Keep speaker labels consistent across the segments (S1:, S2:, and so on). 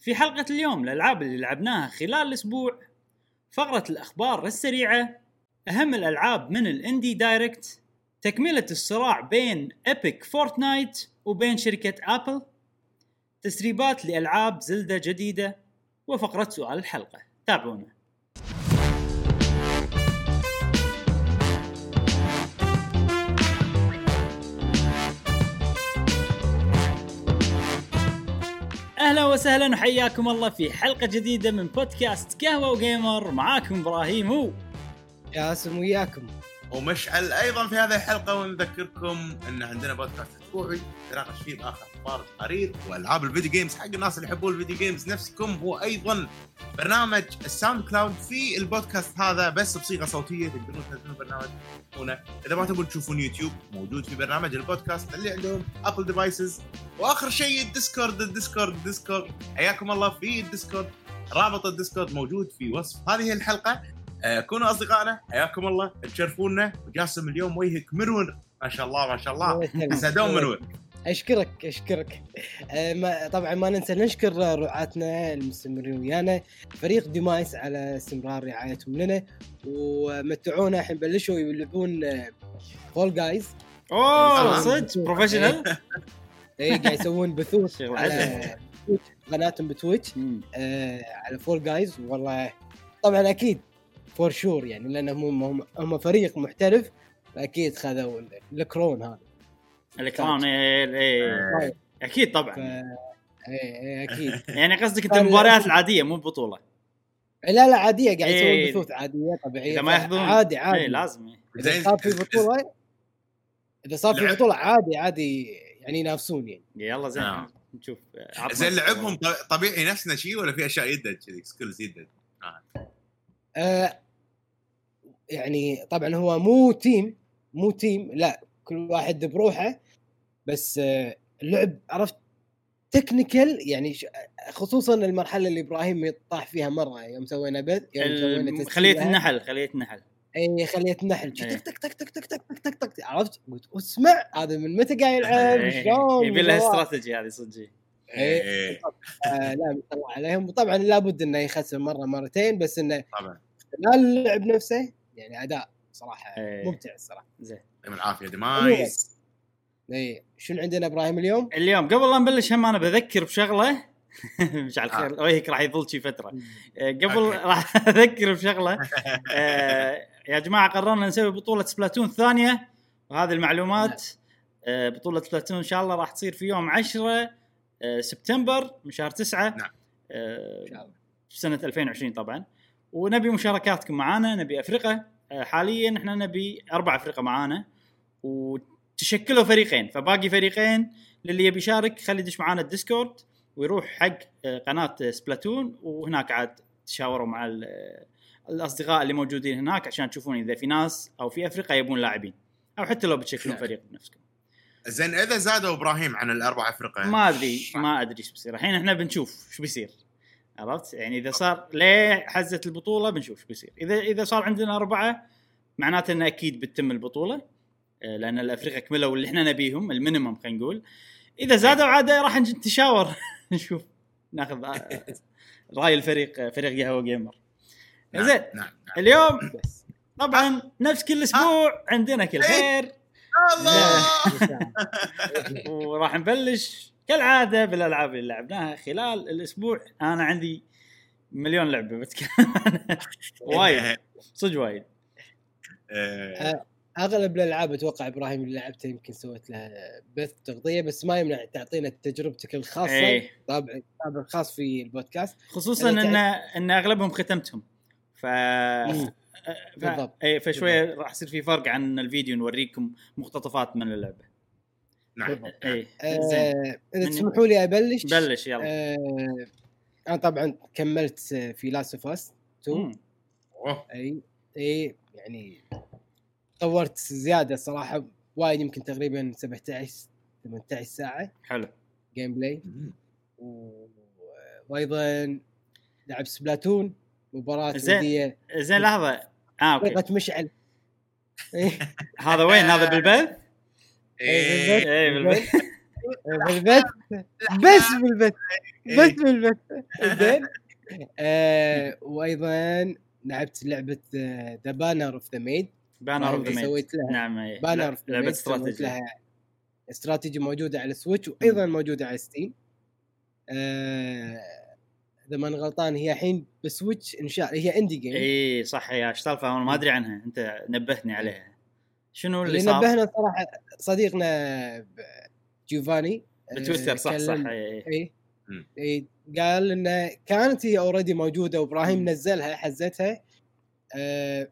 S1: في حلقة اليوم الألعاب اللي لعبناها خلال الأسبوع. فقرة الأخبار السريعة أهم الألعاب من ال Indie Direct تكملة الصراع بين Epic Fortnite وبين شركة Apple تسريبات لألعاب Zelda جديدة وفقرة سؤال الحلقة. تابعونا. أهلا وسهلا وحياكم الله في حلقة جديدة من بودكاست قهوة و gamer. معاكم إبراهيم و
S2: جاسم وياكم.
S3: ومشعل أيضا في هذه الحلقة ونذكركم إن عندنا بودكاست اسبوعي نتناقش فيه باخر أخبار التقارير والعاب ال video games حق الناس اللي يحبون ال video games نفسكم. هو أيضا برنامج ال SoundCloud في البودكاست هذا بس بصيغة صوتية تقدرون تنزلون برنامج هنا. إذا ما تبون تشوفون يوتيوب موجود في برنامج البودكاست اللي عندهم Apple devices وآخر شيء ال Discord ال Discord ال Discord. حياكم الله في ال Discord. رابط ال Discord موجود في وصف هذه الحلقة. آه، كونوا أصدقائنا حياكم الله. تشرفونا. وجاسم اليوم وجهك منور ما شاء الله ما شاء الله. سدوم منور
S2: أشكرك أشكرك. ما طبعا ما ننسى نشكر رعاتنا المستمرين ويانا. فريق ديمايس على استمرار رعايتهم لنا. ومتعونا الحين بلشوا يلعبون Fall
S1: Guys
S3: أوه.
S1: صدق؟ professional
S2: اي قاعد يسوون بثوث على قناتهم ب
S1: Twitch.
S2: آه، على Fall Guys والله طبعا أكيد for sure يعني لانهم هم هم فريق محترف. فاكيد خذوا ال- ال crown هذا
S1: الكرون إيه، إيه. أكيد
S2: ف...
S1: طبعا
S2: إيه إيه أكيد
S1: يعني قصدك أنت
S2: فال-
S1: المباريات العادية مو بطولة
S2: لا لا عادية قاعد يسوون
S1: إيه.
S2: بثوث عادية طبيعية
S1: إذا ما ياخذون
S2: عادي عادي
S1: إيه لازم إيه.
S3: إذا.
S2: صار في بطولة إذا صار في. بطولة عادي عادي يعني ينافسون يعني
S1: يلا زين
S3: نعم.
S1: نشوف عطنا
S3: زين. لعبهم ط- طبيعي نفسنا شيء ولا في أشياء يدد كذي skills يدد
S2: آه يعني طبعا هو مو team مو team لا كل واحد بروحه. بس آه اللعب عرفت technical يعني ش- خصوصا المرحلة اللي إبراهيم طاح فيها مرة يوم سوينا بث يوم سوينا
S1: خليه
S2: لها.
S1: النحل خليه النحل.
S2: إي خليه النحل. تك تك تك تك تك تك تك تك تك عرفت؟ قلت اسمع هذا من متى قاعد يلعب
S1: إيه،
S2: شلون؟
S1: يبي له
S2: جوال.
S1: استراتيجي هذه صدق.
S2: آه لا ما شاء الله عليهم. وطبعا لابد إنه يخسر مرة مرتين بس إنه
S3: طبعا.
S2: خلال اللعب نفسه يعني أداء صراحة
S1: إيه.
S2: ممتع الصراحة.
S1: زين.
S3: يعطيهم العافية ديمايس
S2: اي شنو عندنا إبراهيم اليوم؟
S1: اليوم قبل لا نبلش هم أنا بذكر بشغلة. مشعل
S3: آه.
S1: الخير. وجهك راح يظل شي فترة. آه، قبل. راح أذكر بشغلة. آه، يا جماعة قررنا نسوي بطولة Splatoon ثانية وهذه المعلومات آه، بطولة Splatoon إن شاء الله راح تصير في يوم 10 آه، سبتمبر من شهر 9
S3: نعم.
S1: آه،
S2: إن شاء الله.
S1: سنة 2020 طبعا. ونبي مشاركاتكم معانا نبي أفرقة. حاليا إحنا نبي أربع افرقه معانا وتشكلوا فريقين. فباقي فريقين للي يبي يشارك خلي يدش معانا ال Discord ويروح حق آه، قناة Splatoon وهناك عاد تشاوروا مع آه، الأصدقاء اللي موجودين هناك عشان تشوفون إذا في ناس أو في افرقه يبون لاعبين. أو حتى لو بتشكلون
S3: نعم.
S1: فريق بنفسكم.
S3: زين إذا زادوا إبراهيم عن الأربع فرقه
S1: ما أدري ما أدري إيش بيصير الحين إحنا بنشوف إيش بيصير. عرفت؟ يعني إذا صار ليه حزت البطولة بنشوف إيش بيصير. اذا إذا صار عندنا أربعة معناته إنه أكيد بتتم البطولة آه، لأن الأفريقيا كملوا اللي إحنا نبيهم ال minimum خلينا نقول. إذا زادوا عاد راح نج- نتشاور. نشوف. ناخذ آه، رأي الفريق آه، فريق قهوه جيمر.
S3: نعم،
S1: زين.
S3: نعم نعم.
S1: اليوم طبعا نفس كل أسبوع عندنا كل خير.
S3: الله!
S1: وراح نبلش كالعادة بالألعاب اللي لعبناها خلال الأسبوع أنا عندي مليون لعبة بتكلم عنها وايد صدق وايد.
S3: إيه،
S2: أغلب الألعاب أتوقع إبراهيم اللي لعبتها يمكن سويت لها بث تغطية بس ما يمنع تعطينا تجربتك الخاصة.
S1: إيه.
S2: طابع طابع خاص في البودكاست.
S1: خصوصا
S2: أنا
S1: إن إن أغلبهم ختمتهم. ف...
S2: بالضبط.
S1: اي فشوية راح يصير في فرق عن الفيديو نوريكم مقتطفات من اللعبة.
S3: نعم.
S1: اي زين
S2: آه
S1: إذا
S2: تسمحوا لي أبلش.
S1: بلش يلا.
S2: آه أنا طبعا كملت في Last of Us 2
S1: مم.
S3: أوه.
S2: أي. اي يعني طورت زيادة صراحة وايد يمكن تقريبا 17 18 ساعة.
S1: حلو.
S3: gameplay.
S2: و- وأيضا لعب Splatoon مباراة
S1: زين.
S2: ودية.
S1: زين لحظة. آه
S2: أوكي. مشعل. إيه،
S1: هذا وين؟ هذا بالبث؟
S3: إيه.
S1: اي بالبث
S2: بالبث بس بالبث بس بالبث زين. آه وأيضا لعبت لعبة ذا بانر اوف ذا ميد
S1: بانر اوف ذا
S2: سويت لها.
S1: نعم إيه.
S2: بانر اوف ذا
S1: لعبة
S2: ميد سويت
S1: استراتيجي
S2: لها. استراتيجي موجودة على السويتش وأيضا موجودة على ستيم آه، إذا ما أنا غلطان هي الحين بسويتش ان شاء الله هي اندي جيم
S1: اي صح. يا إيش سالفة؟ أنا ما أدري عنها. أنت نبهتني عليها. شنو اللي
S2: اللي
S1: صار
S2: نبهنا صراحة صديقنا جيوفاني آه،
S1: بتويتر صح صح
S2: كلم-
S1: إيه.
S2: اي
S3: مم.
S2: اي قال انه كانت هي already موجودة وإبراهيم
S1: مم.
S2: نزلها حزتها آه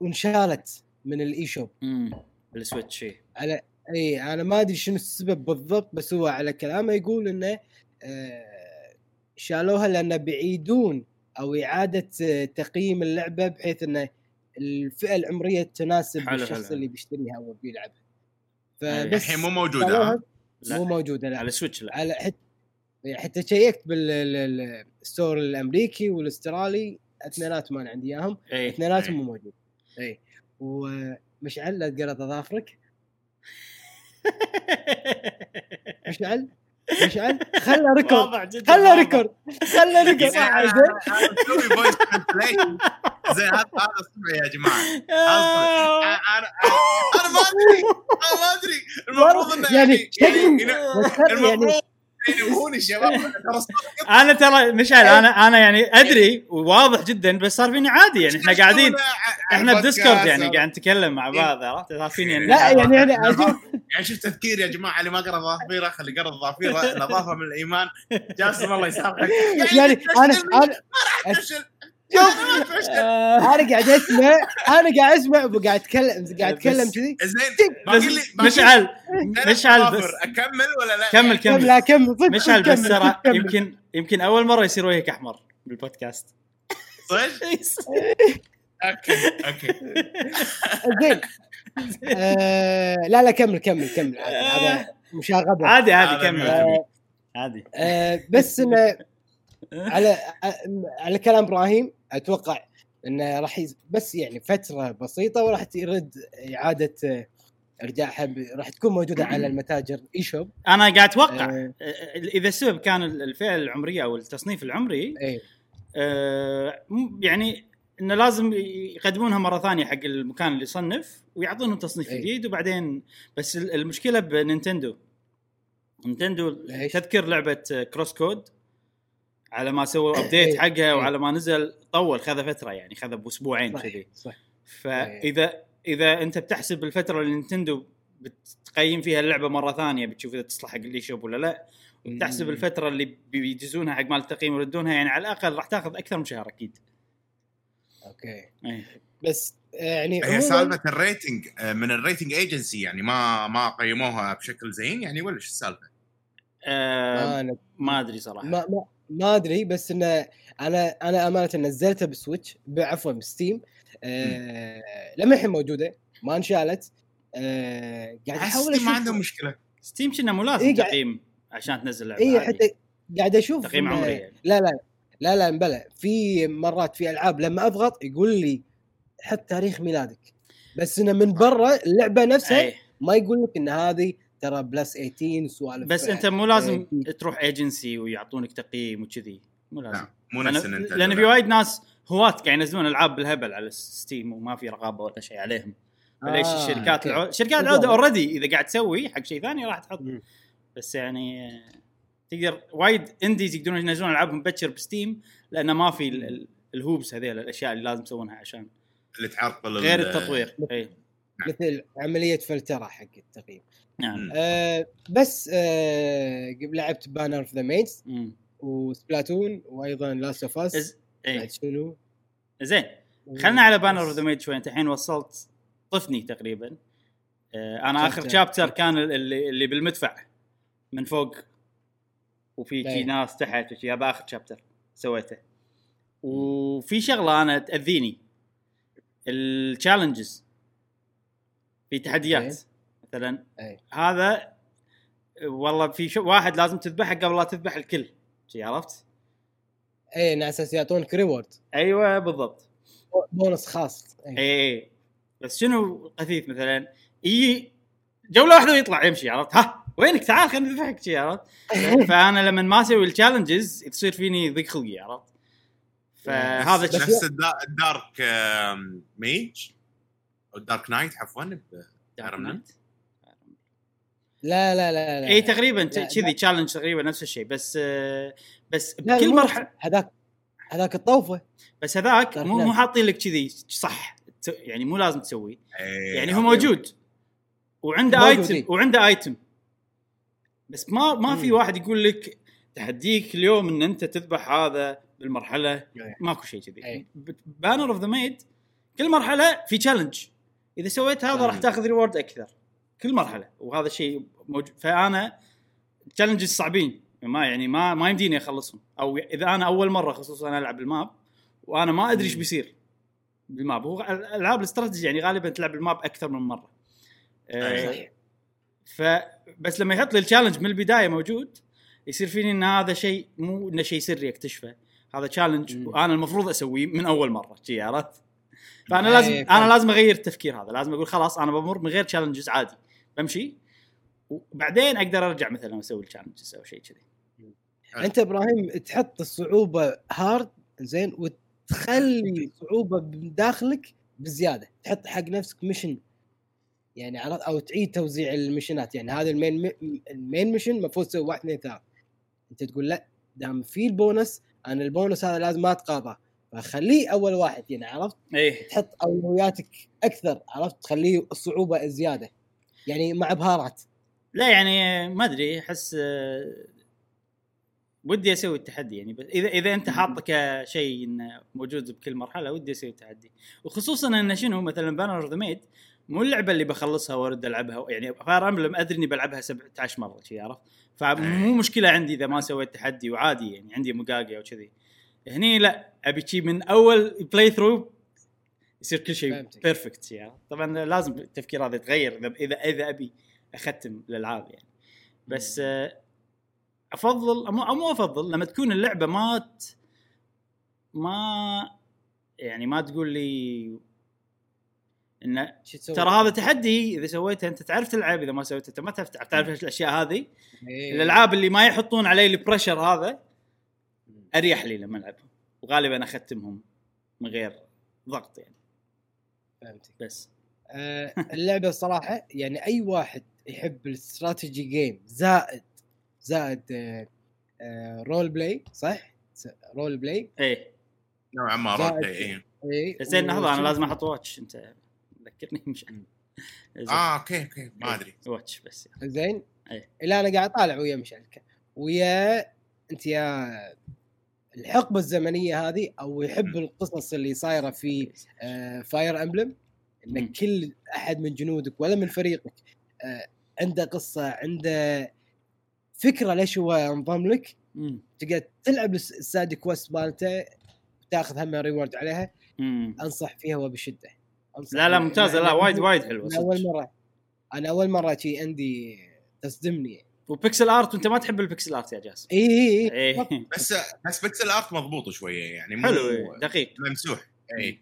S2: وانشالت من ال eShop
S1: امم بال Switch إيه.
S2: على اي أنا ما أدري شنو السبب بالضبط بس هو على كلامه يقول إنه آه شالوها لأنه بيعيدون أو إعادة آه، تقييم اللعبة بحيث إنه الفئة العمرية تناسب
S1: حلو،
S2: الشخص
S1: حلو.
S2: اللي بيشتريها أو بيلعبها. فبس
S3: الحين مو
S2: موجودة
S3: ها؟
S1: لا.
S2: مو موجودة لا
S1: على ال Switch لا
S2: على حتى حتى شيكت بال store الأمريكي والأسترالي اثنيناتهم أنا عندي إياهم
S1: إي
S2: اثنيناتهم. مو موجود إي ومشعل لا تقرط اظافرك مشعل
S1: record. جدا
S2: خله
S1: واضح.
S2: record. خله record.
S3: يعني أنا-
S2: زين.
S3: مسوي هذا هذا صبعي يا جماعة.
S1: آه.
S3: أنا أنا ما أدري. أنا ما أدري. المفروض إنه
S2: يعني
S3: يعني يعني المفروض الشباب صوتي
S1: أنا ترى مشعل أنا أنا يعني أدري وواضح جدا بس صار فيني عادي يعني. إحنا قاعدين إحنا بديسكورد يعني قاعد نتكلم مع بعض عرفت؟ عارفين يعني
S2: لا يعني يعني
S3: يعني شوف تذكير يا جماعة اللي ما قرأ ظافيره خلي قرأ ظافيره نظافه من الإيمان. جاسم الله يسامحك.
S2: يعني أنا أنا
S3: افشل
S2: شوف أنا قاعد أسمع أنا قاعد أسمع وقاعد أتكلم قاعد أتكلم كذي.
S3: زين باقي لي
S1: مشعل مشعل. بس
S3: أكمل ولا لا؟
S1: كمل
S2: كم
S1: كمل.
S2: لا كمل صدق
S1: مشعل بس ترى. يمكن يمكن أول مرة يصير وجهك أحمر بالبودكاست.
S3: صدق؟ أوكي أوكي.
S2: زين. آه لا لا كمل كمل كمل. عادي، هذا مشاغبة.
S1: عادي عادي كمل. عادي.
S2: آه بس انه على على كلام إبراهيم أتوقع إنه راح يز... بس يعني فترة بسيطة وراح يرد إعادة إرجاعها ب... راح تكون موجودة على المتاجر eShop
S1: أنا قاعد أتوقع
S2: آه،
S1: إذا السبب كان الفئة العمرية أو التصنيف العمري
S2: اي
S1: آه، يعني إنه لازم يقدمونها مرة ثانية حق المكان اللي يصنف ويعطونهم تصنيف
S2: أي.
S1: جديد وبعدين بس ال- المشكلة بنينتندو. نينتندو؟ تذكر لعبة CrossCode؟ على ما سووا update
S2: أي.
S1: حقها
S2: أي.
S1: وعلى ما نزل طول خذ فترة يعني خذ
S2: بأسبوعين
S1: كذي
S2: صح
S1: فإذا إذا أنت بتحسب الفترة اللي نينتندو بتقيم فيها اللعبة مرة ثانية بتشوف إذا تصلح حق ال eShop ولا لا وتحسب
S2: مم.
S1: الفترة اللي بيجزونها حق مال التقييم ويردونها يعني على الأقل راح تاخذ أكثر من شهر أكيد
S2: أوكي
S1: أي.
S2: بس يعني
S3: هي
S2: سالفة
S3: ال rating آه، من ال rating agency يعني ما ما قيموها بشكل زين يعني ولا شو السالفة؟
S1: آه
S2: ما
S1: أدري صراحة
S2: ما ما, ما أدري بس إنه أنا أنا أمانة نزلتها ب Switch عفوا ب Steam آه لما الحين موجودة ما انشالت آه قاعد أحاول
S3: احس ما عندهم مشكلة
S1: Steam كنا مو لازم
S2: إيه
S1: تقييم عشان تنزل لعبة
S2: اي. حتى قاعد أشوف
S1: تقييم عمري يعني.
S2: لا لا لا لا بلا في مرات في ألعاب لما أضغط يقول لي حط تاريخ ميلادك بس إنه من برا اللعبة نفسها
S1: أي.
S2: ما يقول لك إن هذه ترى plus 18 سوالف
S1: بس أنت مو لازم. تروح ايجنسي ويعطونك تقييم وكذي مو لازم
S3: لا مو نفس
S1: لأن,
S3: نينتندو،
S1: لأن في. وايد ناس هواة قاعد ينزلون ألعاب بالهبل على Steam وما في رقابة ولا شيء عليهم فليش
S2: آه،
S1: الشركات. العو... شركات. العودة already إذا قاعد تسوي حق شيء ثاني راح تحط
S2: مم.
S1: بس يعني آه، تقدر وايد indies يقدرون ينزلون العابهم مبكر ب Steam لأنه ما في ال- ال- ال hoops هذيل الأشياء اللي لازم تسوونها عشان
S3: اللي تعرقل
S1: غير
S3: ال-
S1: التطوير إي
S2: مثل عملية فلترة حق التقييم.
S1: نعم.
S2: آه بس آه قبل لعبت Banner of the Maids
S1: مم.
S2: و Splatoon وأيضا
S1: Last of
S2: Us شنو؟
S1: زين. خلنا على Banner of the Maid شوي. أنت الحين وصلت طفني تقريبا. آه، أنا
S2: آخر
S1: chapter. كان اللي, اللي بالمدفع. من فوق. وفي شي
S2: أي.
S1: ناس تحت وشي. هذا آخر chapter سويته. وفي شغلة أنا تأذيني. ال challenges في تحديات. مثلا.
S2: أي.
S1: هذا والله في شو واحد لازم تذبحه قبل لا تذبح الكل. شي عرفت؟
S2: إي على أساس يعطونك reward
S1: أيوه بالضبط.
S2: بونص خاص.
S1: إي. إي بس شنو قثيث مثلا؟ يجي جوله واحدة ويطلع يمشي عرفت؟ ها وينك؟ تعال خلينا نذبحك شي عرفت؟ فأنا لما ما أسوي ال challenges تصير فيني ضيق خلقي عرفت؟ فهذا
S3: نفس الدا- ال Dark Mage. أو ال Dark
S1: Knight
S3: عفوا Dark.
S1: Knight.
S2: لا لا لا لا
S1: اي تقريبا
S2: لا،
S1: كذي challenge تقريبا نفس الشيء بس بس
S2: لا،
S1: بكل مرحلة
S2: هذاك هذاك الطوفة
S1: بس هذاك
S2: dark
S1: مو. مو حاطين لك كذي صح ت- يعني مو لازم تسويه
S3: إيه،
S1: يعني هو. موجود وعنده
S2: item.
S1: وعنده item بس ما ما في. واحد يقول لك تحديك اليوم إن أنت تذبح هذا بالمرحلة
S2: إيه.
S1: ماكو شيء كذي. Banner of the Maid كل مرحلة في challenge إذا سويت هذا راح. تاخذ reward أكثر. كل مرحلة. وهذا الشيء موجود فأنا challenges صعبين. ما يعني ما ما يمديني أخلصهم. أو إذا أنا أول مرة خصوصا ألعب ال map وأنا ما أدري
S2: إيش.
S1: بيصير بال map. هو ألعاب الاستراتيجي يعني غالبا تلعب ال map أكثر من مرة. آه،
S2: صح
S1: فبس لما يحط لي ال challenge من البداية موجود يصير فيني إن هذا شيء مو إنه شيء سري أكتشفه. هذا
S2: challenge.
S1: وأنا المفروض أسويه من أول مرة. شي عرفت؟ فأنا
S2: إيه،
S1: لازم. أنا لازم أغير التفكير هذا. لازم أقول خلاص أنا بمر من غير challenges عادي. بمشي. وبعدين أقدر أرجع مثلا أسوي ال challenges أو شيء كذي.
S2: أنت إبراهيم تحط الصعوبة hard زين وتخلي صعوبة من داخلك بزيادة. تحط حق نفسك mission يعني عرفت أو تعيد توزيع ال mission ات يعني هذا ال main ال main mission المفروض تسوي واحد اثنين ثلاث أنت تقول لا دام في البونس أنا البونس هذا لازم ما اتقاضى فخليه أول واحد يعني عرفت؟
S1: إيه.
S2: تحط أولوياتك أكثر عرفت؟ تخليه الصعوبه زيادة. يعني مع بهارات.
S1: لا يعني ما أدري أحس ودي أسوي التحدي يعني بس إذا إذا أنت حاطه كشيء انه موجود بكل مرحلة ودي أسوي التحدي. وخصوصا انه شنو؟ مثلا Banner of the Maid مو اللعبة اللي بخلصها وأرد ألعبها يعني Fire Emblem أدري إني بلعبها 17 مرة شي عرفت؟ فمو مشكلة عندي إذا ما سويت تحدي وعادي يعني عندي مقاقي أو كذي هني لا أبي شي من أول playthrough يصير كل شيء. perfect يعني طبعا لازم التفكير هذا يتغير اذا اذا أبي أختم الألعاب يعني بس آه، أفضل أو مو أفضل لما تكون اللعبة ما. ما يعني ما تقول لي انه؟ ترى هذا تحدي إذا سويته أنت تعرف تلعب إذا ما سويته أنت ما تعرف تعرف الأشياء هذه
S2: إيه.
S1: الألعاب اللي ما يحطون علي ال pressure هذا أريح لي لما ألعبهم. وغالبا أختمهم من غير ضغط يعني.
S2: فهمتك.
S1: بس.
S2: آه، اللعبة الصراحه يعني أي واحد يحب ال strategy game زائد زائد آه، آه، role play صح؟ س- role play
S1: إيه.
S3: نوعا ما role play إيه.
S2: اي
S1: زين لحظة
S2: أنا
S1: لازم أحط watch أنت ذكرني مش.
S3: آه okay okay ما أدري.
S1: watch بس يعني.
S2: زين.
S1: إيه.
S2: اللي أنا قاعد أطالع ويا مشعلك ويا أنت يا الحقبة الزمنية هذه أو يحب القصص اللي صايرة في Fire Emblem
S1: مم.
S2: إن كل أحد من جنودك ولا من فريقك آه، عنده قصة عنده فكرة ليش هو انضم لك. تقعد تلعب الس- ال side quest مالته وتاخذ هم reward عليها
S1: مم.
S2: أنصح فيها وبشدة أنصح
S1: لا لا.
S2: ممتازة
S1: لا وايد وايد حلوة
S2: أنا
S1: أول.
S2: مرة أنا أول مرة شي عندي تصدمني
S1: و pixel art وانت ما تحب ال pixel art يا جاسم.
S2: اي اي اي
S1: إيه.
S3: بس بس pixel art مضبوط شوية يعني مو
S1: حلو إيه، دقيق.
S3: ممسوح. اي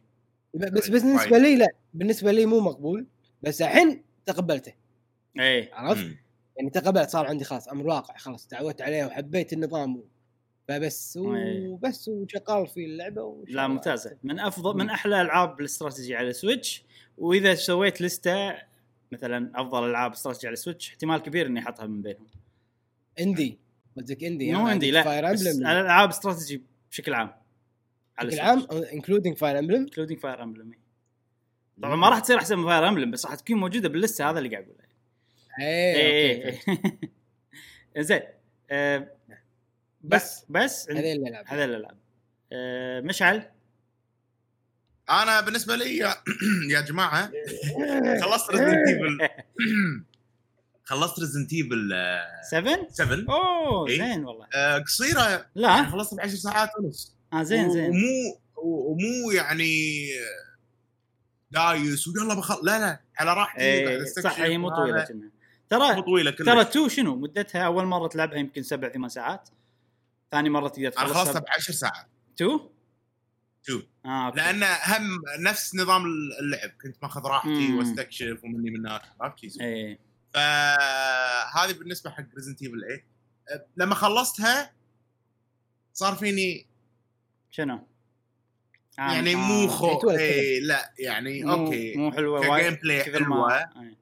S2: بس بس بالنسبة لي لا. بالنسبة لي مو مقبول بس الحين تقبلته.
S1: إيه.
S2: عرفت؟ يعني تقبلت صار عندي خلاص أمر واقع خلاص تعودت عليه وحبيت النظام و... فبس
S1: إيه.
S2: وبس وشغال في اللعبة
S1: لا
S2: ممتازة.
S1: من افضل من أحلى ألعاب الاستراتيجي على Switch وإذا سويت لستة مثلا أفضل ألعاب استراتيجي على Switch احتمال كبير إني أحطها من بينهم.
S2: indie. قصدك indie؟
S1: مو لا
S2: Fire
S1: بس
S2: Emblem
S1: الألعاب استراتيجي بشكل عام. على
S2: بشكل عام؟ including Fire Emblem
S1: including Fire Emblem طبعا ما راح تصير أحسن من Fire Emblem بس راح تكون موجودة باللستة هذا اللي قاعد
S2: أقوله.
S1: إيه. زين آه،
S2: بس
S1: بس بس
S2: هذه الألعاب.
S1: هذا الألعاب. آه، مشعل؟
S3: أنا بالنسبة لي يا, جماعة خلصت Resident Evil خلصت Resident Evil
S1: 7
S3: 7
S1: أوه
S3: إيه.
S1: زين والله.
S3: آه، قصيرة. يعني
S1: لا
S3: خلصت ب 10 ساعات ونص.
S1: آه زين زين.
S3: ومو ومو يعني دايس. ويلا بخل لا لا على راحتي إيه
S1: صح هي مو. طويلة كنا.
S3: مو
S1: ترى
S3: طويلة كلش.
S1: ترى two شنو؟ مدتها أول مرة تلعبها يمكن سبع ثمان ساعات. ثاني مرة تقدر
S3: أنا خلصتها
S1: تخلصها
S3: ب 10 ساعات.
S1: two؟
S3: two.
S1: آه okay.
S3: لأن هم نفس نظام اللعب كنت ماخذ راحتي
S1: مم.
S3: واستكشف ومني من هناك عرفت.
S1: إيه
S3: فهذه بالنسبة حق Resident Evil 8 أه، لما خلصتها صار فيني
S1: شنو؟
S3: يعني
S1: آه.
S3: مو خو
S2: جيت ولا
S3: اي لا يعني
S1: مو-
S3: okay
S1: مو
S3: حلوة
S1: ك gameplay
S3: حلوة
S1: آه.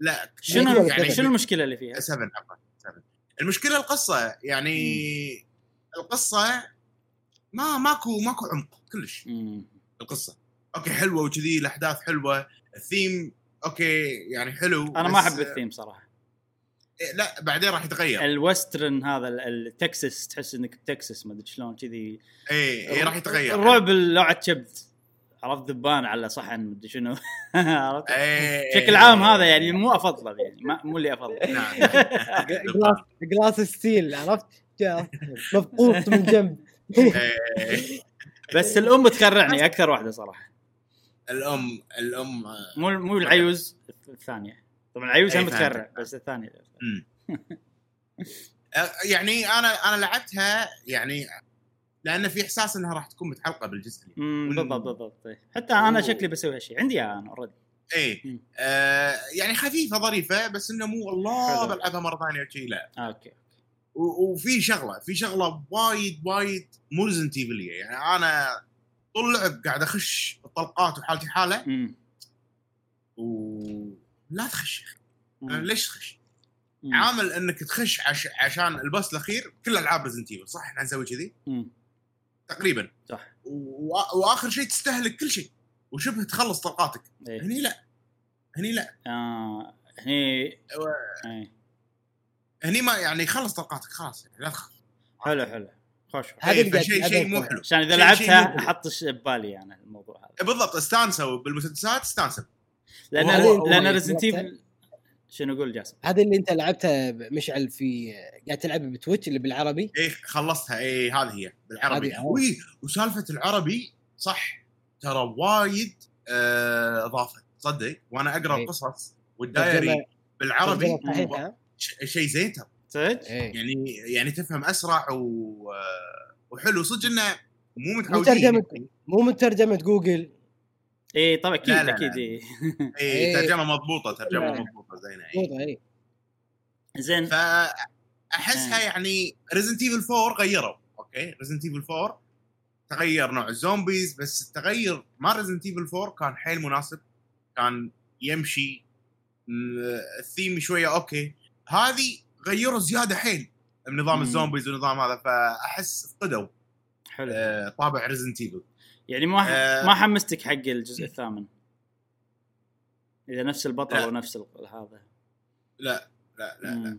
S3: لا
S1: شنو يعني
S2: كذا.
S1: شنو المشكلة اللي فيها؟
S3: 7 عفوا 7 المشكلة القصة يعني القصة ما ماكو ماكو عمق كلش.
S1: مم.
S3: القصة. okay حلوة وكذي الأحداث حلوة. ال theme okay يعني حلو
S1: أنا ما أحب الثيم صراحة.
S3: إيه، لا بعدين راح يتغير.
S1: ال western هذا ال- التكساس تحس إنك بتكساس ما أدري شلون كذي.
S3: اي اي راح يتغير.
S1: الرعب لوعه كبد عرفت ذبان على صحن ما أدري شنو. عرفت؟
S3: إيه.
S1: بشكل عام هذا يعني مو افضله يعني ما مو اللي افضله
S3: نعم.
S2: جلاس جلاس still عرفت؟ جا- مبقوط من جنب.
S3: إيه.
S1: بس الأم تخرعني أكثر واحدة صراحة
S3: الأم الأم آه،
S1: مو مو العيوز الثانية طبعا العيوز
S3: أي
S1: هم. تخرع بس
S3: الثانية. آه، يعني أنا أنا لعبتها يعني لأن في إحساس إنها راح تكون متعلقه بالجزء اللي
S1: بالضبط بالضبط إيه. حتى
S3: أنا
S1: شكلي بسوي هالشيء عندي أنا already
S3: اي
S1: مم.
S3: آه يعني خفيفة ظريفة بس إنه مو والله
S1: حلو.
S3: بلعبها مرة ثانية وشي لا
S1: okay
S3: و- وفي شغلة في شغلة وايد وايد مو Resident يعني أنا طول اللعب قاعد أخش الطلقات وحالتي حالة.
S1: امم
S3: ولا تخش يا أخي. ليش تخش؟
S1: مم.
S3: عامل إنك تخش عش... عشان ال boss الأخير كل ألعاب Resident Evil صح؟ إحنا نسوي كذي. تقريبا.
S1: صح.
S3: و... وآخر شيء تستهلك كل شيء. وشبه تخلص طلقاتك.
S1: إيه.
S3: هني لا. هني لا.
S1: آه هني إيه.
S3: هني ما يعني خلص طلقاتك خلاص يعني لا تخاف.
S1: حلو حلو. خوش.
S2: هذا
S3: إيه،
S2: هذا
S3: شيء مو حلو.
S1: عشان إذا
S3: شيء-
S1: لعبتها
S3: شيء.
S1: أحط ببالي أنا الموضوع هذا.
S3: بالضبط استانسوا بالمسدسات استانسوا.
S1: لأن
S2: لأن
S1: Resident شنو قول جاسم؟
S2: هذا اللي أنت لعبته مشعل في قاعد تلعبه ب Twitch اللي بالعربي؟
S3: إيه خلصتها. إيه هذه هي بالعربي.
S2: هذه-
S3: وي وسالفة العربي صح. ترى وايد آه، اضافه صدق؟ وأنا أقرأ
S2: إيه.
S3: القصص
S2: وال
S3: diary
S2: ترجمة-
S3: بالعربي. شيء زين ترى
S1: صدق؟
S2: إيه
S3: يعني يعني تفهم أسرع و... آه، وحلو صدق إنه مو
S2: مو
S3: متعودين
S2: مو من ترجمة جوجل
S1: اي إيه، طبعا أكيد
S3: لا، لا،
S1: أكيد
S3: لا.
S1: إيه.
S3: اي
S2: إيه.
S3: ترجمة مضبوطة ترجمة
S2: لا.
S3: مضبوطة زينة إيه.
S2: مضبوطة إيه
S1: زين
S3: فاحسها
S1: إيه.
S3: يعني Resident Evil 4 غيروا okay Resident Evil 4 تغير نوع ال zombies بس التغير مع Resident Evil 4 كان حيل مناسب كان يمشي الثيم شوية okay هذه غيروا زيادة حيل بنظام
S1: مم.
S3: ال zombies ونظام هذا فأحس فقدوا
S1: حلو.
S3: آه، طابع Resident Evil
S1: يعني ما
S3: آه.
S1: ما حمستك حق الجزء الثامن؟ إذا نفس البطل
S3: لا.
S1: ونفس هذا.
S3: لا لا لا, لا.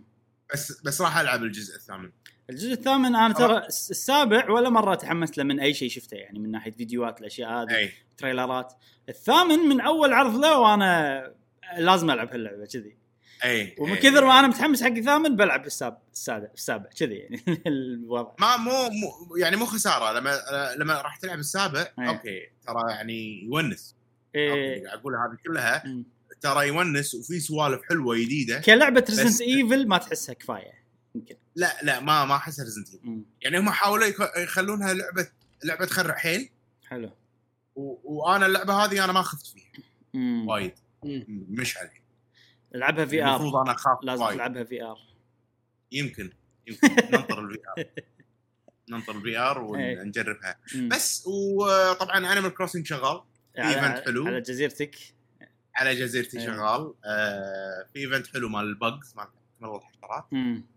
S3: بس بس راح ألعب الجزء الثامن.
S1: الجزء الثامن أنا ترى الس- السابع ولا مرة تحمست له من أي شيء شفته يعني من ناحية فيديوهات الأشياء هذه
S3: أي.
S1: تريلرات. الثامن من أول عرض له وأنا لازم ألعب هاللعبة كذي.
S3: اي
S1: ومن
S3: إي.
S1: كثر ما أنا متحمس حق الثامن بلعب السابع السابع السابع كذي يعني الوضع.
S3: ما مو, مو يعني مو خسارة. لما لما راح تلعب السابع
S1: إيه.
S3: okay ترى يعني يونس.
S1: إيه.
S3: قاعد أقول هذه كلها. ترى يونس وفي سوالف حلوة جديدة.
S1: كلعبه
S3: Resident
S1: Evil ما تحسها كفاية يمكن.
S3: لا لا ما ما أحسها Resident
S1: مم.
S3: يعني هم حاولوا يك- يخلونها لعبة لعبة تخرع حيل.
S1: حلو.
S3: و... وأنا اللعبة هذه أنا ما خفت فيها. وايد.
S2: مم.
S1: العبها في
S3: المفروض
S1: ار
S3: أنا أخاف
S1: لازم
S3: وايد.
S1: تلعبها VR.
S3: يمكن يمكن. ننطر ال VR. ننطر ال VR
S1: إيه.
S3: ونجربها. بس وطبعا Animal Crossing شغال. event حلو.
S1: على جزيرتك.
S3: على جزيرتي
S1: إيه.
S3: شغال. آه في event حلو مال ال bugs مال مال الحشرات.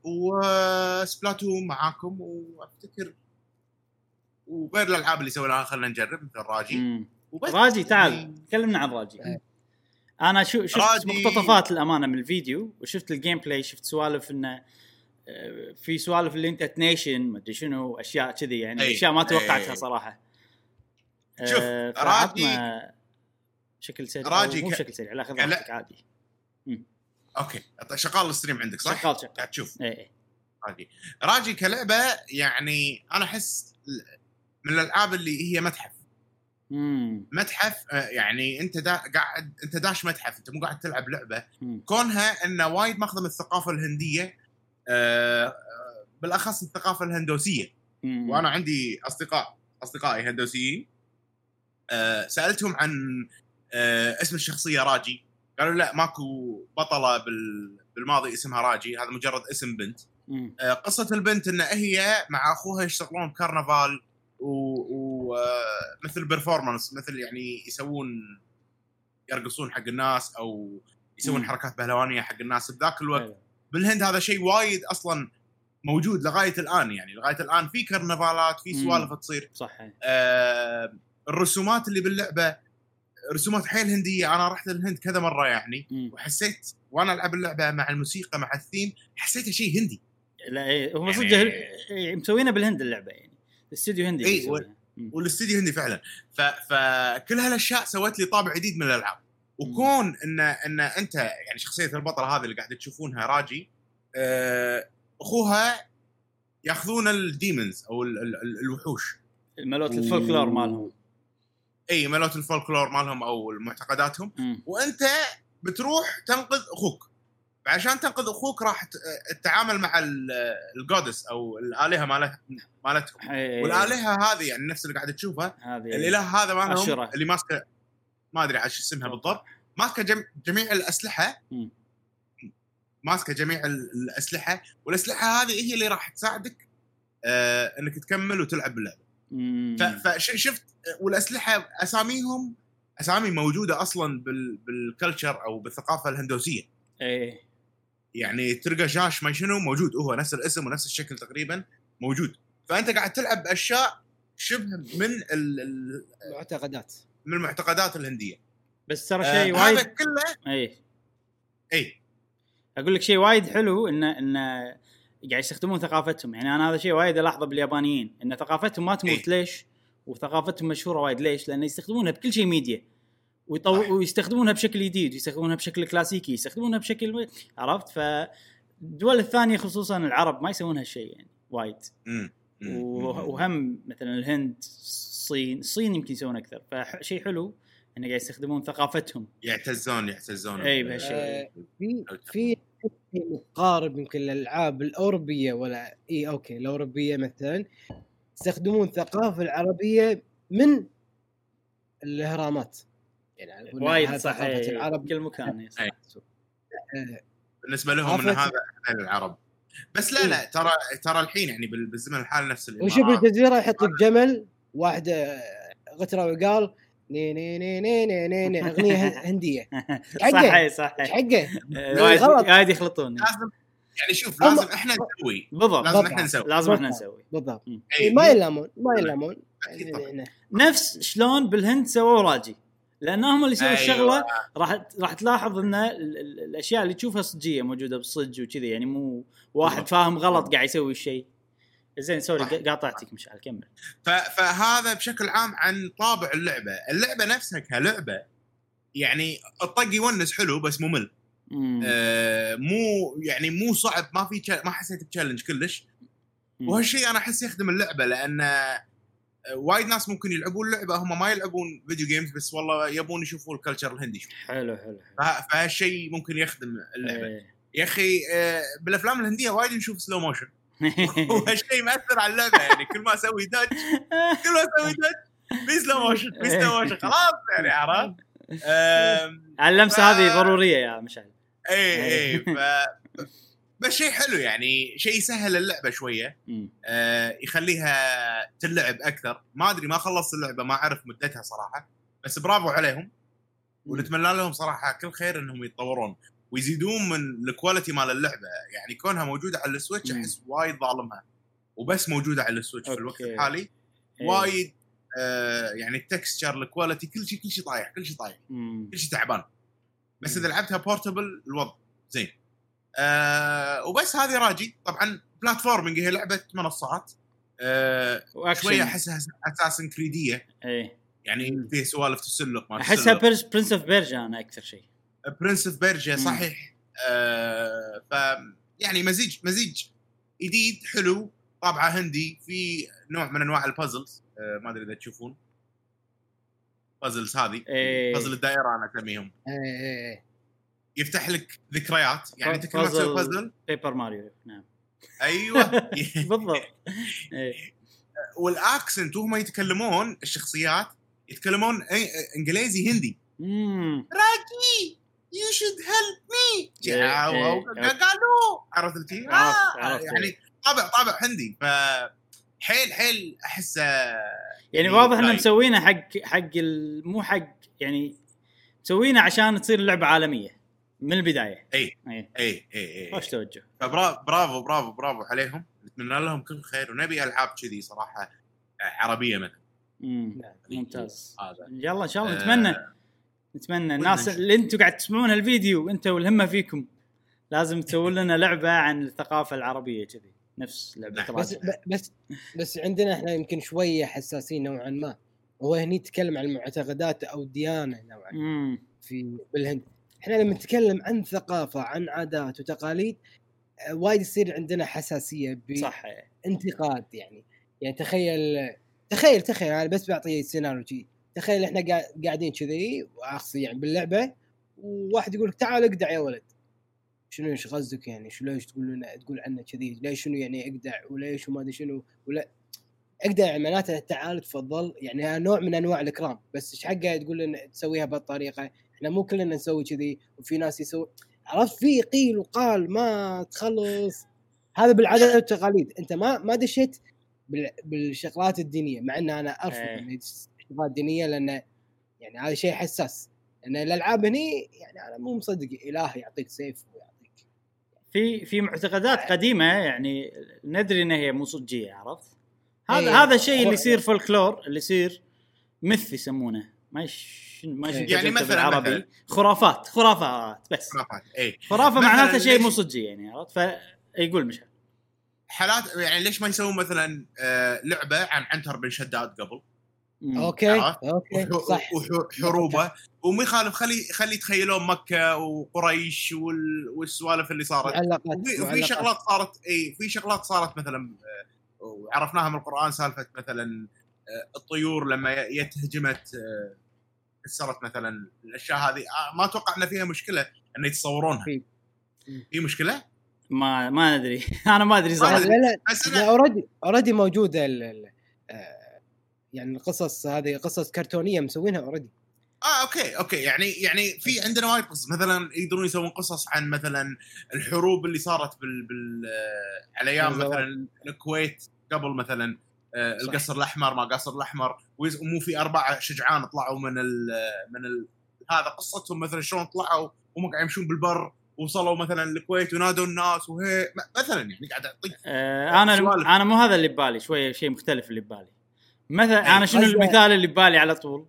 S1: و
S3: Splatoon معاكم. وأفتكر وغير الألعاب اللي سويناها خلينا نجرب مثل راجي
S1: مم.
S3: وبس.
S1: راجي تعال
S3: يعني
S1: كلمنا عن راجي. أنا شو شفت مقتطفات الامانه من الفيديو وشفت ال gameplay شفت سوالف إنه آه، في سوالف ال attention ما أدري شنو أشياء كذي يعني
S3: أي.
S1: أشياء ما توقعتها
S3: أي.
S1: صراحة.
S3: شوف،
S1: آه،
S3: راجي-
S1: شكل سريع
S3: راجي
S1: مو
S3: ك-
S1: بشكل سريع لا خذ
S3: كلا-
S1: راحتك عادي.
S3: okay شغال ال stream عندك صح؟
S1: شغال شغال.
S3: قاعد تشوف.
S1: اي اي
S3: راجي. راجي كلعبة يعني أنا أحس من الألعاب اللي هي متحف.
S1: مم.
S3: متحف آه، يعني انت دا قاعد انت داش متحف انت مو قاعد تلعب لعبة
S1: مم.
S3: كونها انه وايد ماخذه من الثقافة الهندية آه، آه، بالاخص الثقافة الهندوسية
S1: مم.
S3: وأنا عندي أصدقاء أصدقائي هندوسيين آه، سألتهم عن آه، اسم الشخصية راجي قالوا لا ماكو بطلة بال بالماضي اسمها راجي هذا مجرد اسم بنت. آه، قصة البنت إن هي مع أخوها يشتغلون بكرنفال ومثل performance مثل يعني يسوون يرقصون حق الناس أو يسوون. حركات بهلوانية حق الناس بذاك الوقت
S1: حلو.
S3: بالهند هذا شيء وايد أصلا موجود لغاية الآن يعني لغاية الآن في كرنفالات في. سوالف تصير
S1: صح إيه.
S3: آه الرسومات اللي باللعبة رسومات حيل هندية أنا رحت الهند كذا مرة يعني
S1: مم.
S3: وحسيت وأنا ألعب اللعبة مع الموسيقى مع الثيم حسيتها شيء هندي
S1: لا إيه، هم
S3: يعني-
S1: صدق إيه، مسوينها بالهند اللعبة يعني استوديو هندي. مم.
S3: والاستديو هندي فعلا. ف... فكل هالأشياء سوت لي طابع جديد من الألعاب. وكون ان إن أنت يعني شخصية البطلة هذه اللي قاعدة تشوفونها راجي آه، أخوها يأخذون ال demons أو ال... ال... ال- الوحوش.
S1: مالت الفولكلور مالهم.
S3: إي مالت الفولكلور مالهم أو معتقداتهم. وأنت بتروح تنقذ أخوك. عشان تنقذ أخوك راح تتعامل مع ال- ال gods أو الآلهة مالت مالتهم
S1: إيه.
S3: والآلهة هذه يعني نفس اللي قاعد تشوفها.
S1: هذه.
S3: الإله هذا مالهم. اللي ماسكه ما أدري عاد شو اسمها بالضبط. ماسكة جم... جميع
S1: الأسلحة.
S3: ماسكة جميع ال- الأسلحة. والأسلحة هذه هي اللي راح تساعدك آه إنك تكمل وتلعب
S1: باللعبة.
S3: فشفت والأسلحة اساميهم أسامي موجودة أصلا بال... بالكلتشر أو بالثقافة الهندوسية.
S1: إيه.
S3: يعني تلقى جاش ما شنو موجود. هو نفس الاسم ونفس الشكل تقريبا موجود. فأنت قاعد تلعب بأشياء شبه من ال... ال-
S2: معتقدات
S3: من المعتقدات الهندية.
S1: بس ترى
S3: آه
S1: شيء
S3: هذا
S1: وايد
S3: كله
S1: إيه.
S3: اي
S1: أقول لك شيء وايد حلو انه انه قاعد يستخدمون ثقافتهم. يعني أنا هذا شيء وايد ألاحظه باليابانيين إن ثقافتهم ما تموت
S3: إيه.
S1: ليش؟ وثقافتهم مشهورة وايد. ليش؟ لأن يستخدمونها بكل شيء ميديا ويطو... ويستخدمونها بشكل جديد ويستخدمونها بشكل كلاسيكي يستخدمونها بشكل عرفت؟ فالدول الثانية خصوصا العرب ما يسوون هالشيء يعني وايد. وهم مثلا الهند الصين الصين يمكن يسوون أكثر. فشيء حلو إنه قاعد يستخدمون ثقافتهم.
S3: يعتزون يعتزون.
S1: إي بهالشيء.
S2: آه، في في شيء متقارب يمكن الالعاب الأوروبية ولا إي أوكي الأوروبية مثلا يستخدمون الثقافة العربية من الاهرامات يعني
S1: وايد
S2: هذا
S1: صح
S2: ثقافة
S1: إيه،
S2: العرب
S1: بكل مكان إيه،.
S3: إيه. بالنسبة لهم
S2: إن؟
S3: هذا العرب بس لا لا ترى ترى الحين يعني بال- بالزمن الحالي نفس
S2: وشوف
S3: الامارات
S2: الجزيرة يحط لك جمل واحد آه، غترة وقال ني ني ني ني ني ني, ني أغنية هندية
S1: صح
S2: حقه.
S1: إيه، صح
S2: إيش
S1: إيه.
S2: حقه؟
S1: وايد
S2: غلط.
S1: وايد يخلطون
S3: لازم يعني شوف لازم إحنا نسوي
S1: بالضبط
S3: لازم. إحنا نسوي
S1: لازم إحنا
S2: بالضبط.
S1: نسوي
S2: بالضبط ما
S3: مو-
S2: يلامون ما يلامون
S1: نفس شلون بالهند سووا راجي لأن هم اللي
S3: أيوة.
S1: الشغلة راح راح تلاحظ إن ال- ال- الأشياء اللي تشوفها صجية موجودة بالصج وكذي يعني مو واحد. فاهم غلط قاعد يسوي الشيء زين
S3: sorry.
S1: قاطعتك مشعل كمل
S3: فهذا بشكل عام عن طابع اللعبة اللعبة نفسها كلعبة يعني الطق يونس حلو بس ممل
S1: مم.
S3: آه مو يعني مو صعب ما في ما حسيت ب challenge
S1: كلش.
S3: وهالشيء أنا أحس يخدم اللعبة لأن آه، وايد ناس ممكن يلعبون اللعبه هم ما يلعبون video games بس والله يبون يشوفوا ال culture الهندي شوي.
S1: حلو حلو
S3: فه- فهالشيء ممكن يخدم اللعبة.
S1: إيه.
S3: يا أخي آه، بالأفلام الهندية وايد نشوف slow motion وهالشيء مأثر على اللعبة يعني كل ما أسوي dodge كل ما أسوي dodge في slow motion في slow motion خلاص يعني عرفت؟
S1: اللمسة
S3: ف-
S1: هذه ضرورية يا مشعل.
S3: اي اي ف بس شيء حلو يعني شيء يسهل اللعبة
S1: شوية.
S3: آه، يخليها تلعب أكثر ما أدري ما خلصت اللعبة ما أعرف مدتها صراحة بس برافو عليهم ونتمنى لهم صراحة كل خير إنهم يتطورون ويزيدون من ال quality مال اللعبة يعني كونها موجودة على ال
S1: Switch.
S3: أحس وايد ظالمها وبس موجودة على ال Switch في الوقت. الحالي
S1: إيه.
S3: وايد آه يعني ال texture ال quality كل شيء كل شيء طايح كل شيء طايح. كل شيء تعبان بس. إذا لعبتها portable الوضع زين آه وبس هذه راجي. طبعا platforming هي لعبة منصات. آه
S1: شوية
S3: أحسها Assassin's Creed إيه
S1: إيه
S3: يعني فيها سوالف تسلق ما
S1: أحسها Prince of Persia أنا أكثر شيء.
S3: Prince of Persia
S1: مم.
S3: صحيح. آه ف يعني مزيج مزيج جديد حلو. طابعه هندي في نوع من أنواع ال puzzles آه ما أدري إذا تشوفون. puzzles هذه.
S1: إيه.
S3: بازل الدائرة أنا أسميهم.
S2: إيه، إيه.
S3: يفتح لك ذكريات يعني انت كل ما. تسوي puzzle
S1: Paper Mario نعم
S3: أيوه
S1: بالضبط إيه.
S3: وال accent وهم يتكلمون الشخصيات يتكلمون إنجليزي هندي
S1: مم.
S3: راجي you should
S1: help me.
S3: قالوا عرفت؟
S1: عرفت-
S3: آه،. يعني طابع طابع هندي ف حيل حيل احسه
S1: يعني واضح
S3: طيب.
S1: مسوينه حق حق مو حق يعني مسوينه عشان تصير اللعبه عالمية من البداية.
S3: اي
S1: اي
S3: اي اي اي
S1: خوش توجه.
S3: ف bravo bravo bravo bravo عليهم. نتمنى لهم كل خير ونبي ألعاب كذي صراحة آه، عربية مثلا.
S2: نعم.
S1: ممتاز.
S3: هذا.
S1: يلا إن شاء الله
S3: آه،
S1: نتمنى. نتمنى. الناس. اللي أنتم قاعد تسمعون هالفيديو أنت والهمة فيكم. لازم تسوون لنا لعبة عن الثقافة العربية كذي. نفس لعبة
S3: نعم.
S2: بس بس بس عندنا إحنا يمكن شوية حساسين نوعا ما. هو هني يتكلم عن المعتقدات أو الديانة نوعا ما. في بالهند. إحنا لما نتكلم عن ثقافة عن عادات وتقاليد آه، وايد يصير عندنا
S1: حساسية
S2: بانتقاد يعني. يعني تخيل تخيل تخيل أنا بس بعطي سيناريو كذي تخيل إحنا قاعد- قاعدين كذي واقصد يعني باللعبة وواحد يقول لك تعال اقدع يا ولد. شنو إيش قصدك يعني؟ شو ليش تقول لنا تقول عنا كذي؟ ليش شنو يعني اقدع؟ وليش وما أدري شنو؟ ولا اقدع يعني معناته تعال تفضل. يعني نوع من أنواع الإكرام. بس إيش حقه تقول لنا تسويها بهالطريقه إحنا مو كلنا نسوي كذي وفي ناس يسوي عرفت؟ في قيل وقال ما تخلص. هذا بالعادات والتقاليد. أنت ما ما دشيت بال- بالشغلات الدينية مع إن أنا أرفض
S1: إيه.
S2: الشغلات الدينيه لأن يعني هذا شيء حساس. لأن الألعاب هني يعني أنا مو مصدق إله يعطيك سيف ويعطيك.
S1: في في معتقدات قديمة يعني ندري إنها هي مو صجية عرفت؟ هذا
S2: إيه.
S1: هذا الشيء اللي يصير فولكلور اللي يصير مث يسمونه. ما ما
S2: إيه.
S3: يعني مثلاً-
S1: بالعربي
S3: مثلاً.
S1: خرافات خرافات بس
S3: خرافات اي
S1: خرافة
S3: مثلاً
S1: معناته شيء مو صجي يعني عرفت؟ فيقول مشعل
S3: حالات يعني ليش ما يسوون مثلا آه، لعبة عن عنتر بن شداد قبل
S1: مم.
S3: أوكي؟
S2: أوكي
S3: وح-
S2: صح
S3: وحروبة وما يخالف خلي خلي يتخيلون مكة وقريش وال- والسوالف اللي صارت وفي. شغلات صارت اي في شغلات صارت مثلا آه، وعرفناها من القرآن سالفة مثلا آه، الطيور لما آه، كسرت مثلا الأشياء هذه. آه، ما أتوقع إن فيها مشكلة إن يتصورونها.
S2: في.
S3: في مشكلة؟
S1: ما ما ندري أنا ما
S2: أدري
S1: صراحة.
S2: لا لا already already موجودة ال- ال- آه، يعني القصص هذه قصص كرتونية مسوينها already
S3: آه أوكي أوكي. يعني يعني في عندنا وايد قصص. مثلا يقدرون يسوون قصص عن مثلا الحروب اللي صارت بال, بال... آه، على
S2: أيام.
S3: مثلا الكويت قبل مثلا. آه،. القصر الأحمر ما قصر الأحمر. ومو في أربعة شجعان طلعوا من ال من ال هذا قصتهم مثلا شلون طلعوا وهم قاعد يمشون بالبر وصلوا مثلا الكويت ونادوا الناس وهي مثلا يعني قاعد أعطيك
S1: آه أنا
S3: سوالف.
S1: أنا مو هذا اللي ببالي شوية شيء مختلف اللي ببالي. مثلا
S3: أي.
S1: أنا شنو المثال اللي ببالي على طول؟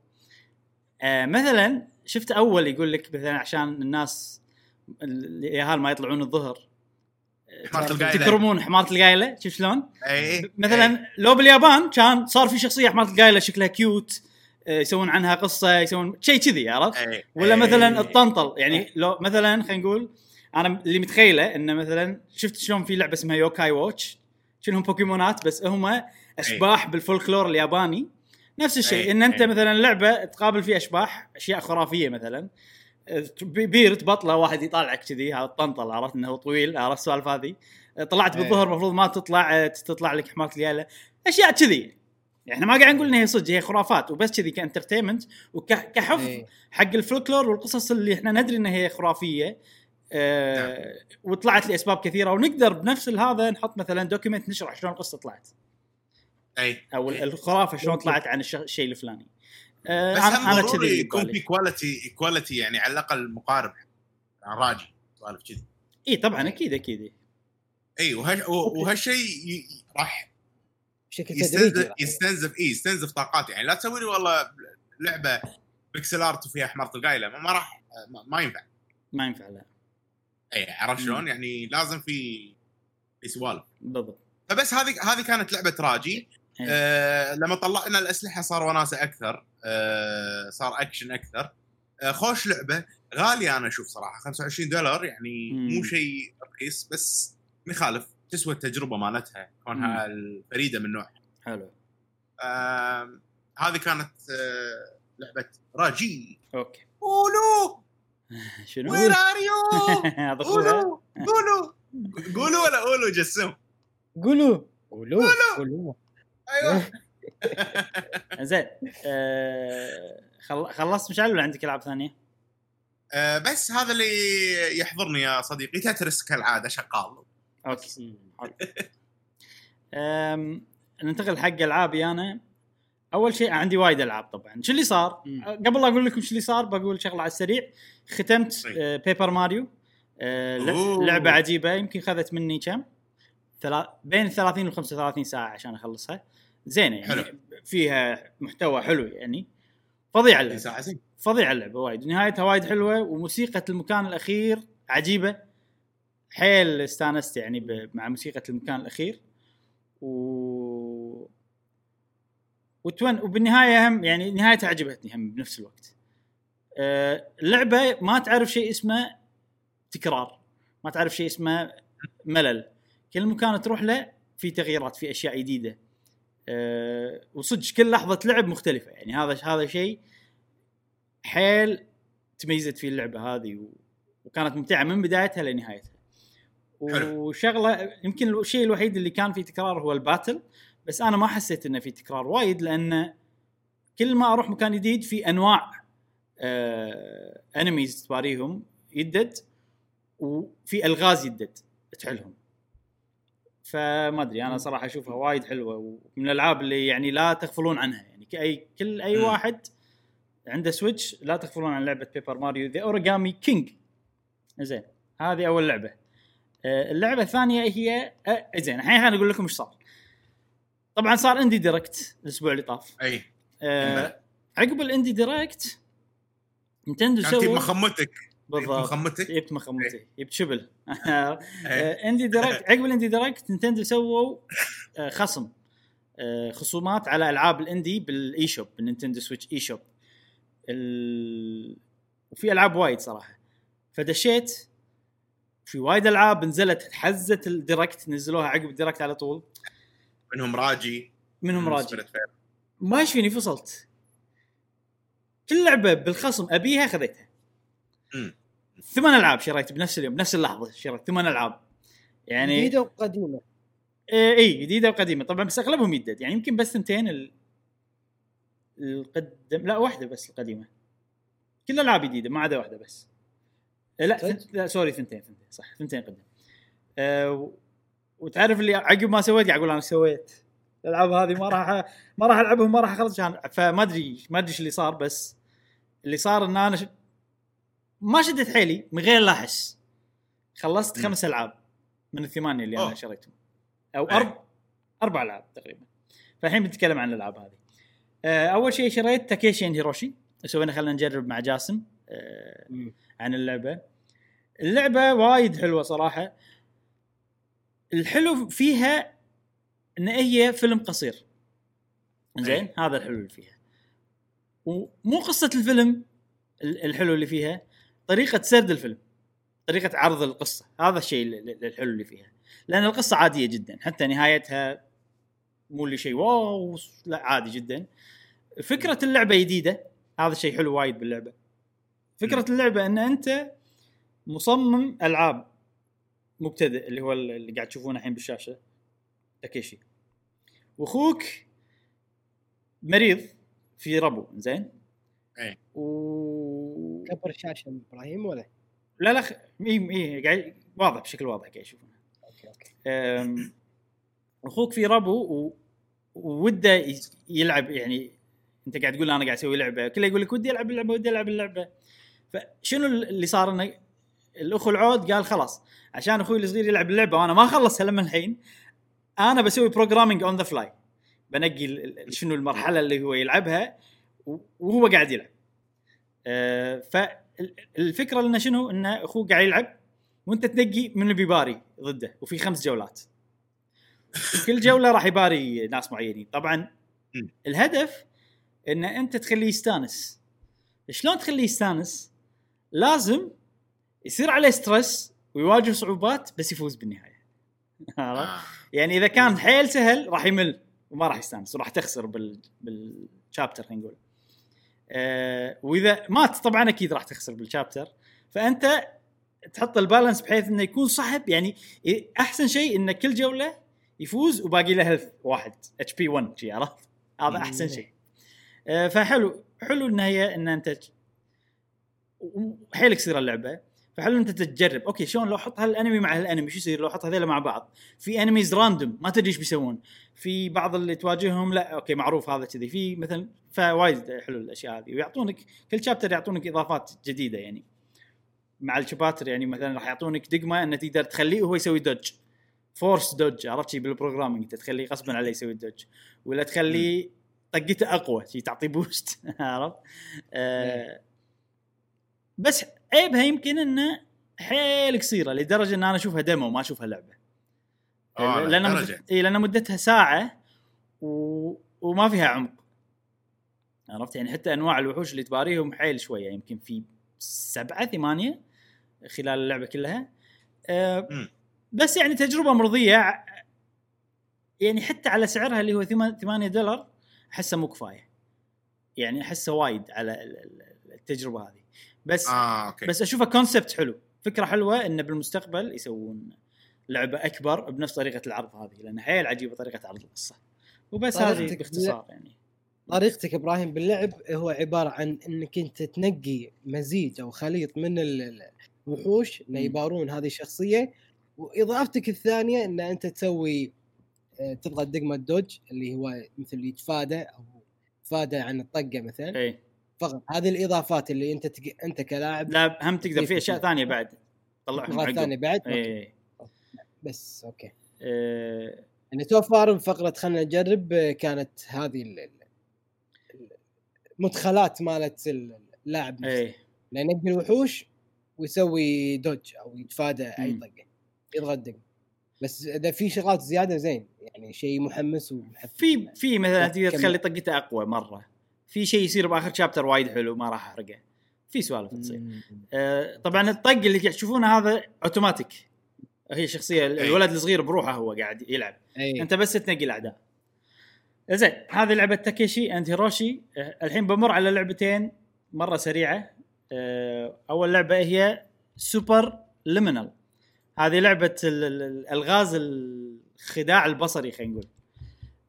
S1: آه مثلا شفت أول يقول لك مثلا عشان الناس اليهال ما يطلعون الظهر.
S3: حمارة القايلة.
S1: تكرمون حمارة القايلة شوف شلون؟
S3: اي
S1: مثلا لو باليابان كان صار في شخصية حمارة القايلة شكلها cute آه، يسوون عنها قصة يسوون شيء كذي عرفت؟
S3: أي.
S1: ولا
S3: أي.
S1: مثلا الطنطل يعني لو مثلا خلينا نقول أنا اللي متخيله إنه مثلا شفت شلون في لعبة اسمها Yo-kai Watch شنهم بوكيمونات بس هم أشباح بالفولكلور الياباني نفس الشيء
S3: أي.
S1: إن أنت
S3: أي.
S1: مثلا لعبة تقابل فيها أشباح أشياء خرافية مثلا بير تبطله واحد يطالعك كذي هذا الطنطل عرفت إنه طويل عرفت السوالف هذه طلعت
S2: أي.
S1: بالظهر المفروض ما تطلع تطلع لك حمارة القايلة أشياء كذي يعني إحنا ما قاعد نقول ان هي صدق هي خرافات وبس كذي ك entertainment وكحفظ
S2: إيه.
S1: حق الفولكلور والقصص اللي إحنا ندري إنها هي خرافية آه وطلعت لأسباب كثيرة ونقدر بنفس هذا نحط مثلا document نشرح شلون القصة طلعت
S3: اي
S1: أو
S3: أي.
S1: الخرافة شلون. طلعت عن الش- الشيء الفلاني آه
S3: بس
S1: أنا
S3: هم
S1: أنا
S3: ضروري
S1: كذي
S3: يكون في. quality quality يعني على الأقل مقارب عن راجي سوالف كذي.
S1: اي طبعا أكيد أكيد.
S3: اي وهالشيء ي- راح
S2: بشكل تدريجي
S3: يستنزف يستنزف اي يستنزف طاقات. يعني لا تسوي لي والله لعبة pixel art وفيها حماره القايله ما ما راح ما- ما ينفع.
S1: ما ينفع لا.
S3: اي عرفت. شلون؟ يعني لازم في في سوالف.
S1: بالضبط.
S3: فبس هذه هذه كانت لعبة راجي.
S1: إيه.
S3: آه لما طلعنا الأسلحة صار وناسة أكثر. صار اكشن أكثر. آه خوش لعبة. غالية أنا أشوف صراحة 25 دولار يعني
S1: مم.
S3: مو شيء رخيص بس ما يخالف تسوى التجربة مالتها كونها الفريدة من نوعها.
S1: حلو.
S3: آه هذه كانت آه لعبة راجي.
S1: أوكي.
S3: Golu!
S1: شنو؟
S3: Where are you
S1: Golu! Golu!
S3: قولوا ولا قولوا جسم.
S2: قولوا. قولوا. قولوا!
S3: أيوه.
S1: زين آه خل... خلصت مشعل ولا عندك ألعاب ثانية؟
S3: آه بس هذا اللي يحضرني يا صديقي تترس كالعادة شغال.
S1: أوكي. ننتقل حق ألعابي أنا. أول شيء عندي وايد ألعاب طبعا. شو اللي صار. قبل لا أقول لكم شو اللي صار بقول شغلة على السريع. ختمت. آه، بيبر ماريو آه،. لعبة عجيبة يمكن خذت مني كم؟ ثلا... بين 30 و 35 ساعة عشان أخلصها. زينة يعني
S3: حلو.
S1: فيها محتوى حلو يعني. فظيع
S3: اللعبة.
S1: فظيعه اللعبة وايد نهايتها وايد حلوة وموسيقى المكان الأخير عجيبة. حيل استانست يعني مع موسيقى المكان الأخير. و وتون وبالنهاية هم يعني نهايتها عجبتني هم بنفس الوقت. آه، اللعبة ما تعرف شيء اسمه تكرار. ما تعرف شيء اسمه ملل. كل مكان تروح له في تغييرات في أشياء جديدة. أه وصدق كل لحظة لعب مختلفة. يعني هذا هذا شيء حيل تميزت فيه اللعبة هذه و... وكانت ممتعة من بدايتها لنهايتها.
S3: حلو.
S1: وشغلة يمكن الشيء الوحيد اللي كان فيه تكرار هو الباتل بس أنا ما حسيت إنه في تكرار وايد لأن كل ما أروح مكان جديد في أنواع آه enemies تباريهم يدد وفي ألغاز يدد تحلهم. فما أدري أنا صراحة أشوفها وايد حلوة ومن الألعاب اللي يعني لا تغفلون عنها يعني كأي كل
S3: أي.
S1: واحد عنده Switch لا تغفلون عن لعبة Paper Mario The Origami King زين هذه أول لعبة. آه، اللعبة الثانية هي آه، زين الحين خليني أقول لكم إيش صار. طبعا صار اندي دايركت الأسبوع اللي طاف.
S3: أي.
S1: آه، عقب الاندي دايركت
S3: كان تجيب
S1: سووا
S3: مخمتك.
S1: بالضبط.
S3: مخمتك؟
S1: جبت مخمتي. جبت شبل آه،
S3: إيه.
S1: إندي دايركت عقب الإندي دايركت نينتندو سووا آه، خصم آه، خصومات على ألعاب الإندي بالاي شوب بالنينتندو سويتش اي شوب ال... وفي ألعاب وايد صراحة. فدشيت في وايد ألعاب نزلت حزت الديركت نزلوها عقب الديركت على طول.
S3: منهم راجي.
S1: منهم راجي. ما إيش فيني فصلت كل لعبة بالخصم أبيها خذيتها.
S3: مم.
S1: ثمان ألعاب شريت بنفس اليوم بنفس اللحظة شريت ثمان ألعاب. يعني
S2: جديدة وقديمة.
S1: اي إيه جديدة وقديمة. طبعا بس أغلبهم يدد يعني يمكن بس ثنتين ال... القدم لا واحدة بس القديمة. كل الالعاب جديدة ما عدا واحدة بس. إيه، لا؟ ثنت... لا sorry ثنتين ثنتين صح ثنتين قدم. أه و... وتعرف اللي عقب ما سويت أقول أنا سويت. الألعاب هذه ما راح ما راح ألعبهم ما راح أخلص. عشان فما ادري ما أدري إيش اللي صار بس اللي صار إن أنا. ما شدت حيلي من غير لا أحس. خلصت. خمس ألعاب من الثمانية اللي أنا
S3: أوه.
S1: شريتهم. أو
S3: إيه.
S1: أربع أربع ألعاب تقريبا. فالحين بنتكلم عن الألعاب هذه. آه، أول شيء شريت تاكيشي أند هيروشي. سوينا خلينا نجرب مع جاسم آه، عن اللعبة. اللعبة وايد حلوة صراحة. الحلو فيها إن هي فيلم قصير. زين؟ هذا الحلو اللي فيها. ومو قصة الفيلم ال- الحلو اللي فيها. طريقة سرد الفيلم طريقة عرض القصة هذا الشيء ال- ال- الحلو اللي فيها. لأن القصة عادية جدا حتى نهايتها مو اللي شيء واو لا عادي جدا. فكرة اللعبة جديدة هذا الشيء حلو وايد باللعبة. فكرة اللعبة إن أنت مصمم ألعاب مبتدئ اللي هو اللي قاعد تشوفونه الحين بالشاشة تاكيشي وأخوك مريض في ربو زين؟
S3: إيه.
S1: و
S2: كبر الشاشه إبراهيم ولا؟
S1: لا لا خ... اي اي قاعد واضح بشكل واضح قاعد يشوفونه.
S2: أوكي
S1: أوكي. أخوك في ربو و... ووده يلعب يعني أنت قاعد تقول أنا قاعد أسوي لعبة كله يقول لك ودي ألعب اللعبة ودي ألعب اللعبة. فشنو اللي صار إنه الاخو العود قال خلاص عشان أخوي الصغير يلعب اللعبة وأنا ما خلصها لما الحين أنا بسوي programming on the fly بنقي شنو المرحلة اللي هو يلعبها وهو قاعد يلعب. فالفكرة لنا شنو؟ إن اخوه قاعد يلعب وأنت تنقي من اللي بيباري ضده وفي خمس جولات. كل جولة راح يباري ناس معينين. طبعا. الهدف إن أنت تخليه يستانس. شلون تخليه يستانس؟ لازم يصير عليه stress ويواجه صعوبات بس يفوز بالنهاية؟
S3: آه.
S1: يعني إذا كان حيل سهل راح يمل وما راح يستانس وراح تخسر بال بال chapter خلينا نقول. آه وإذا مات طبعا أكيد راح تخسر بال chapter فأنت تحط ال balance بحيث إنه يكون صعب يعني إيه، أحسن شيء إن كل جولة يفوز وباقي له health واحد HP 1 شي عرفت؟ هذا أحسن شيء. آه فحلو حلو إن هي إن أنت وحيل قصيره اللعبة. فحلو انت تجرب؟ أوكي شلون لو أحط هال enemy مع هال enemy شو يصير لو أحط هذيلا مع بعض؟ في enemies random ما تدري إيش بيسوون. في بعض اللي تواجههم لا أوكي معروف هذا كذي. في مثلا فوايد حلو الأشياء هذه. ويعطونك كل chapter يعطونك إضافات جديدة يعني. مع الشباتر يعني مثلا راح يعطونك دقمة انه تقدر تخليه وهو يسوي dodge force dodge عرفت شي بال programming أنت تخليه غصبا عليه يسوي ال dodge ولا تخليه طقته أقوى شي تعطيه boost عرفت؟ آه بس عيبها يمكن إنه حيل قصيرة لدرجة إن أنا أشوفها demo ما أشوفها لعبة.
S3: آه، لأن.
S1: مد... إي لأن مدتها ساعة و... وما فيها عمق. عرفت؟ يعني حتى أنواع الوحوش اللي تباريهم حيل شوية يمكن في سبعة ثمانية خلال اللعبة كلها. أه. بس يعني تجربة مرضية. يعني حتى على سعرها اللي هو 8 دولار أحسه مو كفاية. يعني أحسه وايد على ال- ال- التجربة هذه. بس
S3: آه أوكي.
S1: بس اشوفها concept حلو. فكرة حلوة انه بالمستقبل يسوون لعبة أكبر بنفس طريقة العرض هذه لأن حيل عجيبه طريقة عرض القصة. وبس هذه
S2: طريقتك
S1: باختصار يعني.
S2: طريقتك إبراهيم باللعب هو عبارة عن إنك أنت تنقي مزيج أو خليط من ال- ال- الوحوش اللي. يبارون هذه الشخصية. وإضافتك الثانية إن أنت تسوي آه، تضغط دقمه دوج اللي هو مثل يتفادى أو يتفادى عن الطقة مثلا.
S1: اي
S2: فقط. هذه الإضافات اللي أنت تق... أنت كلاعب
S1: لا هم تقدر في أشياء ثانية بعد. طلعهم عقب.
S2: ثانية بعد؟
S1: اي
S2: بس أوكي.
S1: إيه.
S2: يعني so far فقرة خلينا نجرب كانت هذه ال- ال- المدخلات مالت اللاعب نفسه.
S1: اي
S2: لأن ينقي الوحوش ويسوي dodge أو يتفادى
S1: أي.
S2: طقة. يضغط دق بس إذا في شغلات زيادة زين. يعني شيء محمس ومحفز.
S1: في في مثلا
S2: لا،
S1: تقدر. تخلي طقته أقوى مرة. في شيء يصير بآخر chapter وايد حلو ما راح أحرقه. في سوالف تصير. آه، طبعا الطق اللي قاعد تشوفونه هذا اوتوماتيك هي
S3: شخصية.
S1: الولد الصغير بروحه هو قاعد يلعب. أنت بس تنقي الأعداء. زين هذه لعبة Takeshi and Hiroshi آه، الحين بمر على لعبتين مرة سريعة. آه، أول لعبة هي Superliminal هذه لعبة ال- ال- الالغاز الخداع البصري خلينا نقول.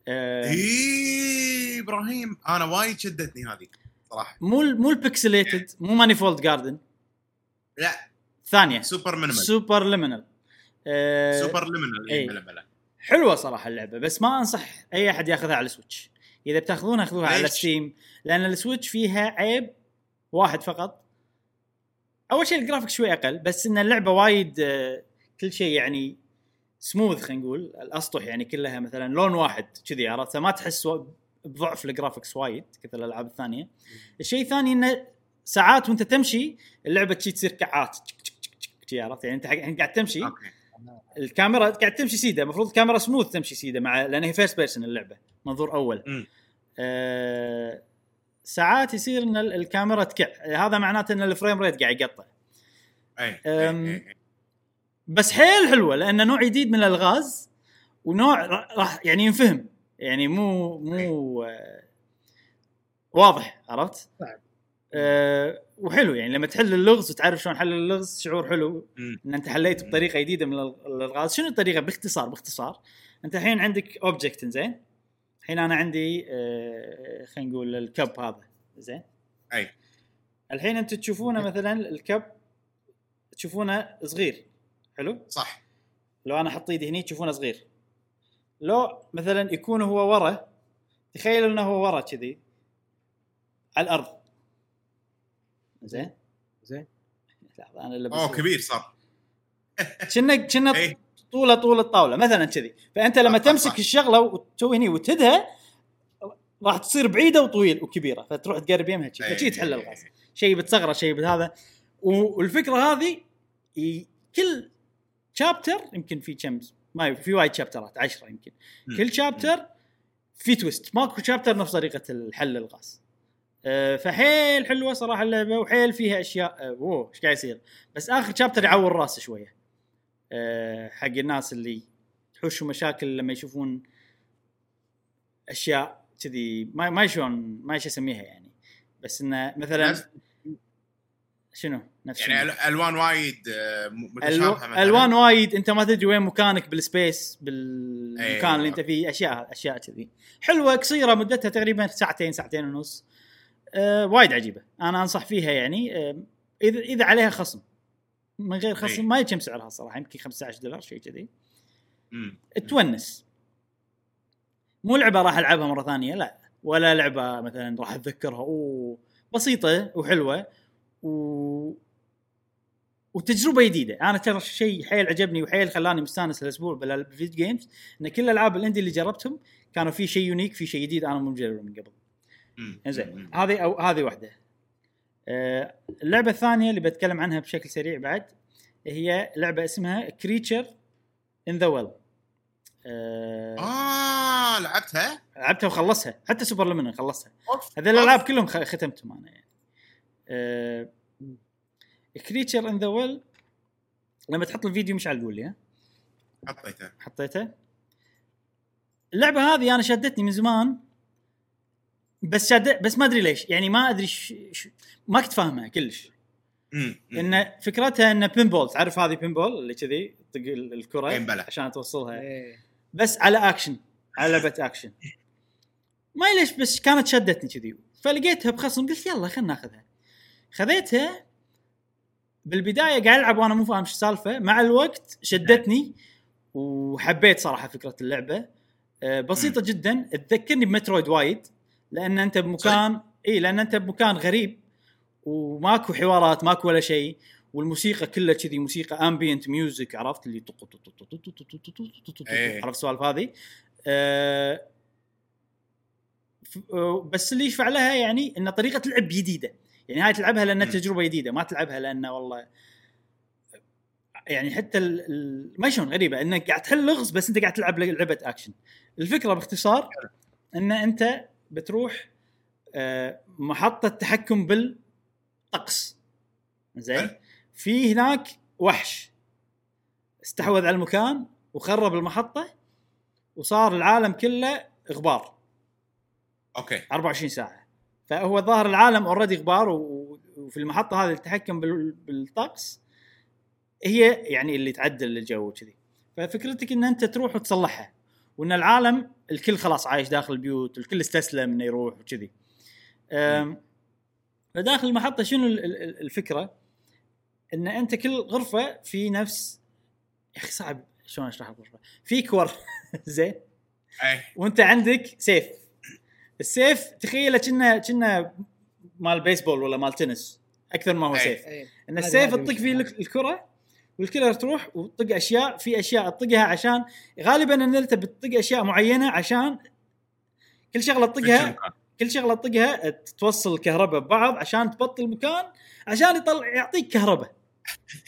S1: آه،
S3: اي إبراهيم أنا وايد شدتني هذه صراحة.
S1: مو مو ال pixelated مو Manifold Garden
S3: لا.
S1: ثانية. super minimal
S3: Superliminal Superliminal.
S1: إي
S3: بلا بلا
S1: حلوة صراحة اللعبة بس ما أنصح أي أحد ياخذها على ال Switch إذا بتاخذونها خذوها على؟
S3: Steam
S1: لأن ال Switch فيها عيب واحد فقط. أول شيء الجرافيك شوي أقل بس إن اللعبة وايد آه، كل شيء يعني سموث خلينا نقول الأسطح يعني كلها مثلا لون واحد كذي عرفت؟ فما تحس بضعف ال graphics وايد كثر الألعاب الثانية. الشيء الثاني إنه ساعات وأنت تمشي اللعبة تشي تصير كعات عرفت؟ يعني أنت حق- قاعد تمشي الكاميرا قاعد تمشي سيدة المفروض الكاميرا سموث تمشي سيدة مع لأن هي first person اللعبة منظور
S3: أول.
S1: آه ساعات يصير إن ال- الكاميرا تكع هذا معناته إن ال frame rate قاعد يقطع.
S3: أي
S1: بس حيل حلوة لأن نوع جديد من الألغاز ونوع راح يعني ينفهم. يعني مو مو آه واضح عرفت؟
S2: صعب.
S1: آه وحلو يعني لما تحل اللغز وتعرف شلون حل اللغز شعور حلو. إن أنت حليت بطريقة جديدة من الألغاز. شنو الطريقة؟ باختصار باختصار. أنت الحين عندك اوبجكت زين الحين أنا عندي آه خلينا نقول الكب هذا زين
S3: أي.
S1: الحين أنتم تشوفونه مثلا الكب تشوفونه صغير. حلو؟
S3: صح.
S1: لو أنا أحط إيدي هني تشوفونه صغير. لو مثلا يكون هو ورا تخيل إنه هو ورا كذي على الأرض. زين؟
S2: زين؟
S1: لحظة أنا اللي أوه.
S3: كبير صار.
S1: كنا كنا
S3: اي
S1: طولة طول الطاوله مثلا كذي. فأنت لما
S3: صح،
S1: تمسك
S3: صح.
S1: الشغلة وتسوي هني وتدها راح تصير بعيدة وطويل وكبيرة فتروح تقرب يمها. فشي تحل الغاز. شيء بتصغره شيء بهذا. والفكرة هذه كل شابتر يمكن في كم ما في وايد شابترات عشرة يمكن.
S3: مم.
S1: كل شابتر في تويست ماكو شابتر نفس طريقة الحل الغاز. أه، فحيل حلوة صراحة اللعبة وحيل فيها أشياء أه، أوه إيش قاعد يصير؟ بس آخر شابتر يعور راسه شوية. أه، حق الناس اللي تحوشوا مشاكل لما يشوفون أشياء كذي ما ما شلون ما إيش أسميها يعني. بس إنه مثلا شنو؟ نفس
S3: يعني ألوان وايد آه،. متشابهة
S1: ألوان وايد أنت ما تدري وين مكانك بالسبيس بالمكان
S3: أيوة.
S1: اللي أنت فيه اشياء أشياء كذي. حلوة قصيرة مدتها تقريبا ساعتين ساعتين ونص. أه وايد عجيبة. أنا أنصح فيها يعني. أه اذا إذا عليها خصم. من غير. خصم ما يكم سعرها صراحة يمكن 15 دولار شيء كذي. تونس. مو لعبة راح ألعبها مرة ثانية لا. ولا لعبة مثلا راح أتذكرها. أوه. بسيطة وحلوة و وتجربة جديدة أنا ترى شيء حيل عجبني وحيل خلاني مستانس الأسبوع بال- بال video games إن كل الألعاب ال indie اللي جربتهم كانوا في شيء unique في شيء جديد أنا مو مجربه من قبل. زين. هذه أو هذه واحدة آه، اللعبة الثانية اللي بتكلم عنها بشكل سريع بعد هي لعبة اسمها Creature in the Well
S3: آه لعبتها؟
S1: لعبتها وخلصها حتى Superliminal خلصتها
S3: أوف.
S1: هذول الألعاب كلهم ختمتهم أنا يعني Creature in the Well لما تحط الفيديو مش قول لي ها؟
S3: حطيته.
S1: حطيته. اللعبة هذه أنا شدتني من زمان بس شد بس ما أدري ليش. يعني ما أدري ش... ش... ما كنت فاهمها كلش. إن فكرتها إن pinball تعرف هذه pinball اللي كذي تطق ال- الكرة
S3: إيه،.
S1: عشان توصلها؟
S2: إيه.
S1: بس على اكشن على لعبة اكشن ما ليش بس كانت شدتني كذي. فلقيتها بخصم قلت يلا خلنا ناخذها. خذيتها بالبدايه قاعد العب وأنا مو فاهم إيش السالفه مع الوقت شدتني وحبيت صراحة فكره اللعبه بسيطه جدا تذكرني ب Metroid وايد لأن انت بمكان اي لأن انت بمكان غريب وماكو حوارات ماكو ولا شيء والموسيقى كلها كذي موسيقى ambient music عرفت اللي عرفت السوالف هذه بس اللي يشفع لها يعني ان طريقه لعب جديده يعني هاي تلعبها لأنها
S3: مم.
S1: تجربة جديدة ما تلعبها لأنه والله يعني حتى. ما شلون غريبة إنك قاعد تحل لغز بس أنت قاعد تلعب لعبة اكشن الفكرة باختصار إن أنت بتروح آه، محطة تحكم بالطقس. زين. في هناك وحش. استحوذ على المكان وخرب المحطة وصار العالم كله غبار.
S3: okay.
S1: 24 ساعة. فهو ظاهر العالم already غبار وفي المحطة هذه بال- بالطقس هي يعني اللي تعدل الجو وكذي. ففكرتك إن أنت تروح وتصلحها وإن العالم الكل خلاص عايش داخل البيوت والكل استسلم إنه يروح وكذي. فداخل المحطة شنو ال- ال- الفكرة؟ إن أنت كل غرفة في نفس يا أخي صعب شلون اشرح الغرفه؟ في كور زين؟ وأنت عندك سيف. السيف تخيله كنه كنه مال بيسبول ولا مال تنس أكثر ما هو. سيف
S2: إيه.
S1: إن
S2: هذه-
S1: السيف تطق فيه الك- الكرة والكور تروح وتطق أشياء في أشياء تطقها عشان غالبا إن أنت بتطق أشياء معينة عشان كل شغلة تطقها كل شغلة تطقها توصل الكهرباء ببعض عشان تبطل مكان عشان يطلع يعطيك كهرباء.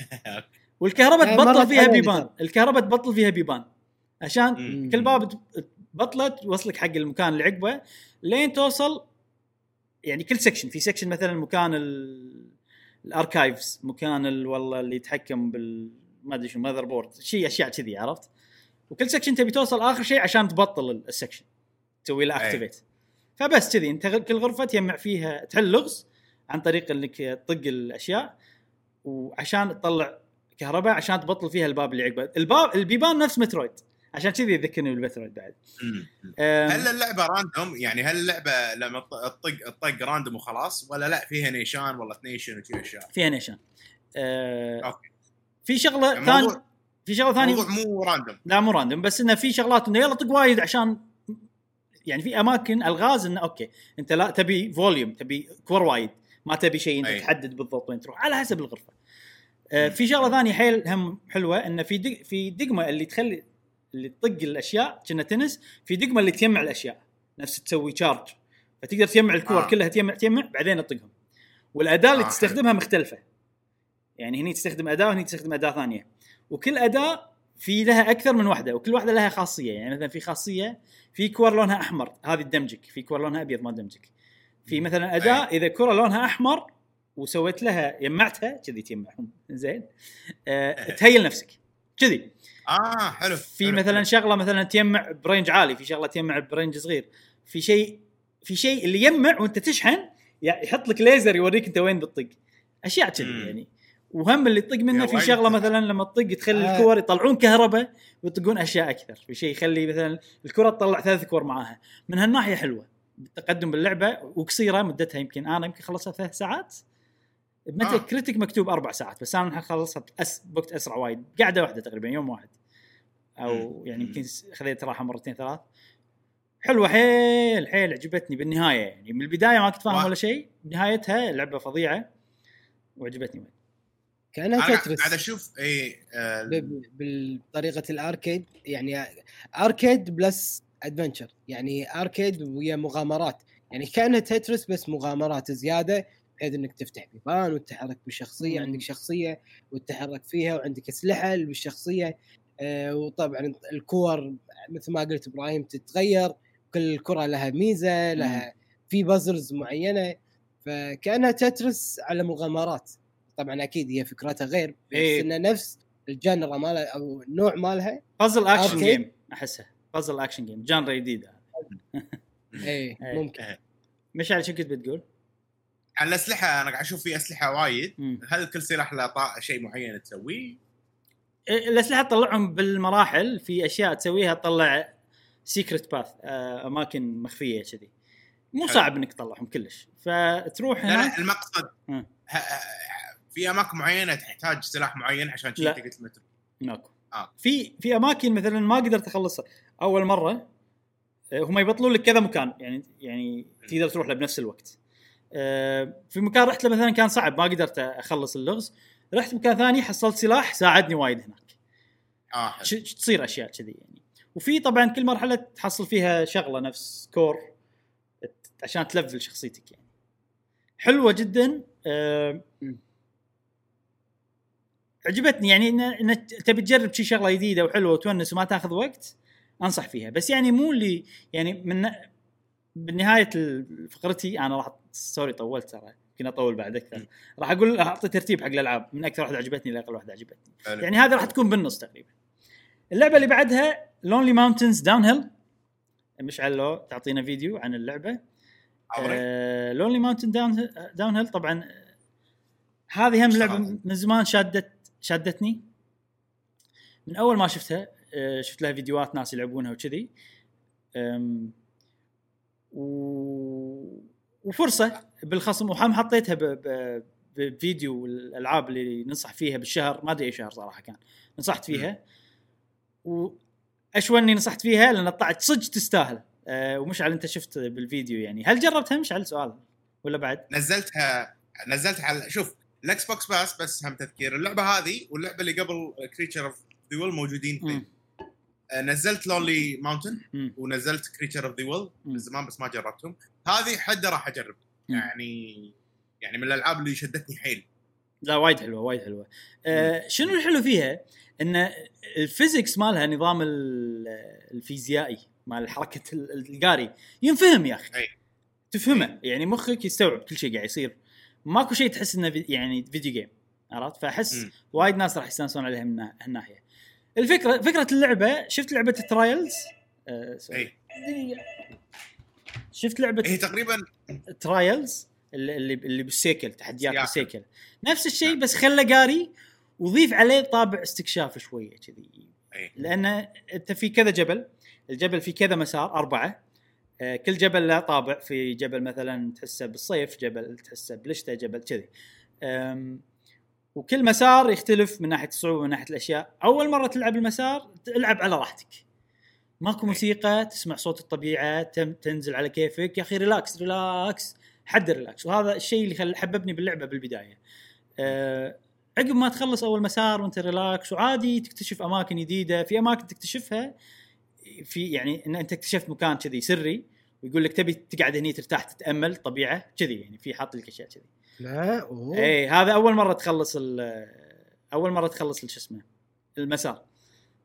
S1: والكهرباء
S2: يعني
S1: تبطل فيها بيبان. الكهرباء تبطل فيها بيبان. عشان. كل باب بطلت توصلك حق المكان اللي عقبه لين توصل يعني كل section في section مثلا مكان ال- ال archives مكان ال- والله اللي يتحكم بال ما أدري شو motherboard شيء أشياء كذي عرفت؟ وكل section تبي توصل آخر شيء عشان تبطل ال- ال section تسوي له. activate فبس كذي أنت كل غرفة تجمع فيها تحل لغز عن طريق إنك تطق الأشياء وعشان تطلع كهرباء عشان تبطل فيها الباب اللي عقبه. الباب البيبان نفس Metroid. عشان كذي يذكرني بال
S3: Metroid
S1: بعد
S3: هل اللعبة random يعني هل اللعبة لما تط- تطق تطق random وخلاص ولا لا فيها نيشان ولا نيشان وشي أشياء
S1: فيها نيشان أه
S3: okay.
S1: في شغلة
S3: يعني ثانية
S1: في شغلة ثانية
S3: الموضوع مو random
S1: لا مو random بس إنه في شغلات إنه يلا طق وايد عشان يعني في أماكن ألغاز إنه okay أنت لا تبي volume تبي كور وايد ما تبي شيء
S3: أنت.
S1: تحدد بالضبط وين تروح على حسب الغرفة. آه. في شغلة ثانية حيل هم حلوة إنه في دق في دقمة اللي تخلي اللي تطق الأشياء كنه تنس في دقمة اللي تجمع الأشياء نفس تسوي charge فتقدر تجمع الكور
S3: آه.
S1: كلها تجمع تجمع بعدين تطقهم. والأداة اللي
S3: آه،
S1: تستخدمها مختلفة. يعني هني تستخدم أداة وهني تستخدم أداة ثانية. وكل أداة في لها أكثر من واحدة وكل واحدة لها خاصية. يعني مثلا في خاصية في كور لونها أحمر هذه تدمجك في كور لونها أبيض ما تدمجك في مثلا أداة إذا كره لونها أحمر وسويت لها جمعتها كذي تجمعهم زين؟ أه تهيل نفسك. كذي
S3: آه حلو
S1: في
S3: حلو،
S1: مثلا
S3: حلو.
S1: شغلة مثلا تجمع ب range عالي في شغلة تجمع ب range صغير في شيء في شيء اللي يجمع وانت تشحن يحط لك ليزر يوريك انت وين بتطق أشياء كذي. يعني وهم اللي تطق منه في. شغلة مثلا لما تطق تخلي
S2: آه.
S1: الكور يطلعون كهرباء ويطقون أشياء أكثر في شيء يخلي مثلا الكرة تطلع ثلاث كور معاها من هالناحية حلوة التقدم باللعبة وقصيرة مدتها يمكن أنا يمكن خلصتها ثلاث ساعات Metacritic مكتوب أربع ساعات بس أنا خلصها بأس بوقت أسرع وايد قاعدة واحدة تقريبا يوم واحد أو
S3: مم.
S1: يعني. يمكن خذيت راحة مرتين ثلاث حلوة حيل حيل عجبتني بالنهاية يعني من البداية ما كنت فاهم. ولا شيء نهايتها لعبة فظيعة وعجبتني وايد
S2: كانها Tetris
S3: قاعد أشوف إي آه،
S2: بطريقه ال arcade يعني arcade plus adventure يعني arcade ويا مغامرات يعني كأنها Tetris بس مغامرات زيادة بحيث إنك تفتح بيبان وتتحرك بالشخصيه. عندك شخصية وتتحرك فيها وعندك اسلحه بالشخصية آه وطبعا الكور مثل ما قلت إبراهيم تتغير كل كرة لها ميزة لها في puzzles معينة فكأنها Tetris على مغامرات طبعا أكيد هي فكرتها غير بس
S1: إيه.
S2: انه نفس ال genre مالها أو النوع مالها
S1: puzzle
S2: action.
S1: game أحسها puzzle action game genre جديدة
S2: اي
S1: إيه.
S2: ممكن
S1: مشعل شو كنت بتقول؟
S3: على الأسلحة أنا قاعد أشوف في أسلحة وايد. هل كل سلاح له شيء معين تسويه؟
S1: الأسلحة تطلعهم بالمراحل في أشياء تسويها تطلع سيكرت باث أماكن مخفية كذي مو. صعب إنك تطلعهم كلش فتروح
S3: لا
S1: هناك
S3: لا المقصد
S1: مم.
S3: ه- ه- في أماكن معينة تحتاج سلاح معين عشان شي
S1: لا.
S3: انت قلت متر
S1: ماكو
S3: آه.
S1: في في أماكن مثلا ما قدرت أخلصها أول مرة آه، هم يبطلون لك كذا مكان يعني يعني تقدر تروح له بنفس الوقت آه، في مكان رحت له مثلا كان صعب ما قدرت أخلص اللغز. رحت مكان ثاني حصلت سلاح ساعدني وايد هناك.
S3: آه
S1: ش- تصير أشياء كذي يعني. وفي طبعا كل مرحلة تحصل فيها شغلة نفس كور عشان تلفل شخصيتك يعني. حلوة جدا. آه،
S2: مم.
S1: عجبتني يعني ان إن تبي تجرب شي شغلة جديدة وحلوة وتونس وما تاخذ وقت أنصح فيها. بس يعني مو اللي يعني من بالنهاية ال- فقرتي أنا راح sorry طولت ترى. يمكن أطول بعد
S3: أكثر.
S1: راح أقول أعطي ترتيب حق الألعاب. من أكثر واحدة عجبتني لأقل واحدة عجبتني.
S3: حلو.
S1: يعني هذه راح تكون بالنص تقريبا. اللعبة اللي بعدها Lonely Mountains Downhill مشعل لو تعطينا فيديو عن اللعبة؟ Lonely Mountain Down Downhill طبعا هذه هم
S3: لعبة؟
S1: من زمان شادت شادتني. من أول ما شفتها آه، شفت لها فيديوهات ناس يلعبونها وكذي. و... وفرصة بالخصم وحم حطيتها. بفيديو الالعاب اللي ننصح فيها بالشهر ما أدري أي شهر صراحة كان نصحت فيها. واشوى إني نصحت فيها لأن طلعت صدق تستاهل. أه ومشعل أنت شفت بالفيديو يعني. هل جربتها؟ مشعل سؤال ولا بعد؟
S3: نزلتها نزلتها على شوف ال Xbox Pass بس هم تذكير. اللعبة هذه واللعبة اللي قبل Creature of the موجودين فيه. نزلت Lonely
S1: Mountain.
S3: ونزلت Creature of the
S1: Well.
S3: من زمان بس ما جربتهم هذه حدة راح
S1: أجرب.
S3: يعني يعني من الألعاب اللي شدتني حيل
S1: لا وايد حلوة وايد حلوة أه شنو الحلو فيها؟ إن ال physics مالها نظام ال- الفيزيائي مال حركة ال- القاري ينفهم يا أخي
S3: أي.
S1: تفهمه يعني مخك يستوعب كل شيء قاعد يصير ماكو شيء تحس إنه يعني video game عرفت
S3: فأحس.
S1: وايد ناس راح يستانسون عليها من نا- هالناحيه الفكرة فكرة اللعبة شفت لعبة Trials آه sorry.
S3: اي
S1: دقيقة. شفت لعبة
S3: هي تقريبا.
S1: Trials اللي اللي بالسيكل تحديات. بالسيكل. نفس الشيء
S3: نعم.
S1: بس خله قاري وضيف عليه طابع استكشاف شوية كذي.
S3: اي
S1: لأن أنت في كذا جبل. الجبل في كذا مسار أربعة. آه، كل جبل له طابع. في جبل مثلا تحسه بالصيف جبل تحسه بالشتاء جبل كذي. وكل مسار يختلف من ناحية الصعوبة من ناحية الأشياء. أول مرة تلعب المسار تلعب على راحتك. ماكو موسيقى تسمع صوت الطبيعة ثم تنزل على كيفك يا أخي relax relax حد relax وهذا الشيء اللي خل حببني باللعبة بالبداية. أه عقب ما تخلص أول مسار وأنت ريلاكس وعادي تكتشف أماكن جديدة. في أماكن تكتشفها في يعني إن أنت اكتشفت مكان كذي سري. ويقول لك تبي تقعد هني ترتاح تتأمل طبيعة كذي يعني في حاط لك أشياء كذي.
S2: لا أوه.
S1: اي هذا أول مرة تخلص أول مرة تخلص شو اسمه المسار.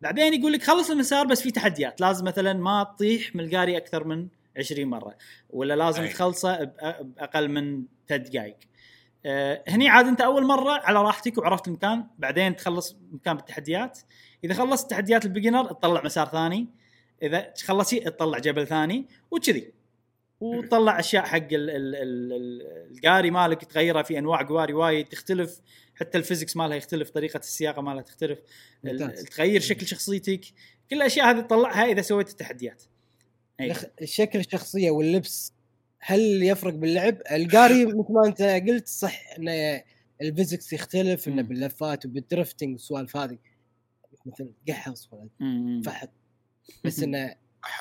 S1: بعدين يقول لك خلص المسار بس في تحديات لازم مثلا ما تطيح من القاري أكثر من 20 مرة ولا لازم
S3: أي.
S1: تخلصه بأقل من ثلاث دقائق. آه هني عاد أنت أول مرة على راحتك وعرفت المكان بعدين تخلص مكان بالتحديات. إذا خلصت تحديات ال beginner تطلع مسار ثاني. إذا خلصتي تطلع جبل ثاني وكذي وتطلع أشياء حق ال- ال- ال- ال- القاري مالك تغيرها في أنواع قواري وايد تختلف حتى ال physics مالها يختلف طريقة السياقة مالها تختلف. تغير شكل شخصيتك كل الأشياء هذه تطلعها إذا سويت التحديات.
S2: يخ- الشكل الشخصية واللبس هل يفرق باللعب؟ القاري مثل ما أنت قلت صح انه ال physics يختلف انه. باللفات وبال drifting والسوالف هذه مثل قحص ولا. فحط بس
S3: إنه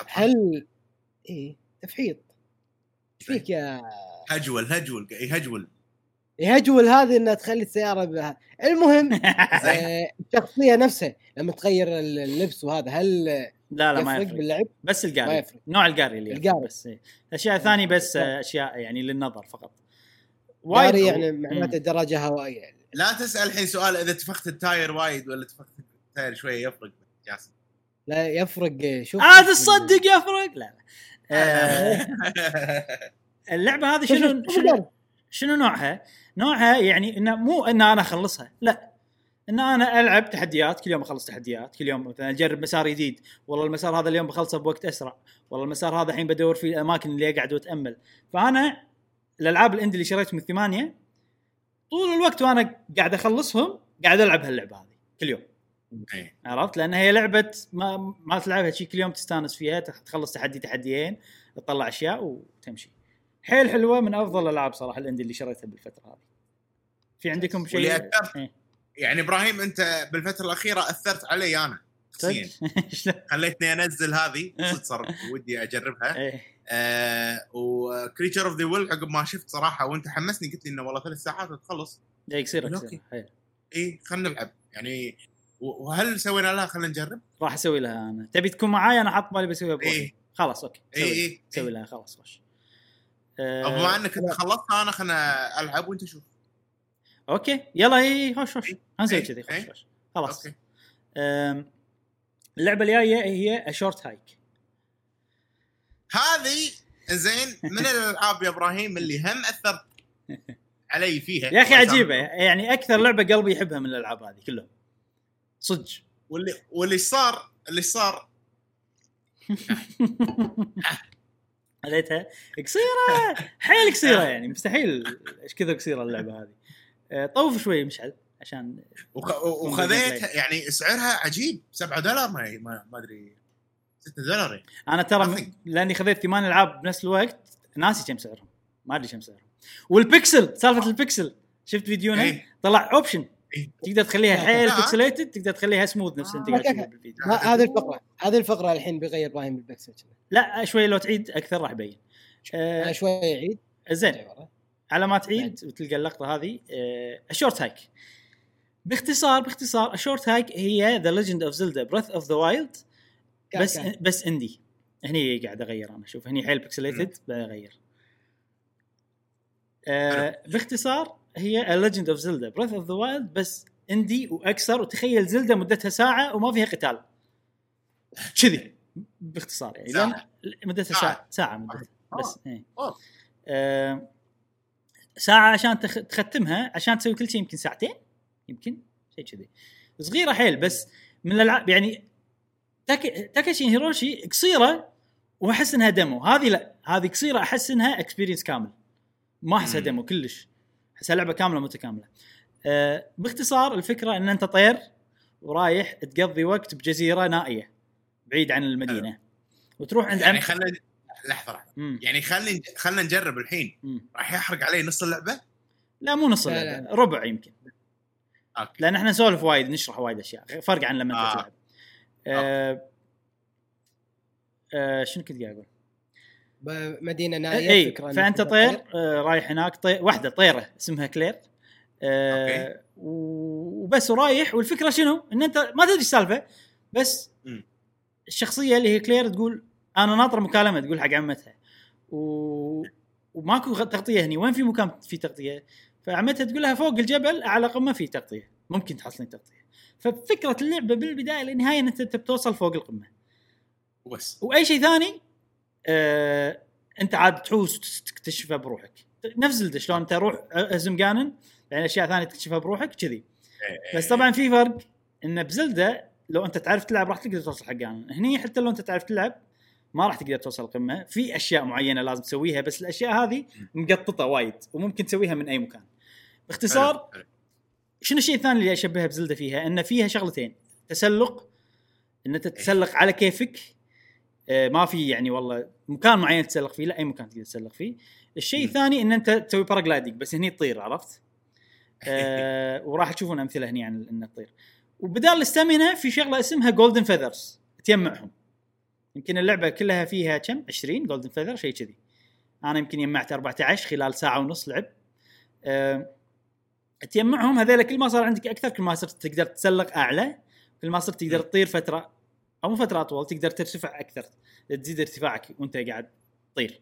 S2: هل إيه تفحيط. إيش فيك يا
S3: هجول هجول يهجول
S2: يهجول هذه إنها تخلي السيارة بها. المهم آه، الشخصية نفسها لما تغير اللبس وهذا هل
S1: لا لا ما
S2: يفرق باللعب؟
S1: بس
S2: ما
S1: القاري
S2: يفرق.
S1: نوع القاري اللي
S2: القاري.
S1: بس إيه. الاشياء الثانية بس آه، أشياء يعني للنظر فقط. وايد
S2: يعني. معناته دراجه هوائية.
S3: لا تسأل الحين سؤال إذا نفخت ال tire وايد ولا نفخت ال tire شوية يفرق. جاسم
S2: لا يفرق شوف
S1: عاد تصدق يفرق. لا آه، اللعبة هذه شنو شنو. شنو نوعها؟ نوعها يعني انه مو إن أنا أخلصها لا. إن أنا ألعب تحديات كل يوم أخلص تحديات كل يوم مثلا أجرب مسار جديد. والله المسار هذا اليوم بخلصه بوقت أسرع. والله المسار هذا الحين بدور فيه الأماكن اللي أقعد وأتأمل. فأنا الألعاب الإندي اللي شريتهم الثمانية طول الوقت وأنا قاعد أخلصهم قاعد ألعب هاللعبة هذه كل يوم.
S3: إيه.
S1: عرفت؟ لأن هي لعبة ما ما تلعبها شي كل يوم تستانس فيها تخلص تحدي تحديين تطلع أشياء وتمشي. حيل حلوة من أفضل الألعاب صراحة الأندي اللي شريتها بالفترة هذه. في عندكم شيء
S3: واللي اثرت
S1: إيه.
S3: يعني إبراهيم أنت بالفترة الأخيرة أثرت علي أنا شخصيا؟ خليتني أنزل هذه. صدق صار ودي أجربها.
S1: إيه.
S3: آه و Creature of the Well عقب ما شفت صراحة وأنت حمسني قلت لي إنه والله ثلاث ساعات وتخلص.
S1: إيه، يصير.
S3: اي خلينا نلعب. يعني وهل سوينا لها؟ خلينا نجرب؟
S1: راح أسوي لها أنا. تبي تكون معاي؟ أنا حاط بالي بسويها بروحي
S3: اي
S1: خلاص okay.
S3: اي
S1: سوي لها.
S3: اي
S1: سوي لها خلاص آه،
S3: أو بما انك انت خلصتها أنا خلنا ألعب وأنت شوف.
S1: okay. يلا اي هنسوي
S3: إيه،
S1: كذي خوش
S3: إيه.
S1: خوش. خلاص.
S3: okay.
S1: أم، اللعبة الجاية هي A Short Hike
S3: هذه زين من الألعاب يا إبراهيم اللي هم اثرت علي فيها؟
S1: يا أخي
S3: عجيبة.
S1: يعني أكثر لعبة قلبي يحبها من الألعاب هذه كلهم. صدق.
S3: واللي واللي صار اللي صار.
S1: خليتها قصيرة. حيل قصيرة يعني. مستحيل. إيش كذا قصيرة اللعبة هذه. أه، طوف شوي مشعل عشان
S3: وخ- وخذيتها يعني سعرها عجيب. 7 دولار ما ما, أدري. 6 دولار يعني.
S1: أنا ترى. م- لأني خذيت ثمان ألعاب بنفس الوقت ناسي كم سعرهم. ما أدري كم سعرهم. والبكسل سالفة البكسل شفت فيديونا
S3: إيه.
S1: طلع
S3: option.
S1: تقدر تخليها حيل
S3: آه.
S1: pixelated تقدر تخليها سموث نفس
S2: okay.
S1: تشوفه بالفيديو
S2: هذه الفقرة هذه الفقرة الحين بيغير إبراهيم البكسل.
S1: لا شوي لو تعيد أكثر راح يبين.
S2: آه
S1: آه
S2: شوي يعيد.
S1: زين. على ما تعيد وتلقى اللقطة هذه آه ال Short Hike باختصار باختصار ال Short Hike هي The Legend of Zelda Breath of the
S2: Wild
S1: بس
S2: كان.
S1: بس indie هني قاعد أغير أنا شوف هني حيل pixelated اغير آه باختصار هي Legend of Zelda Breath of the Wild بس indie وأكثر وتخيل Zelda مدتها ساعة وما فيها قتال كذي باختصار يعني. لأن مدتها.
S3: ساعة
S1: ساعة مدتها بس
S3: آه.
S1: إيه. آه ساعة عشان تخ... تختمها عشان تسوي كل شيء يمكن ساعتين يمكن شيء كذي صغيرة حيل بس من الألعاب يعني تاك... تاكاشي هيروشي قصيرة وأحس إنها demo هذه لا هذه قصيرة أحس إنها experience كامل ما
S3: أحسها.
S1: demo كلش احسها لعبه كاملة متكاملة آه باختصار الفكرة إن أنت طير ورايح تقضي وقت بجزيرة نائية بعيد عن المدينة وتروح عند
S3: يعني
S1: عم
S3: خلينا لحظة
S1: لحظة.
S3: يعني خلينا خلينا نجرب الحين. راح يحرق علي نص اللعبة
S1: لا مو نص
S2: لا،
S1: اللعبة
S2: لا.
S1: ربع يمكن
S3: okay
S1: لأن إحنا نسولف وايد نشرح وايد أشياء فرق عن لما أنت
S3: آه.
S1: تلعب آه. آه. شنو كنت قاعد
S2: أقول؟ مدينه نائية
S1: اي
S2: فأنت
S1: طير آه رايح هناك طير واحدة طيرة اسمها كلير. آه
S3: okay.
S1: و- وبس ورايح. والفكرة شنو؟ إن أنت ما تدري السالفه بس. الشخصية اللي هي كلير تقول أنا ناطره مكالمة تقول حق عمتها. و... وماكو تغطية هني. وين في مكان في تغطية؟ فعمتها تقول لها فوق الجبل اعلى قمه في تغطية. ممكن تحصلين تغطية. ففكرة اللعبة بالبداية للنهاية إن أنت تبي توصل فوق القمة.
S3: وبس.
S1: وأي شيء ثاني آه انت عاد تحوس تكتشفه بروحك. نفس زلدة شلون انت روح اهزم جانن يعني أشياء ثانية تكتشفها بروحك كذي. بس طبعا في فرق إن بزلدة لو أنت تعرف تلعب راح تقدر توصل حق جانن هني حتى لو أنت تعرف تلعب ما راح تقدر توصل القمه في أشياء معينة لازم تسويها بس الأشياء هذه مقططة وايد وممكن تسويها من أي مكان. باختصار. شنو الشيء الثاني اللي اشبهها بزلدة فيها؟ إن فيها شغلتين. تسلق إن أنت تتسلق على كيفك ما في يعني والله مكان معين تتسلق فيه لا أي مكان تقدر تتسلق فيه. الشيء. الثاني إن أنت تسوي paragliding بس هني تطير عرفت؟ آه وراح تشوفون أمثلة هني عن إنه تطير وبدال ال stamina في شغلة اسمها golden feathers تجمعهم يمكن اللعبة كلها فيها كم 20 golden feather شيء كذي أنا يمكن جمعت 14 خلال ساعة ونص لعب أه تجمعهم هذول كل ما صار عندك أكثر كل ما صرت تقدر تسلق أعلى كل ما صرت تقدر تطير فترة أو فترة أطول تقدر ترتفع أكثر تزيد ارتفاعك وأنت قاعد تطير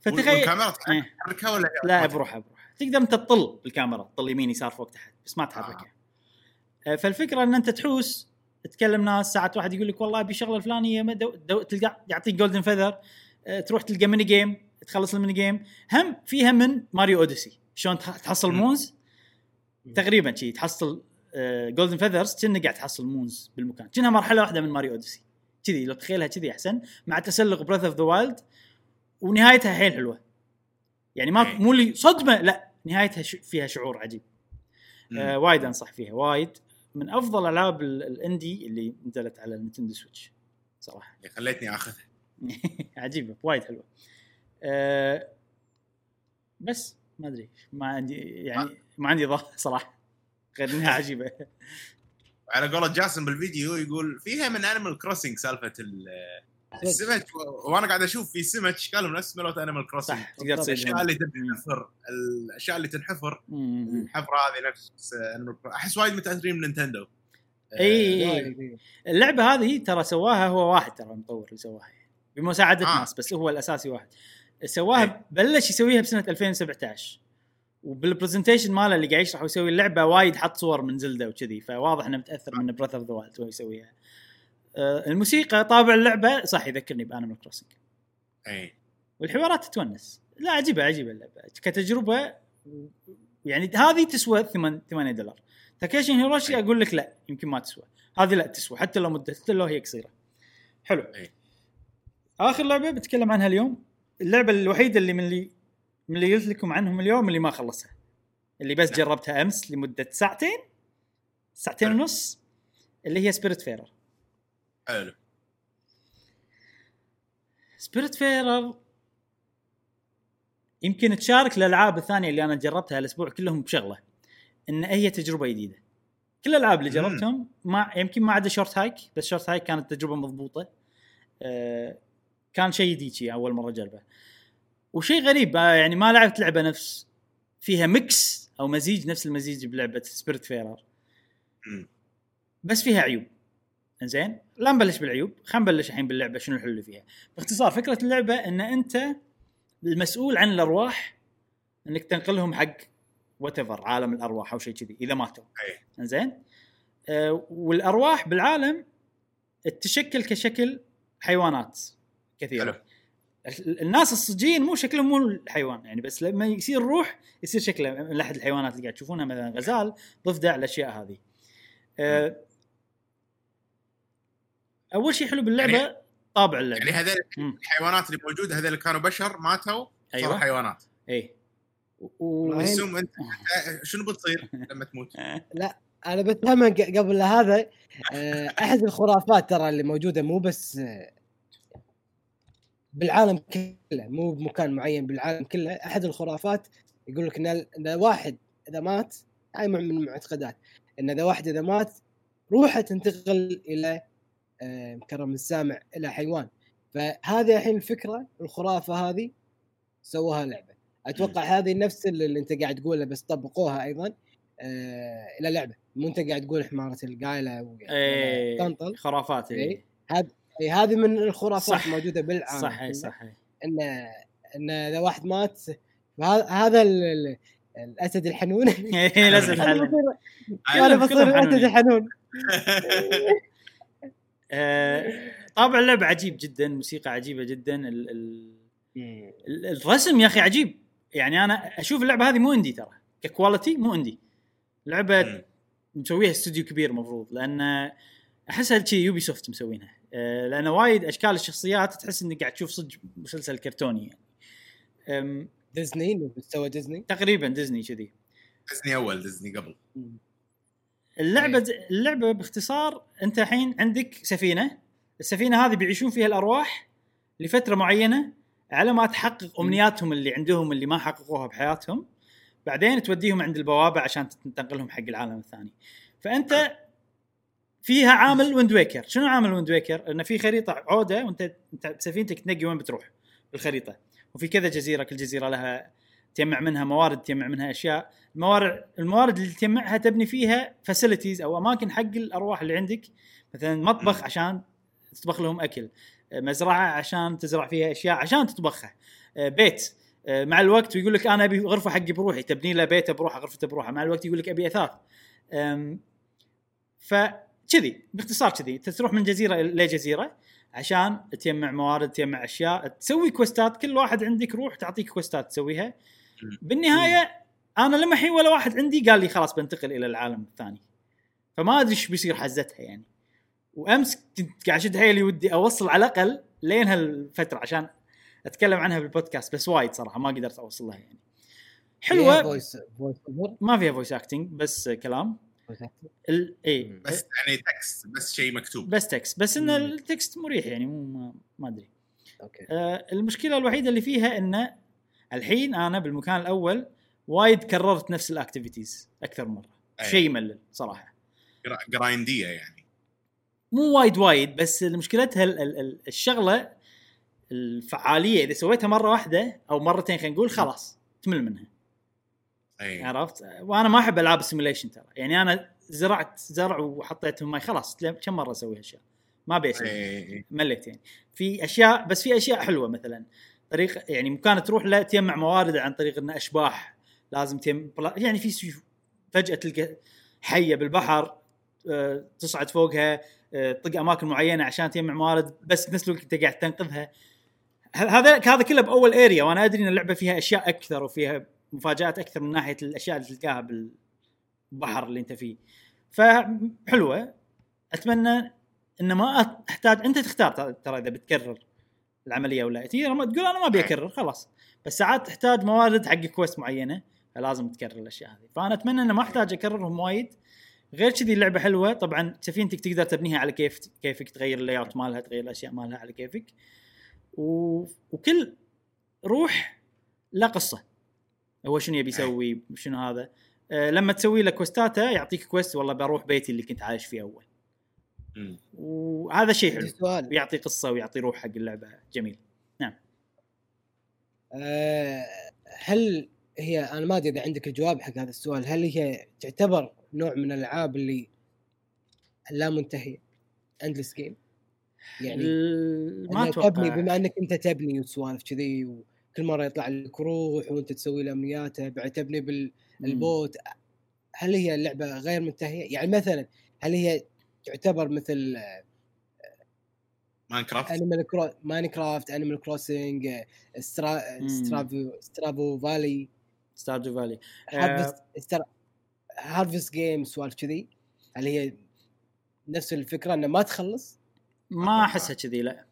S1: فتخيل
S3: والكاميرا
S1: إيه.
S3: تحركها ولا
S1: لا بروحها بروحها تقدر أنت تطل بالكاميرا تطل يمين يسار فوق تحت بس ما تحركها آه. فالفكرة إن أنت تحوس تكلم ناس ساعات واحد يقول لك والله أبي شغلة الفلانية دو دو تلقى يعطيك golden feather تروح تلقى mini game تخلص ال mini game هم فيها من Mario Odyssey شلون تح- تحصل.
S2: moons.
S1: تقريبا شي تحصل golden feathers كأنك قاعد تحصل moons بالمكان. كأنها مرحلة واحدة من Mario Odyssey كذي لو تخيلها كذي أحسن مع تسلق Breath of the Wild ونهايتها حيل حلوة. يعني ما
S3: إيه.
S1: مو اللي صدمة لا نهايتها ش- فيها شعور عجيب. آه وايد أنصح فيها وايد. من أفضل ألعاب ال- ال indie اللي نزلت على ال Nintendo Switch صراحة.
S3: خليتني آخذها.
S1: عجيبة وايد حلوة. أه بس ما أدري ما عندي يعني ما عندي ضغط صراحة. غير انها عجيبه
S3: على قولة جاسم بالفيديو يقول فيها من Animal Crossing سالفة ال- السمك وأنا قاعد أشوف في سمك اشكالهم نفس ملوت Animal Crossing
S1: صح تقدر تصيد
S3: الاشياء اللي. تنحفر الأشياء اللي تنحفر. الحفرة هذه نفس. أحس وايد متاثرين من Nintendo
S1: إي
S3: آه،
S1: إي. اللعبة هذه ترى سواها هو واحد ترى المطور اللي سواها. بمساعدة
S3: آه.
S1: ناس بس هو الأساسي واحد سواها. بلش يسويها بسنة 2017 وبال presentation ماله اللي قاعد يشرح ويسوي اللعبة وايد حط صور من Zelda وكذي فواضح إنه متأثر من Breath of the Wild وهو يسويها. آه، الموسيقى طابع اللعبة صح يذكرني ب Animal
S3: Crossing إي.
S1: والحوارات تتونس. لا عجيبة عجيبة اللعبة. كتجربة يعني هذه تسوى 8 8 دولار. تاكيشي هيروشي أقول لك لا يمكن ما تسوى. هذه لا تسوى حتى لو مدة حتى لو هي قصيرة. حلو.
S3: أي.
S1: آخر لعبة بتكلم عنها اليوم. اللعبة الوحيدة اللي من اللي من اللي قلت لكم عنهم اليوم اللي ما خلصها اللي بس
S3: نعم.
S1: جربتها أمس لمدة ساعتين ساعتين. ونص اللي هي Spiritfarer
S3: حلو
S1: Spiritfarer يمكن تشارك الألعاب الثانية اللي أنا جربتها الأسبوع كلهم بشغلة إن هي تجربة جديدة كل الألعاب اللي. جربتهم ما يمكن ما عدا Short Hike بس Short Hike كانت تجربة مضبوطة آه كان شيء جديد أول مرة أجربه وشيء غريب آه يعني ما لعبت لعبة نفس فيها mix أو مزيج نفس المزيج بلعبة
S3: Spiritfarer.
S1: بس فيها عيوب. زين لا نبلش بالعيوب خلينا نبلش الحين باللعبة شنو الحلو اللي فيها. باختصار فكرة اللعبة إن أنت المسؤول عن الأرواح إنك تنقلهم حق وات عالم الأرواح أو شيء كذي إذا ماتوا. زين آه والأرواح بالعالم تشكل كشكل حيوانات كثيرة. الناس الصجيين مو شكلهم مو الحيوان يعني بس لما يصير روح يصير شكله من أحد الحيوانات اللي قاعد تشوفونها مثلا غزال ضفدع الأشياء هذه. آه أول شيء حلو باللعبة
S3: يعني-
S1: طابع اللعبة
S3: يعني هذول. الحيوانات اللي موجودة هذول اللي كانوا بشر ماتوا صاروا
S1: أيوة.
S3: حيوانات
S1: إي و...
S3: أنت أنت شنو بتصير لما تموت؟
S2: أنا بتهمها ق- قبل هذا آه، أحد الخرافات ترى اللي موجودة مو بس آه، بالعالم كله مو بمكان معين بالعالم كله. أحد الخرافات يقول لك إن إن واحد إذا مات هاي من المعتقدات. إن إذا واحد إذا مات روحه تنتقل إلى آه، كرم السامع إلى حيوان. فهذه الحين الفكرة الخرافة هذه سووها لعبة. أتوقع هذه نفس اللي أنت قاعد تقوله بس طبقوها أيضا آه إلى لعبة. مو أنت قاعد تقول حماره القايلة
S1: اي
S2: تنطل.
S1: خرافات اي
S2: إي. اي هذه من الخرافات. الموجودة بالعالم
S1: صح اي
S2: كله.
S1: صح إي.
S2: إن إن إذا واحد مات هذا ال- ال- الأسد الحنون
S1: إي، لازم أنا
S2: بصير
S1: الأسد.
S2: الحنون
S1: طابع اللعبه عجيب جدا موسيقى عجيبة جدا ال... ال... ال- الرسم يا أخي عجيب يعني أنا أشوف اللعبة هذه مو indie ترى ك quality مو indie
S3: لعبة.
S1: مسويها استوديو كبير المفروض لأن أحسها شيء Ubisoft مسوينها لأن وايد أشكال الشخصيات تحس إنك قاعد تشوف صدق مسلسل كرتوني يعني.
S2: ديزني؟ مستوى ديزني؟
S1: تقريبا ديزني كذي.
S3: ديزني أول ديزني قبل.
S1: اللعبة اللعبة باختصار أنت الحين عندك سفينة. السفينة هذه بيعيشون فيها الأرواح لفترة معينة على ما تحقق أمنياتهم اللي عندهم اللي ما حققوها بحياتهم. بعدين توديهم عند البوابة عشان تنقلهم حق العالم الثاني. فأنت فيها عامل Wind Waker شنو عامل Wind Waker إنه في خريطة عودة وانت أنت سفينتك تنقي وين بتروح بالخريطة. وفي كذا جزيرة كل جزيرة لها تجمع منها موارد تجمع منها أشياء. الموارد الموارد اللي تجمعها تبني فيها فاسيلتيز أو أماكن حق الأرواح اللي عندك. مثلا مطبخ عشان تطبخ لهم أكل. مزرعة عشان تزرع فيها أشياء عشان تطبخها. بيت. مع الوقت ويقول لك أنا أبي غرفة حقي بروحي. تبني له بيته بروحه غرفته بروحه. مع الوقت يقول لك أبي أثاث. فكذي باختصار كذي انت تروح من جزيرة لجزيرة عشان تجمع موارد تجمع أشياء تسوي quest ات كل واحد عندك روح تعطيك quest ات تسويها. بالنهاية أنا لما الحين ولا واحد عندي قال لي خلاص بنتقل إلى العالم الثاني. فما أدري إيش بيصير حزتها يعني. وأمس كنت قاعد أشد حيلي ودي أوصل على الأقل لين هالفترة عشان أتكلم عنها بالبودكاست بس وايد صراحة ما قدرت اوصل لها يعني. حلوة.
S2: voice voice
S1: ما فيها voice acting بس كلام. ال... اي
S3: بس يعني text بس شيء مكتوب.
S1: بس text بس إن.
S2: ال
S1: text مريح يعني مو ما, ما أدري.
S2: okay.
S1: آه المشكلة الوحيدة اللي فيها انه الحين أنا بالمكان الأول وايد كررت نفس ال activities أكثر من مرة.
S3: أي.
S1: شيء يملل صراحة.
S3: gri- grind ية يعني.
S1: مو وايد وايد بس مشكلتها ال- ال- ال- الشغلة الفعالية إذا سويتها مرة واحدة أو مرتين خلينا نقول خلاص تمل منها.
S3: اي
S1: عرفت؟ وأنا ما أحب ألعاب ال simulation ترى. يعني أنا زرعت زرع وحطيتهم ماي خلاص كم مرة أسوي هالأشياء؟ ما أبي أسوي.
S3: اي
S1: مليت يعني. في اشياء بس في أشياء حلوة مثلا. طريق يعني مكان تروح له تجمع موارد عن طريق إنه أشباح. لازم team يعني في فجأة تلقى حية بالبحر آه، تصعد فوقها آه، تطق أماكن معينة عشان تجمع موارد بس نفس الوقت أنت قاعد تنقذها. هذا هذا كله بأول area وأنا أدري إن اللعبة فيها أشياء أكثر وفيها مفاجآت أكثر من ناحية الأشياء اللي تلقاها بالبحر اللي أنت فيه. فحلوة. أتمنى إن ما أحتاج أنت تختار ترى- إذا بتكرر العملية ولا لما تقول أنا ما أبي أكرر خلاص. بس ساعات تحتاج موارد حق quest معينة فلازم تكرر الأشياء هذه. فأنا أتمنى انه ما أحتاج أكررهم وايد. غير كذي اللعبة حلوة. طبعا سفينتك تقدر تبنيها على كيف كيفك تغير ال layout مالها تغير الأشياء مالها على كيفك. و... وكل روح له قصة. هو شنو يبي يسوي شنو هذا؟ أه لما تسوي له كوستاته يعطيك كويست والله بروح بيتي اللي كنت عايش فيه أول.
S3: مم.
S1: وهذا شيء حلو.
S2: سؤال.
S1: ويعطي قصة ويعطي روح حق اللعبة. جميل.
S2: آه، هل هي أنا ما أدري إذا عندك الجواب حق هذا السؤال هل هي تعتبر نوع من الألعاب اللي لا منتهيه اندلس جيم يعني
S1: ما أتوقع.
S2: تبني بما إنك أنت تبني وسوالف كذي وكل مرة يطلع لك روح وأنت تسوي له أمنياته بعد تبني بالبوت. هل هي اللعبة غير منتهية؟ يعني مثلا هل هي تعتبر مثل
S3: ماينكرافت؟
S2: انيمال كرو... ماينكرافت انيمال كروسنج. سترافو سترافو فالي
S1: ستاردو فالي
S2: harvest game سوالف كذي. هل هي نفس الفكرة إنه ما تخلص؟
S1: ما أحسها كذي لا.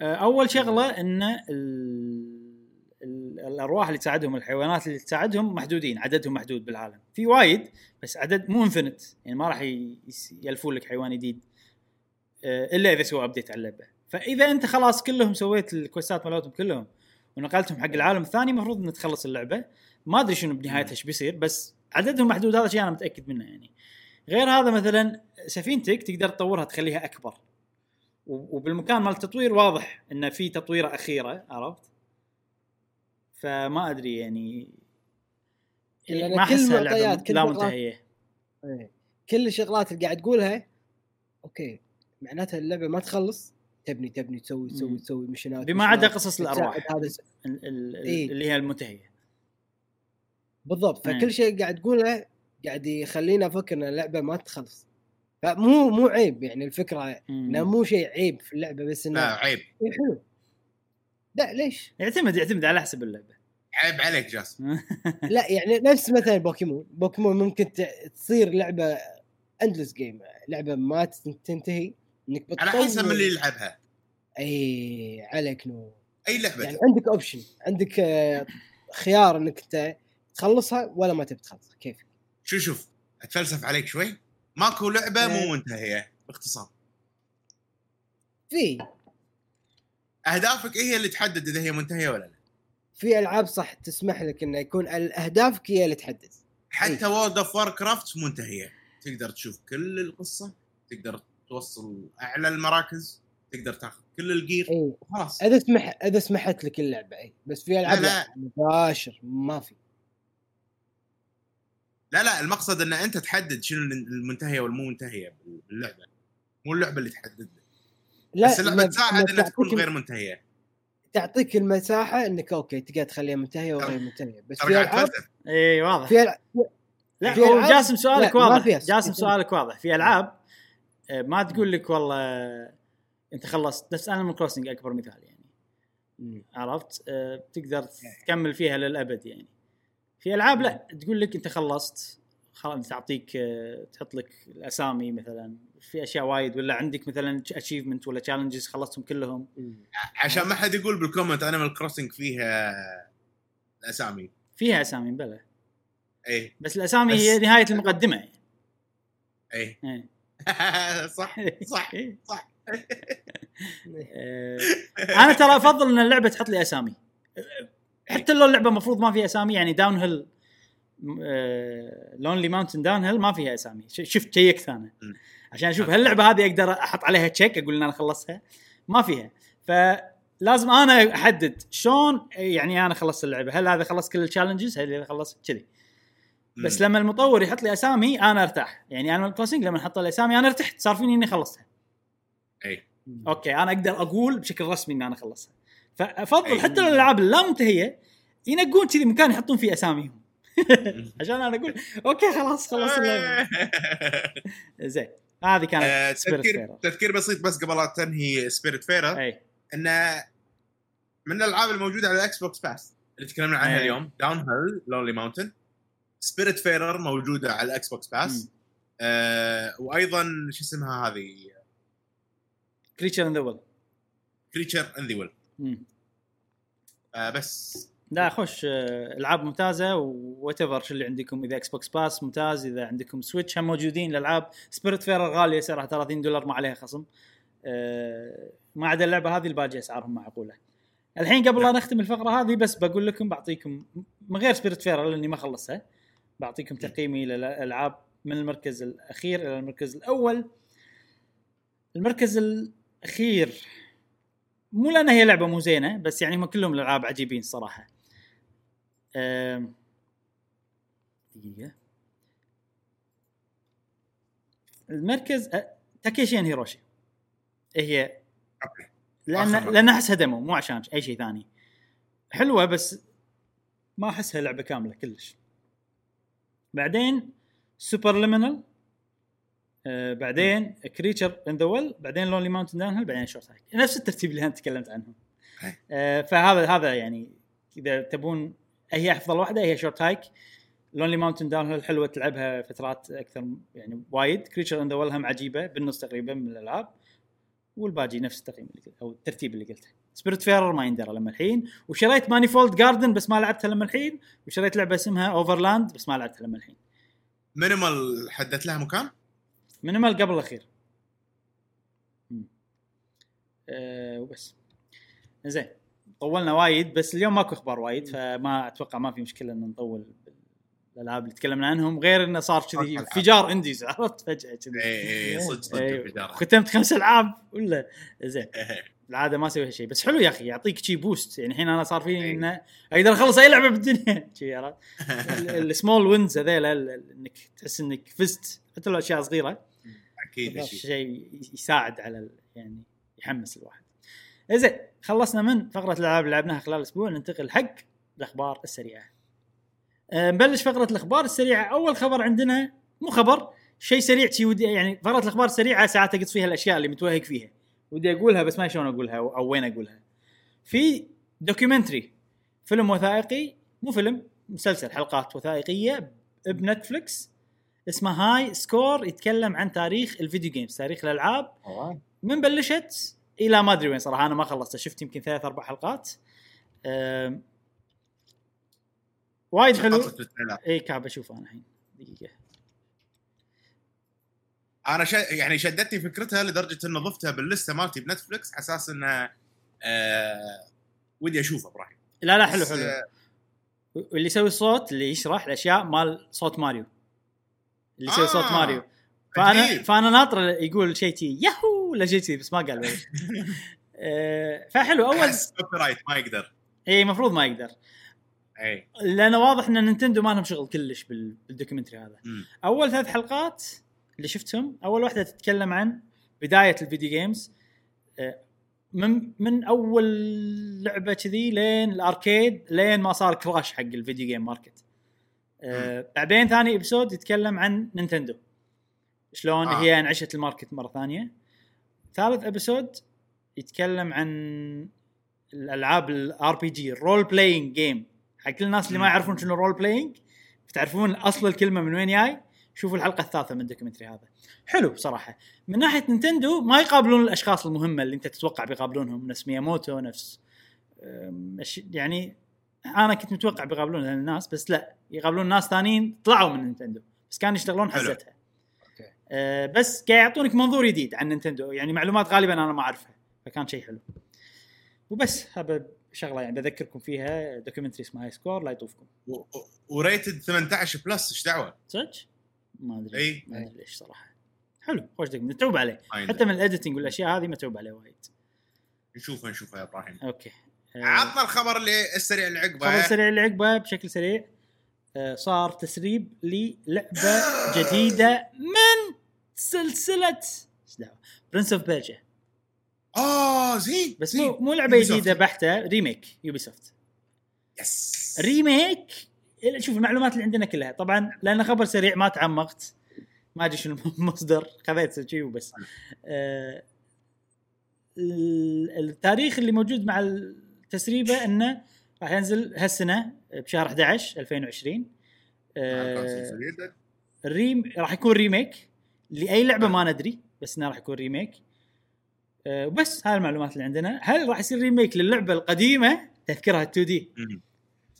S1: آه، أول شغلة ان ال... ال... الأرواح اللي تساعدهم الحيوانات اللي تساعدهم محدودين عددهم محدود بالعالم. في وايد بس عدد مو infinite يعني ما راح يلفون لك حيوان جديد آه، إلا إذا سووا update على اللعبة. فإذا أنت خلاص كلهم سويت ال quest ات مالتهم كلهم ونقلتهم حق العالم الثاني المفروض ان تخلص اللعبة. ما أدري شنو بنهايتها إيش بيصير بس عددهم محدود هذا شيء أنا متأكد منه يعني. غير هذا مثلا سفينتك تقدر تطورها تخليها أكبر. وبالمكان مال التطوير واضح انه في تطويرة أخيرة عرفت؟ فما أدري يعني ما
S2: أحسها
S1: لعبه
S2: كل
S1: لا
S2: شغلات-
S1: منتهية
S2: إيه. كل الشغلات اللي قاعد تقولها أوكي معناتها اللعبة ما تخلص تبني تبني تسوي تسوي. تسوي مشينات
S1: بما عدا قصص الأرواح
S2: هذا
S1: ال- ال-
S2: إيه.
S1: اللي هي المنتهية
S2: بالضبط
S1: إيه.
S2: فكل شيء قاعد تقوله قاعد يخلينا أفكر إن اللعبة ما تخلص فمو مو عيب يعني الفكرة إنه مو شيء عيب في اللعبة بس إنه
S3: لا عيب
S2: شيء حلو لا ليش؟
S1: يعتمد يعتمد على حسب اللعبة.
S3: عيب عليك جاسم.
S2: لا يعني نفس مثلا Pokémon. Pokémon ممكن تصير لعبة endless game لعبة ما تن- تنتهي إنك
S3: على
S2: بتطور
S3: حسب اللي يلعبها.
S2: إي عليك نور.
S3: أي لعبة
S2: يعني عندك option عندك آه، خيار إنك انت تخلصها ولا ما تبي تخلصها. كيف؟
S3: شو شوف أتفلسف عليك شوي. ماكو لعبة
S2: إيه.
S3: مو منتهية. باختصار.
S2: في.
S3: أهدافك هي اللي تحدد إذا هي منتهية ولا لا؟
S2: في ألعاب صح تسمح لك إنه يكون الاهداف هي اللي تحدد.
S3: حتى World of Warcraft منتهية. تقدر تشوف كل القصة تقدر توصل أعلى المراكز تقدر تاخذ كل ال gear
S2: اي
S3: خلاص
S2: إذا سمح إذا سمحت لك اللعبة اي بس في ألعاب مباشر ما في.
S3: لا لا المقصد إن أنت تحدد شنو المنتهية والمو منتهية باللعبة. مو اللعبة اللي تحدد.
S2: لا
S3: بس اللعبه تساعد انها تكون غير منتهية.
S2: تعطيك المساحة إنك okay تقدر تخليها منتهية وغير منتهية. بس في
S3: ألعاب
S1: إي واضح.
S2: في العاب
S1: لا
S2: في
S1: هو
S2: ألعاب؟
S1: جاسم سؤالك
S2: لا،
S1: واضح. جاسم سؤالك واضح. في ألعاب آه، ما تقول لك والله أنت خلصت. نفس Animal Crossing أكبر مثال يعني.
S2: مم.
S1: عرفت؟ آه، تقدر تكمل فيها للأبد يعني. في ألعاب لا تقول لك أنت خلصت خلاص تعطيك آه، تحط لك الأسامي مثلا. في أشياء وايد ولا عندك مثلا achievement ولا challenges خلصتهم كلهم.
S3: عشان ما حد يقول بال comment Animal Crossing فيها الأسامي.
S1: فيها أسامي بلا
S3: اي
S1: بس الأسامي
S3: بس-
S1: هي نهاية المقدمة. يعني
S3: اي
S1: إيه.
S3: صح صح. صح.
S1: أنا ترى أفضل إن اللعبة تحط لي أسامي. حتى لو اللعبة المفروض ما فيها أسامي يعني Downhill Lonely Mountain Downhill ما فيها أسامي. شفت شيكت
S3: أنا.
S1: عشان أشوف هل اللعبه هذه أقدر أحط عليها check أقول إن أنا خلصتها. ما فيها. فلازم أنا أحدد شلون يعني أنا خلصت اللعبة. هل هذا خلص كل ال challenges هل هذا خلص كذي؟ بس لما المطور يحط لي أسامي أنا أرتاح. يعني Animal Crossing لما حط لي أسامي أنا ارتحت. صار فيني إني خلصتها.
S3: أي.
S1: okay أنا أقدر أقول بشكل رسمي ان أنا خلصتها. فأفضل
S3: أي.
S1: حتى الألعاب اللا منتهيه ينقون كذي مكان يحطون فيه أساميهم. عشان أنا أقول okay خلاص خلص اللعبة. زين. هذه
S3: آه،
S1: كانت Spirit
S3: تذكير تذكير بسيط بس قبل لا تنهي Spiritfarer
S1: أي.
S3: انه من الألعاب الموجودة على ال Xbox Pass اللي تكلمنا عنها
S1: إيه.
S3: اليوم Downhill Lonely Mountain Spiritfarer موجودة على ال Xbox Pass آه وأيضا شو اسمها هذه؟
S1: Creature in the Well
S3: Creature in the Well بس.
S1: لا خوش آه، العاب ممتازة whatever شو اللي عندكم. إذا Xbox Pass ممتاز إذا عندكم Switch هم موجودين الألعاب. Spiritfarer غالية سعرها 30 دولار ما عليها خصم. آه، ما عدا اللعبة هذه الباقي أسعارهم معقولة. الحين قبل لا نختم الفقرة هذه بس بقول لكم بعطيكم من غير Spiritfarer لأني ما خلصها بعطيكم تقييمي للألعاب من المركز الأخير إلى المركز الأول. المركز الأخير مو لأن هي لعبة مو زينة بس يعني هم كلهم الالعاب عجيبين صراحة. أم، دقيقة. المركز أ- Takeshi Hiroshi. هي okay.
S3: لأن
S1: لأن أحسها demo مو عشان أي شيء ثاني. حلوة بس ما أحسها لعبة كاملة كلش. بعدين Superliminal آه بعدين Creature in the Well بعدين Lonely Mountain Downhill بعدين Short Hike نفس الترتيب اللي أنت تكلمت عنهم.
S3: أي.
S1: آه فهذا هذا يعني إذا تبون هي أفضل واحدة هي Short Hike Lonely Mountain Downhill حلوة تلعبها فترات أكثر يعني وايد. Creature in the Well هم عجيبة بالنص تقريبا من الألعاب. والباقي نفس التقييم اللي قلت أو الترتيب اللي قلته. Spiritfarer ما يندرى لما الحين. وشريت Manifold Garden بس ما لعبتها لما الحين. وشريت لعبة اسمها Overland بس ما لعبتها لما الحين.
S3: Liminal حددت لها مكان؟
S1: Liminal قبل الأخير. أه وبس. زين. طولنا وايد بس اليوم ماكو أخبار وايد فما أتوقع ما في مشكلة إن نطول الألعاب اللي تكلمنا عنهم غير إنه صار كذي. انفجار indies عرفت فجأة كذي
S3: اي اي صدق صدق
S1: أيوة.
S3: انفجار.
S1: ختمت خمس ألعاب ولا زين العاده ما أسوي شيء بس حلو يا أخي يعطيك شي boost يعني الحين أنا صار فيني. إنه أقدر أخلص أي لعبة بالدنيا شي عرفت ال small wins هذيلا إنك تحس إنك فزت حتى لو أشياء
S3: صغيرة أكيد.
S1: شيء يساعد على يعني يحمس الواحد زين خلصنا من فقرة الألعاب اللي لعبناها خلال أسبوع ننتقل حق الأخبار السريعة. أه، نبلش فقرة الأخبار السريعة. أول خبر عندنا مو خبر شيء سريع شي ودي يعني فقرة الأخبار السريعة ساعات أقص فيها الأشياء اللي متوهق فيها. ودي أقولها بس ما شلون أقولها أو, أو وين أقولها. في documentary فيلم وثائقي مو فيلم مسلسل حلقات وثائقية بنتفلكس اسمه High Score يتكلم عن تاريخ ال video games تاريخ الألعاب. من بلشت إلى ما أدري وين صراحة أنا ما خلصته شفت يمكن ثلاث أربع حلقات. أم، وايد حلو. اي قاعد بشوفه أنا الحين. دقيقة.
S3: أنا ش... يعني شدتني فكرتها لدرجة إنه ضفتها باللستة مالتي بنتفلكس على أساس إنه آه... ودي أشوفه إبراهيم
S1: لا لا حلو حلو.
S3: آه،
S1: واللي يسوي الصوت اللي يشرح الأشياء مال صوت ماريو. اللي يسوي صوت
S3: آه،
S1: ماريو. فأنا
S3: عجيب.
S1: فأنا ناطر يقول شيء تي ياهو! ولا شيء تي بس ما قال بعد. آه، فحلو
S3: أول copyright ما يقدر.
S1: إي المفروض ما يقدر.
S3: إي.
S1: لأنه واضح إن نينتندو ما لهم شغل كلش بال- بال documentary
S3: هذا.
S1: أول ثلاث حلقات اللي شفتهم أول واحدة تتكلم عن بداية ال video games آه، من من أول لعبة كذي لين ال arcade لين ما صار crash حق ال video game market آه، بعدين ثاني episode يتكلم عن نينتندو. شلون
S3: آه.
S1: هي انعشت ال market مرة ثانية. ثالث episode يتكلم عن الألعاب ال RPG ال role playing game حق كل الناس اللي ما. يعرفون شنو role playing تعرفون أصل الكلمة من وين جاي شوفوا الحلقة الثالثة من ال documentary هذا حلو بصراحة من ناحية نينتندو ما يقابلون الأشخاص المهمة اللي أنت تتوقع بيقابلونهم نفس مياموتو نفس يعني أنا كنت متوقع بيقابلون الناس بس لا يقابلون ناس ثانيين طلعوا من نينتندو بس كانوا يشتغلون. حزتها. أه بس قاعد يعطونك منظور جديد عن نينتندو. يعني معلومات غالبا أنا ما أعرفها فكان شيء حلو. وبس هذا شغلة يعني بذكركم فيها. documentary اسمه High Score لا يطوفكم.
S3: و rated 18 plus إيش دعوة؟
S1: صدق؟ ما أدري.
S3: إي.
S1: ما أدري ليش صراحة. حلو خوش دقم متعوب عليه. حتى من ال editing والأشياء هذه متعوب عليه وايد.
S3: نشوفه نشوفه يا إبراهيم.
S1: okay. آه،
S3: عطنا الخبر اللي السريع اللي عقبه
S1: سريع اللي عقبه بشكل سريع. آه، صار تسريب للعبة جديدة من سلسلة إيش دعوه Prince of Persia
S3: آه زين
S1: بس
S3: زين.
S1: مو مو
S3: لعبة
S1: جديدة. بحتة remake Ubisoft
S3: yes
S1: remake شوف المعلومات اللي عندنا كلها. طبعا لأن خبر سريع ما تعمقت. ما أدري شنو المصدر. خذيت شيء وبس. آه. ال- التاريخ اللي موجود مع التسريبة إنه راح ينزل هالسنة بشهر 11 2020 آه الريم راح يكون remake لأي لعبة ما ندري بس إنه راح يكون remake آه وبس هاي المعلومات اللي عندنا. هل راح يصير remake للعبة القديمة؟ تذكرها
S3: 2D.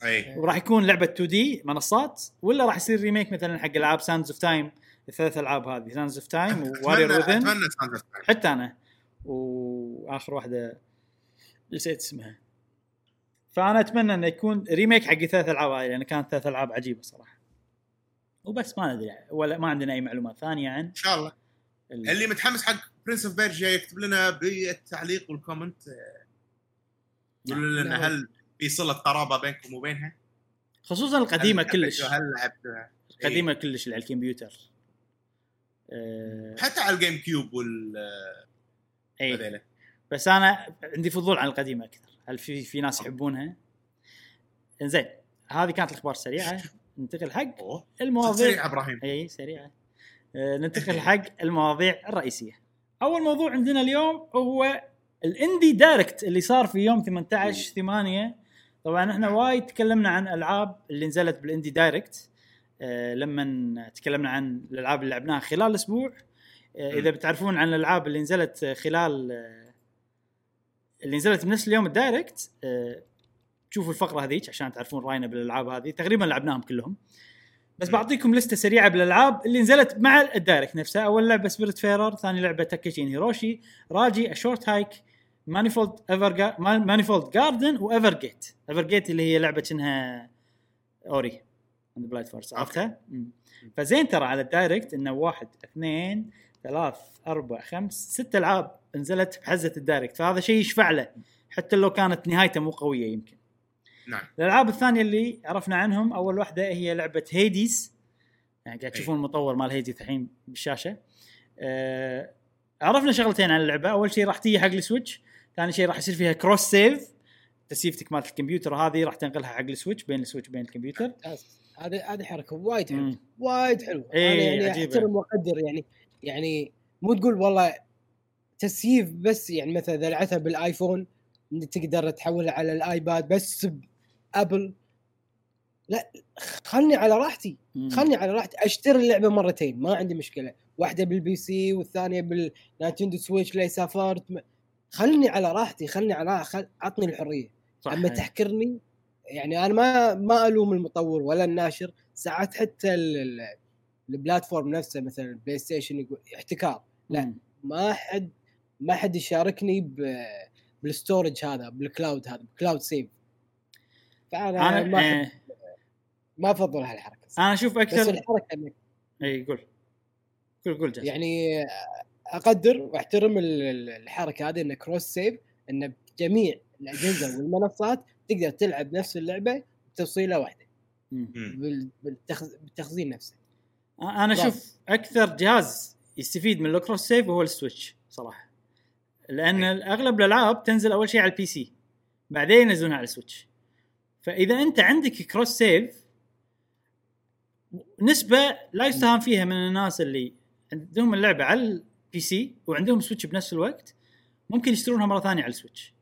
S3: اي
S1: وراح يكون لعبة 2D منصات ولا راح يصير remake مثلا حق ألعاب Sands of Time الثلاث ألعاب هذه Sands
S3: of
S1: Time
S3: و Warrior أتمنى Within.
S1: حتى أنا. وآخر واحدة نسيت اسمها. فأنا أتمنى إنه يكون remake حق الثلاث ألعاب هاي لأن كانت ثلاث ألعاب عجيبة صراحة. وبس ما ندري ولا ما عندنا أي معلومات ثانية عن
S3: إن شاء الله
S1: ال-
S3: اللي متحمس حق Prince of Persia يكتب لنا بالتعليق وال comment آه، يقولوا لنا
S2: نعم.
S3: هل في صلة قرابة بينكم وبينها؟
S1: خصوصا القديمة
S3: هل
S1: كلش؟
S3: هل لعبتوها؟
S1: القديمة كلش اللي على الكمبيوتر أه
S3: حتى على ال GameCube وال
S1: اي. بس أنا عندي فضول عن القديمة أكثر هل في في ناس يحبونها زين هذه كانت الأخبار السريعة ننتقل حق المواضيع.
S3: سريع إبراهيم.
S1: أي سريعه آه، ننتقل حق المواضيع الرئيسية. أول موضوع عندنا اليوم هو ال Indie Direct اللي صار في يوم 18 8 طبعا إحنا وايد تكلمنا عن ألعاب اللي نزلت بال Indie Direct آه، لما تكلمنا عن الألعاب اللي لعبناها خلال الأسبوع آه، إذا بتعرفون عن الألعاب اللي نزلت خلال اللي نزلت بنفس اليوم ال Direct شوفوا الفقرة هذيك عشان تعرفون رأينا بالألعاب هذه. تقريبا لعبناهم كلهم. بس. بعطيكم list ة سريعة بالألعاب اللي نزلت مع ال Direct نفسه أول لعبة Spiritfarer ثاني لعبة Takeshi and Hiroshi Raji A Short Hike Manifold ايفر Manifold Garden و Evergate Evergate اللي هي لعبة إنها Ori and the Blind Forest عرفتها؟ فزين ترى على ال Direct إنه واحد اثنين ثلاث أربع خمس ست ألعاب نزلت بحزه ال Direct. فهذا شيء يشفع له حتى لو كانت نهايته مو قوية يمكن.
S3: نعم.
S1: الألعاب الثانية اللي عرفنا عنهم أول واحدة هي لعبة Hades يعني قاعد
S3: أي.
S1: تشوفون المطور مال Hades الحين بالشاشة. آه عرفنا شغلتين عن اللعبة. أول شيء راح تيجي حق ال Switch. ثاني شيء راح يصير فيها cross save تسيفتك مالت الكمبيوتر هذه راح تنقلها حق ال Switch بين ال Switch وبين الكمبيوتر.
S2: ممتاز. هذه هذه حركة وايد
S1: حلوة.
S2: وايد حلوة.
S1: إيه،
S2: أنا يعني
S1: عجيبة.
S2: أحترم وأقدر. يعني يعني مو تقول والله تسييف بس يعني مثلا إذا لعبتها بال iPhone تقدر تحولها على ال iPad بس بأبل لا خلني على راحتي. خلني على راحتي. أشتري اللعبة مرتين ما عندي مشكلة. واحدة بال PC والثانيه بال Nintendo Switch اللي سافرت خلني على راحتي خلني على خل... عطني الحرية.
S1: صح.
S2: أما تحكرني يعني أنا ما ما ألوم المطور ولا الناشر. ساعات حتى ال- ال- ال platform نفسه مثلا ال PlayStation يقول احتكار. لا.
S1: مم.
S2: ما حد ما حد يشاركني ب بال storage هذا بال cloud هذا بال cloud save
S1: فأنا
S2: أنا ما
S1: آه،
S2: ما أفضل هالحركة
S1: أنا أشوف
S2: بس
S1: أكثر
S2: الحركة إنك
S1: إي قول. قول قول جاسم.
S2: يعني أقدر وأحترم ال- ال- الحركة هذه انه cross save انه بجميع الأجهزة والمنصات تقدر تلعب نفس
S3: اللعبة
S2: بتسييفة واحدة. بالتخزين نفسه.
S1: أنا أشوف أكثر جهاز يستفيد من ال cross save هو ال Switch صراحة. لأن اغلب الألعاب تنزل أول شيء على ال PC بعدين ينزلونها على ال Switch فإذا أنت عندك cross save نسبة لا يستهان فيها من الناس اللي عندهم اللعبة على ال PC وعندهم Switch بنفس الوقت ممكن يشترونها مرة ثانية على ال Switch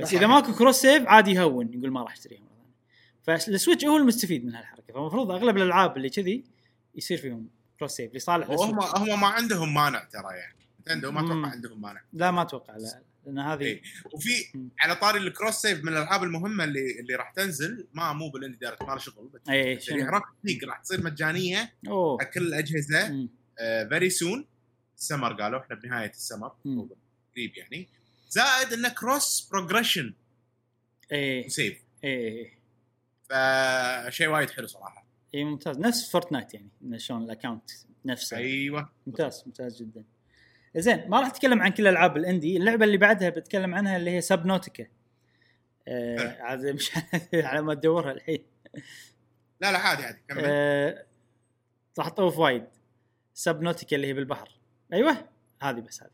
S3: بس.
S1: إذا ماكو cross save عادي يهون يقول ما راح أشتريها مرة ثانية فال Switch هو المستفيد من هالحركة فالمفروض أغلب الألعاب اللي كذي يصير فيهم cross save لصالح
S3: ال
S1: Switch.
S3: هم ما عندهم مانع ترى يعني Nintendo ما. أتوقع عندهم مانع
S1: لا ما أتوقع لا لأن هذه
S3: إيه. وفي. على طاري ال cross save من الألعاب المهمة اللي اللي راح تنزل. ما مو بال Indie Direct ما له شغل بس
S1: اي
S3: بس يعني
S1: شنو؟
S3: Rocket League راح تصير مجانية
S1: أوه.
S3: على كل الأجهزة.
S1: very
S3: soon ال summer قالوا إحنا بنهاية السمر. قريب يعني. زائد انه cross progression
S1: اي
S3: و save.
S1: اي اي
S3: فشيء وايد حلو صراحة.
S1: اي ممتاز. نفس Fortnite يعني شلون ال account نفسه.
S3: أيوه.
S1: ممتاز ممتاز جدا. زين ما راح اتكلم عن كل العاب ال indie اللعبة اللي بعدها بتكلم عنها اللي هي Subnautica آه عاد مش على ما تدورها الحين.
S3: لا لا عادي عادي كمل.
S1: آه راح اطوف وايد. Subnautica اللي هي بالبحر. أيوه هذه بس هذه.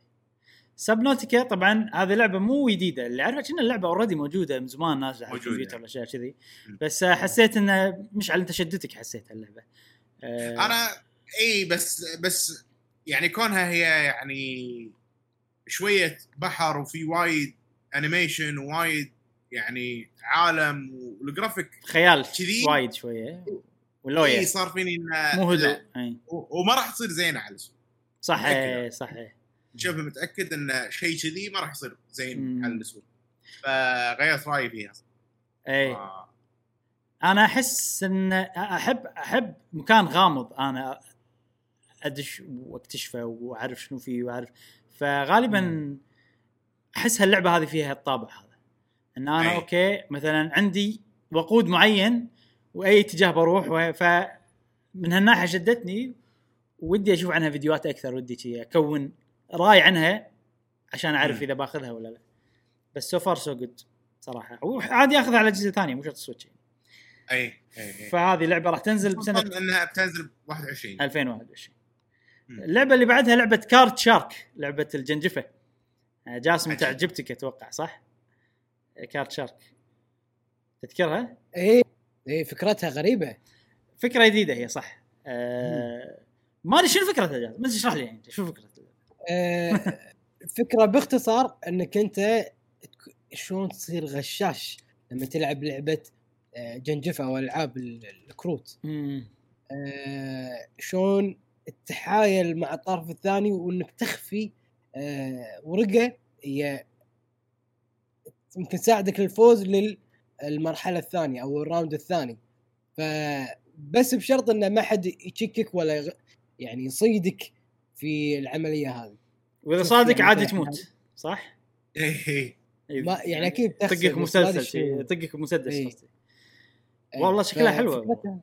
S1: Subnautica طبعا هذه لعبة مو جديدة. اللي عارفه كأن اللعبة already موجودة من زمان نازله على. الكمبيوتر والاشياء كذي. بس آه، حسيت إنه مش على تشددك حسيت اللعبه آه
S3: أنا إي بس بس يعني كونها هي يعني شوية بحر وفي وايد animation ووايد يعني عالم والجرافيك
S1: خيال
S3: كذي؟
S1: وايد شوية.
S3: إي
S1: ولويا
S3: صار فيني إنه
S1: مو هدوء.
S3: إي. وما راح تصير زينه على السوق
S1: صح صح.
S3: شبه متأكد إن شيء كذي ما راح يصير زين
S1: مم.
S3: على السوق. فغيرت رأيي فيها.
S1: إي.
S3: آه.
S1: أنا أحس إن أحب أحب مكان غامض. أنا أدش وأكتشفه وأعرف شنو فيه وأعرف فغالبا أحس هاللعبة هذه فيها الطابع هذا إن أنا
S3: أي.
S1: أوكي مثلا عندي وقود معين وأي اتجاه بروح ف من هالناحية شدتني ودي أشوف عنها فيديوهات أكثر ودي أكون راي عنها عشان
S3: أعرف.
S1: إذا بأخذها ولا لا بس so far so good صراحة وعادي أخذها على اجهزه ثانية مو شرط سويتش.
S3: أي أي
S1: فهذه لعبة راح تنزل
S3: بسنة إنها بتنزل 21
S1: 2021
S3: مم.
S1: اللعبة اللي بعدها لعبة Card Shark لعبة الجنجفة آه، جاسم
S3: عجيب.
S1: تعجبتك أتوقع صح؟ Card Shark تذكرها؟
S2: اي اي فكرتها غريبة
S1: فكرة جديدة هي صح آه ما أدري شنو فكرتها جاسم بس اشرح لي يعني شو فكرتها
S2: آه، فكرة باختصار إنك أنت شلون تصير غشاش لما تلعب لعبة آه، جنجفة أو ألعاب ال- الكروت. آه، شلون تتحايل مع الطرف الثاني وإنك تخفي آه، ورقة هي ممكن تساعدك للفوز للمرحله الثانية أو الراوند الثاني فبس بشرط إنه ما حد يشكك ولا يعني يصيدك في العملية هذه وإذا
S1: صادق
S2: يعني
S1: عادي تموت صح؟
S3: اي اي
S1: إيه.
S2: ما يعني أكيد تخسر
S1: طقك
S2: شنو.
S1: طقك مسدس
S2: إيه.
S1: قصدي والله شكلها حلوة.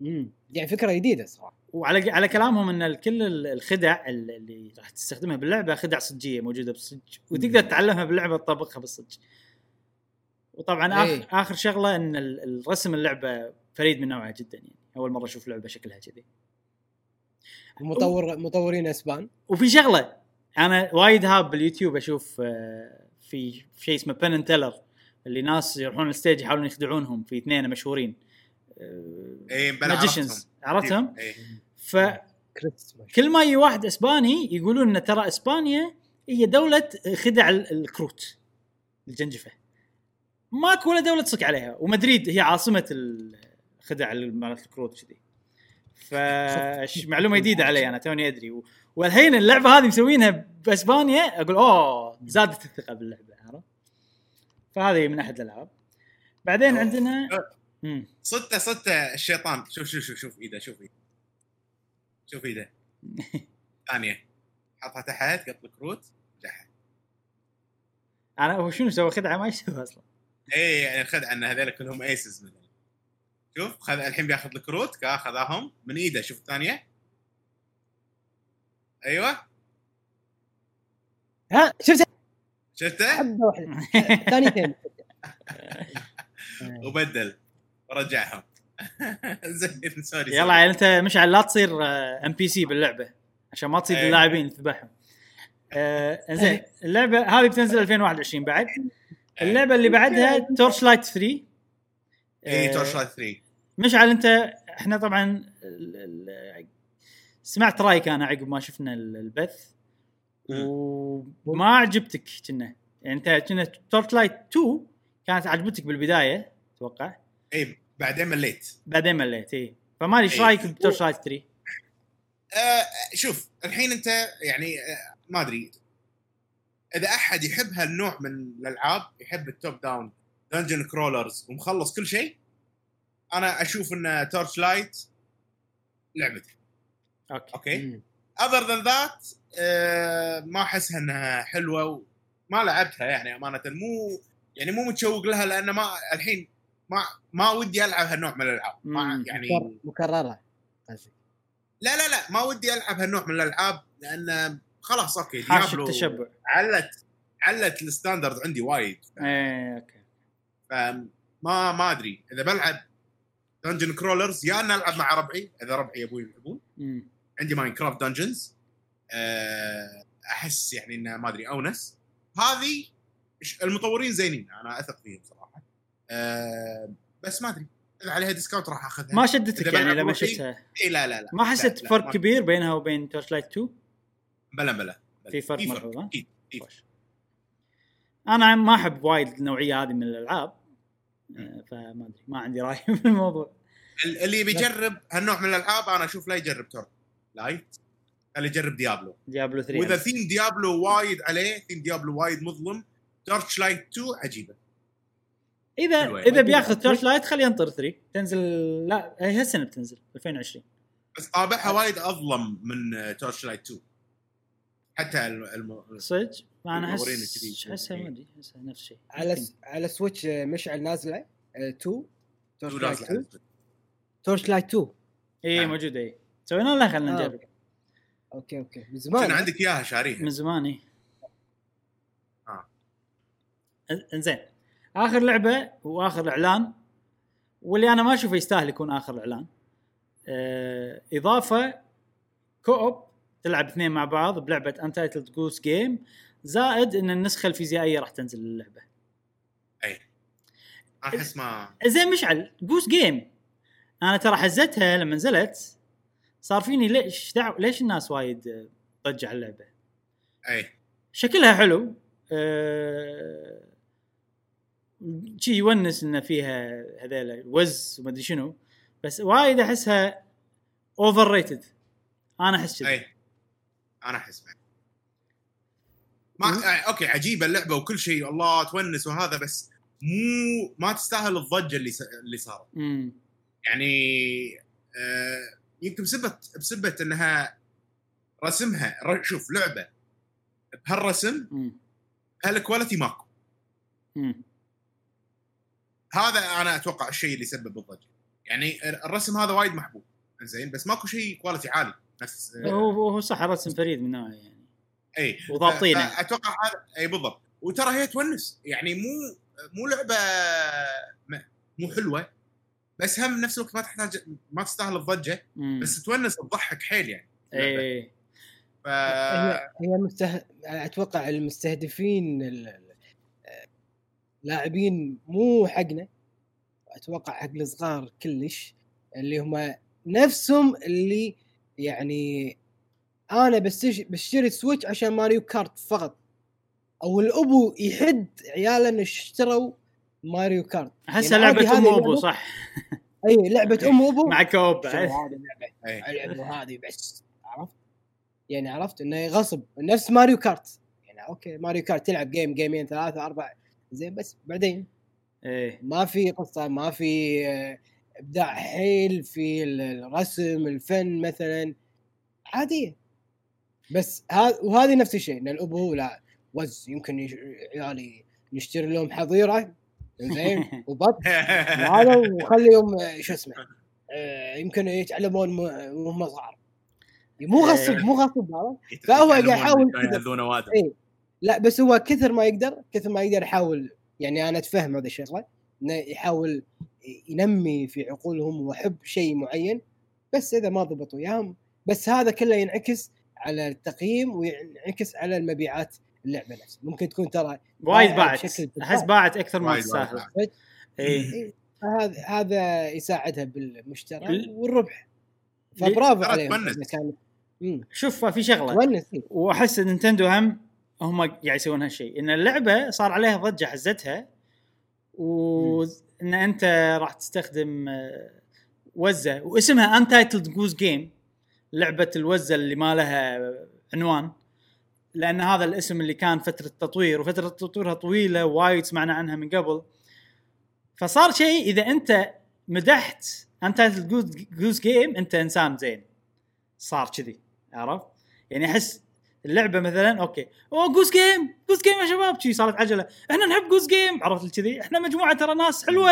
S2: امم يعني فكرة جديدة صراحة.
S1: وعلى على كلامهم إن كل ال- الخدع ال- اللي راح تستخدمها باللعبة خدع صجية موجودة بالصج. وتقدر تتعلمها باللعبة تطبقها بالصج. وطبعا
S2: إيه.
S1: آخر اخر شغلة إن ال- الرسم اللعبة فريد من نوعه جدا يعني. أول مرة أشوف لعبة شكلها كذي.
S2: مطور مطورين أسبان.
S1: وفي شغلة أنا وايد هاب باليوتيوب أشوف آه، في شيء اسمه Penn and Teller اللي ناس يروحون ال stage يحاولون يخدعونهم في اثنين مشهورين.
S3: اي بلا
S1: magicians عرفتهم؟
S3: اي
S1: فكل
S2: كريس
S1: ما يجي واحد إسباني يقولون إن ترى إسبانيا هي دولة خدع ال- الكروت الجنجفة ماكو ولا دولة تصك عليها ومدريد هي عاصمة الخدع ال- مالت الكروت كذي فمعلومه جديدة علي أنا توني أدري و- والحين اللعبة هذه مسوينها بإسبانيا أقول أوه زادت الثقة باللعبة عرفت؟ فهذه من أحد الألعاب بعدين. عندنا مم.
S3: صدته صدته الشيطان. شوف شوف شوف شوف إيده شوف إيده. شوف إيده. ثانية. حطها تحت قط الكروت جحد
S1: أنا هو شنو سوى؟ خدعة ما يسوي أصلا.
S3: اي يعني الخدعة إن هذول كلهم أيسز مثلا شوف خذ الحين بياخذ الكروت كا خذاهم من إيده. شوف الثانية. أيوه.
S2: ها شفت
S3: شفته؟
S2: حبة واحدة. ثانيتين.
S3: وبدل. ورجعهم زين sorry
S1: يلا يعني انت مشعل لا تصير NPC باللعبة عشان ما تصيد
S3: إيه.
S1: اللاعبين تذبحهم. آه زين اللعبة هذه بتنزل 2021 بعد. اللعبة اللي بعدها Torchlight 3
S3: اي
S1: آه،
S3: Torchlight 3
S1: مشعل انت إحنا طبعا سمعت رأيك أنا عقب ما شفنا ال- البث. وما عجبتك كنا. يعني انت كنا Torchlight 2 كانت عجبتك بالبداية أتوقع.
S3: اي بعدين مليت.
S1: بعدين مليت اي فما أدري إيش
S3: إيه.
S1: رأيك ب Torchlight 3
S3: آه شوف الحين أنت يعني آه ما أدري. إذا أحد يحب هالنوع من الألعاب يحب ال top down dungeon crawlers ومخلص كل شيء أنا أشوف إن Torchlight لعبته okay؟
S2: okay.
S3: other than that ما احسها إنها حلوة وما لعبتها يعني أمانة. مو يعني مو متشوق لها لأن ما الحين ما ما ما ألعب هالنوع من الألعاب. ما. يعني
S2: مكر- مكررة قصدي.
S3: لا لا لا ما ودي ألعب هالنوع من الألعاب لأن خلاص
S1: okay
S3: Diablo
S1: التشبع.
S3: علت علت ال standard عندي وايد.
S1: إيه okay.
S3: فما ما أدري. إذا بلعب dungeon crawlers يا ان ألعب مع ربعي إذا ربعي يبون. يلعبون. عندي Minecraft Dungeons أحس يعني إنه ما أدري أونس. هذه المطورين زينين أنا أثق فيهم صراحة. أه بس ما أدري. إذا عليها discount راح أخذها.
S1: ما شدتك يعني لما شفتها؟
S3: اي لا لا لا.
S1: ما حسيت
S3: لا، لا،
S1: فرق
S3: ما-
S1: كبير بينها وبين Torchlight 2
S3: بلا بلا.
S1: في فرق ملحوظ،؟
S3: أكيد.
S1: أنا ما أحب وايد النوعية هذه من الألعاب. آه، فما أدري ما عندي رأي في الموضوع.
S3: ال- اللي بيجرب هالنوع من الألعاب أنا أشوف لا يجرب Torchlight خليه يجرب Diablo
S1: Diablo 3 وإذا.
S3: theme Diablo وايد عليه theme Diablo وايد مظلم Torchlight 2 عجيبة.
S1: إذا
S3: حلوة.
S1: إذا بياخذ Torchlight خليه ينطر 3 تنزل لا هي هالسنه بتنزل 2020
S3: بس طابعها وايد أظلم من Torchlight 2 حتى الم...
S1: صدق؟ ما
S3: أنا
S1: احس. أحسها ما أدري أحسها نفس الشيء
S2: على. س... على Switch آه، مشعل نازلة 2 Torchlight
S3: لازم
S2: 2 Torchlight 2
S1: اي. موجودة اي سوينا لها خلينا
S2: آه.
S1: نجرب.
S2: okay okay. من
S3: كان
S2: زمان
S3: عندك إياها شاريها.
S1: من زمان اي
S3: آه.
S1: إنزين. آخر لعبة وآخر إعلان واللي أنا ما أشوفه يستاهل يكون آخر إعلان. آه إضافة co-op تلعب اثنين مع بعض بلعبة Untitled Goose Game زائد إن النسخة الفيزيائية راح تنزل للعبة.
S3: احس ما
S1: زين مشعل. Goose Game أنا ترى حزتها لما نزلت. صار فيني ليش دعو ليش الناس وايد ضجة على اللعبة؟
S3: أي.
S1: شكلها حلو. أه... شي يونس إن فيها هذيلا وز وما أدري شنو. بس وايد أحسها overrated أنا أحس كذا
S3: اي أنا أحس. ما آه، okay عجيبة اللعبة وكل شيء الله تونس وهذا بس مو ما تستاهل الضجة اللي س... اللي صارت. يعني آه يمكن بسبه بسبه إنها رسمها شوف لعبة بهالرسم
S1: هال
S3: quality ماكو.
S1: امم
S3: هذا أنا أتوقع الشيء اللي سبب الضجة. يعني الرسم هذا وايد محبوب زين بس ماكو شيء quality عالي. نفس
S1: هو هو صح رسم فريد من نوعه يعني.
S3: إي
S1: وضابطينه.
S3: أتوقع هذا إي بالضبط. وترى هي تونس يعني مو مو لعبة م- مو حلوة بس هم نفس الوقت ما تحتاج ما تستاهل
S1: الضجة
S3: بس تونس تضحك حيل يعني.
S1: إي
S3: ف
S2: هي هي مسته... أتوقع المستهدفين ال- ال- لاعبين مو حقنا أتوقع حق الصغار كلش اللي هم نفسهم اللي يعني أنا بستش... بشتري Switch عشان Mario Kart فقط. أو الأبو يحد عياله إنه اشتروا Mario Kart.
S1: احسها
S2: يعني
S1: لعبة ام وابو
S2: لعبة-
S1: صح؟
S2: أي لعبة ام وابو
S1: مع
S2: co-op. اللعبه هذه بس عرفت؟ يعني عرفت إنه غصب. نفس Mario Kart. يعني أوكي Mario Kart تلعب game game ين ثلاثة أربع زين بس بعدين
S1: إيه.
S2: ما في قصة ما في آه، إبداع حيل في ال- الرسم الفن مثلا. عاديه بس هذا وهذه نفس الشيء إن الابو لا وز يمكن يش- عيالي نشتري لهم حظيرة. زين. وبط. هذا وخليهم آه، شو اسمه آه، يمكن يتعلمون وهم صغار. مو غصب مو غصب هذا فهو قاعد يحاول.
S3: يهذون
S2: إيه. لا بس هو كثر ما يقدر كثر ما يقدر يحاول يعني أنا أتفهم هذا الشغله إنه يحاول ينمي في عقولهم وحب شيء معين بس إذا ما ضبطوا اياهم بس هذا كله ينعكس على التقييم وينعكس على المبيعات اللعبة نفسها. ممكن تكون ترى
S1: وايد
S2: باعت.
S1: أحس باعت أكثر ما تستاهل. اي
S2: هذا هذا يساعدها بالمشترى
S1: ال-
S2: والربح. فبرافو عليهم.
S1: شوف في
S2: شغلة. إيه.
S1: وأحس Nintendo هم هم قاعد يسوون هالشيء. إن اللعبة صار عليها ضجة حزتها وإن أنت راح تستخدم آه، وزة واسمها Untitled Goose Game لعبة الوزة اللي ما لها عنوان لأن هذا الاسم اللي كان فترة تطوير وفترة تطويرها طويلة وايد سمعنا عنها من قبل. فصار شيء إذا أنت مدحت Untitled Goose Game أنت إنسان زين. صار كذي عرفت؟ يعني أحس اللعبة مثلا أوكي. أوه Goose Game Goose Game يا شباب. شي صارت عجلة. إحنا نحب Goose Game عرفت كذي؟ إحنا مجموعة ترى ناس حلوة.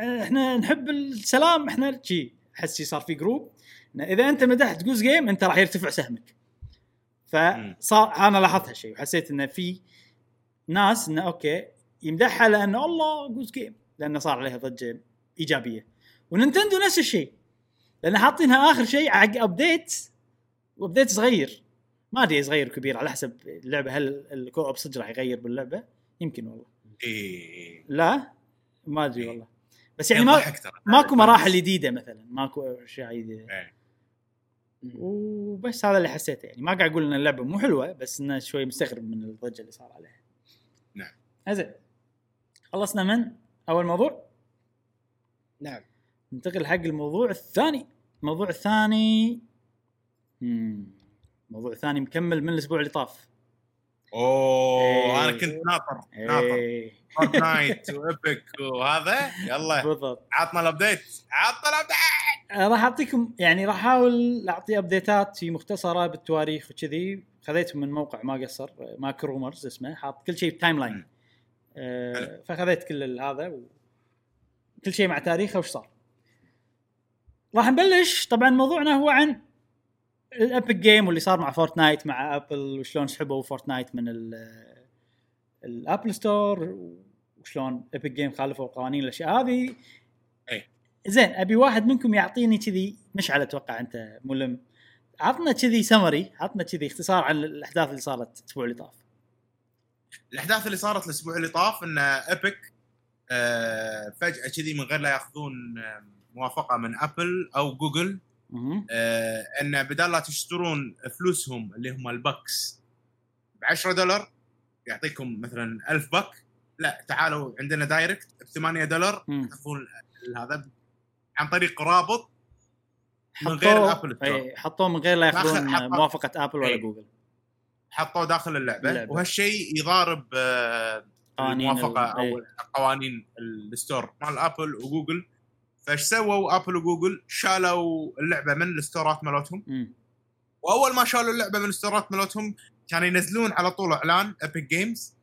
S1: آه، إحنا نحب السلام. إحنا شي أحس شي صار في group إذا أنت مدحت Goose Game أنت راح يرتفع سهمك. فصار أنا لاحظت هالشيء وحسيت انه في ناس انه أوكي يمدحها لأنه الله Goose Game لأنه صار عليها ضجة إيجابية. و Nintendo نفس الشيء لأن حاطينها آخر شيء حق update و update صغير. ما أدري صغير كبير على حسب اللعبة هل ال co-op صدق راح يغير باللعبة؟ يمكن والله.
S3: إيه.
S1: لا؟ ما أدري والله. بس يعني ما. ماكو مراحل جديدة مثلا ماكو أشياء جديدة.
S3: إيه.
S1: وبس هذا اللي حسيته يعني. ما قاعد أقول إن اللعبة مو حلوة بس إنه شوي مستغرب من الضجة اللي صار عليها.
S3: نعم.
S1: زين خلصنا من أول موضوع؟
S2: نعم.
S1: ننتقل حق الموضوع الثاني. الموضوع الثاني. مم. الموضوع الثاني مكمل من الأسبوع اللي طاف.
S3: أوه
S1: إيه.
S3: أنا كنت ناطر ناطر.
S1: إيه.
S3: Fortnite و Epic وهذا يلا.
S1: بالضبط.
S3: عطنا ال update عطنا ال
S1: update راح أعطيكم يعني راح أحاول أعطي update ات في مختصرة بالتواريخ وكذي. خذيتهم من موقع ما قصر MacRumors اسمه حاط كل شيء ب
S3: timeline.
S1: فخذيت كل هذا و... كل شيء مع تاريخه وش صار. راح نبلش. طبعا موضوعنا هو عن ال Epic Game واللي صار مع Fortnite مع Apple وشلون سحبوا Fortnite من ال- ال Apple Store وشلون Epic Game خالفوا قوانين الأشياء هذه
S3: أي.
S1: زين أبي واحد منكم يعطيني كذي مشعل أتوقع أنت ملم عطنا كذي سمري عطنا كذي اختصار عن الأحداث اللي صارت الأسبوع اللي طاف
S3: الأحداث اللي صارت الأسبوع اللي طاف ان Epic آه فجأة كذي من غير لا ياخذون آه، موافقة من Apple أو جوجل. آه إن بدال لا تشترون فلوسهم اللي هم ال bucks ب 10 دولار يعطيكم مثلا 1000 buck لا تعالوا عندنا direct ب 8 دولار. تاخذون هذا عن طريق رابط من غير store
S1: اي حطوه من غير لا ياخذون. موافقة Apple ولا. جوجل
S3: حطوه داخل اللعبة,
S1: اللعبة.
S3: وهالشيء يضارب آه،
S1: قوانين
S3: الموافقة
S1: ال-
S3: أو قوانين ال store مال Apple وجوجل فايش سووا؟ Apple وجوجل شالوا اللعبة من ال store
S1: ات
S3: مالتهم. وأول ما شالوا اللعبة من ال store ات مالتهم كانوا ينزلون على طول إعلان Epic Games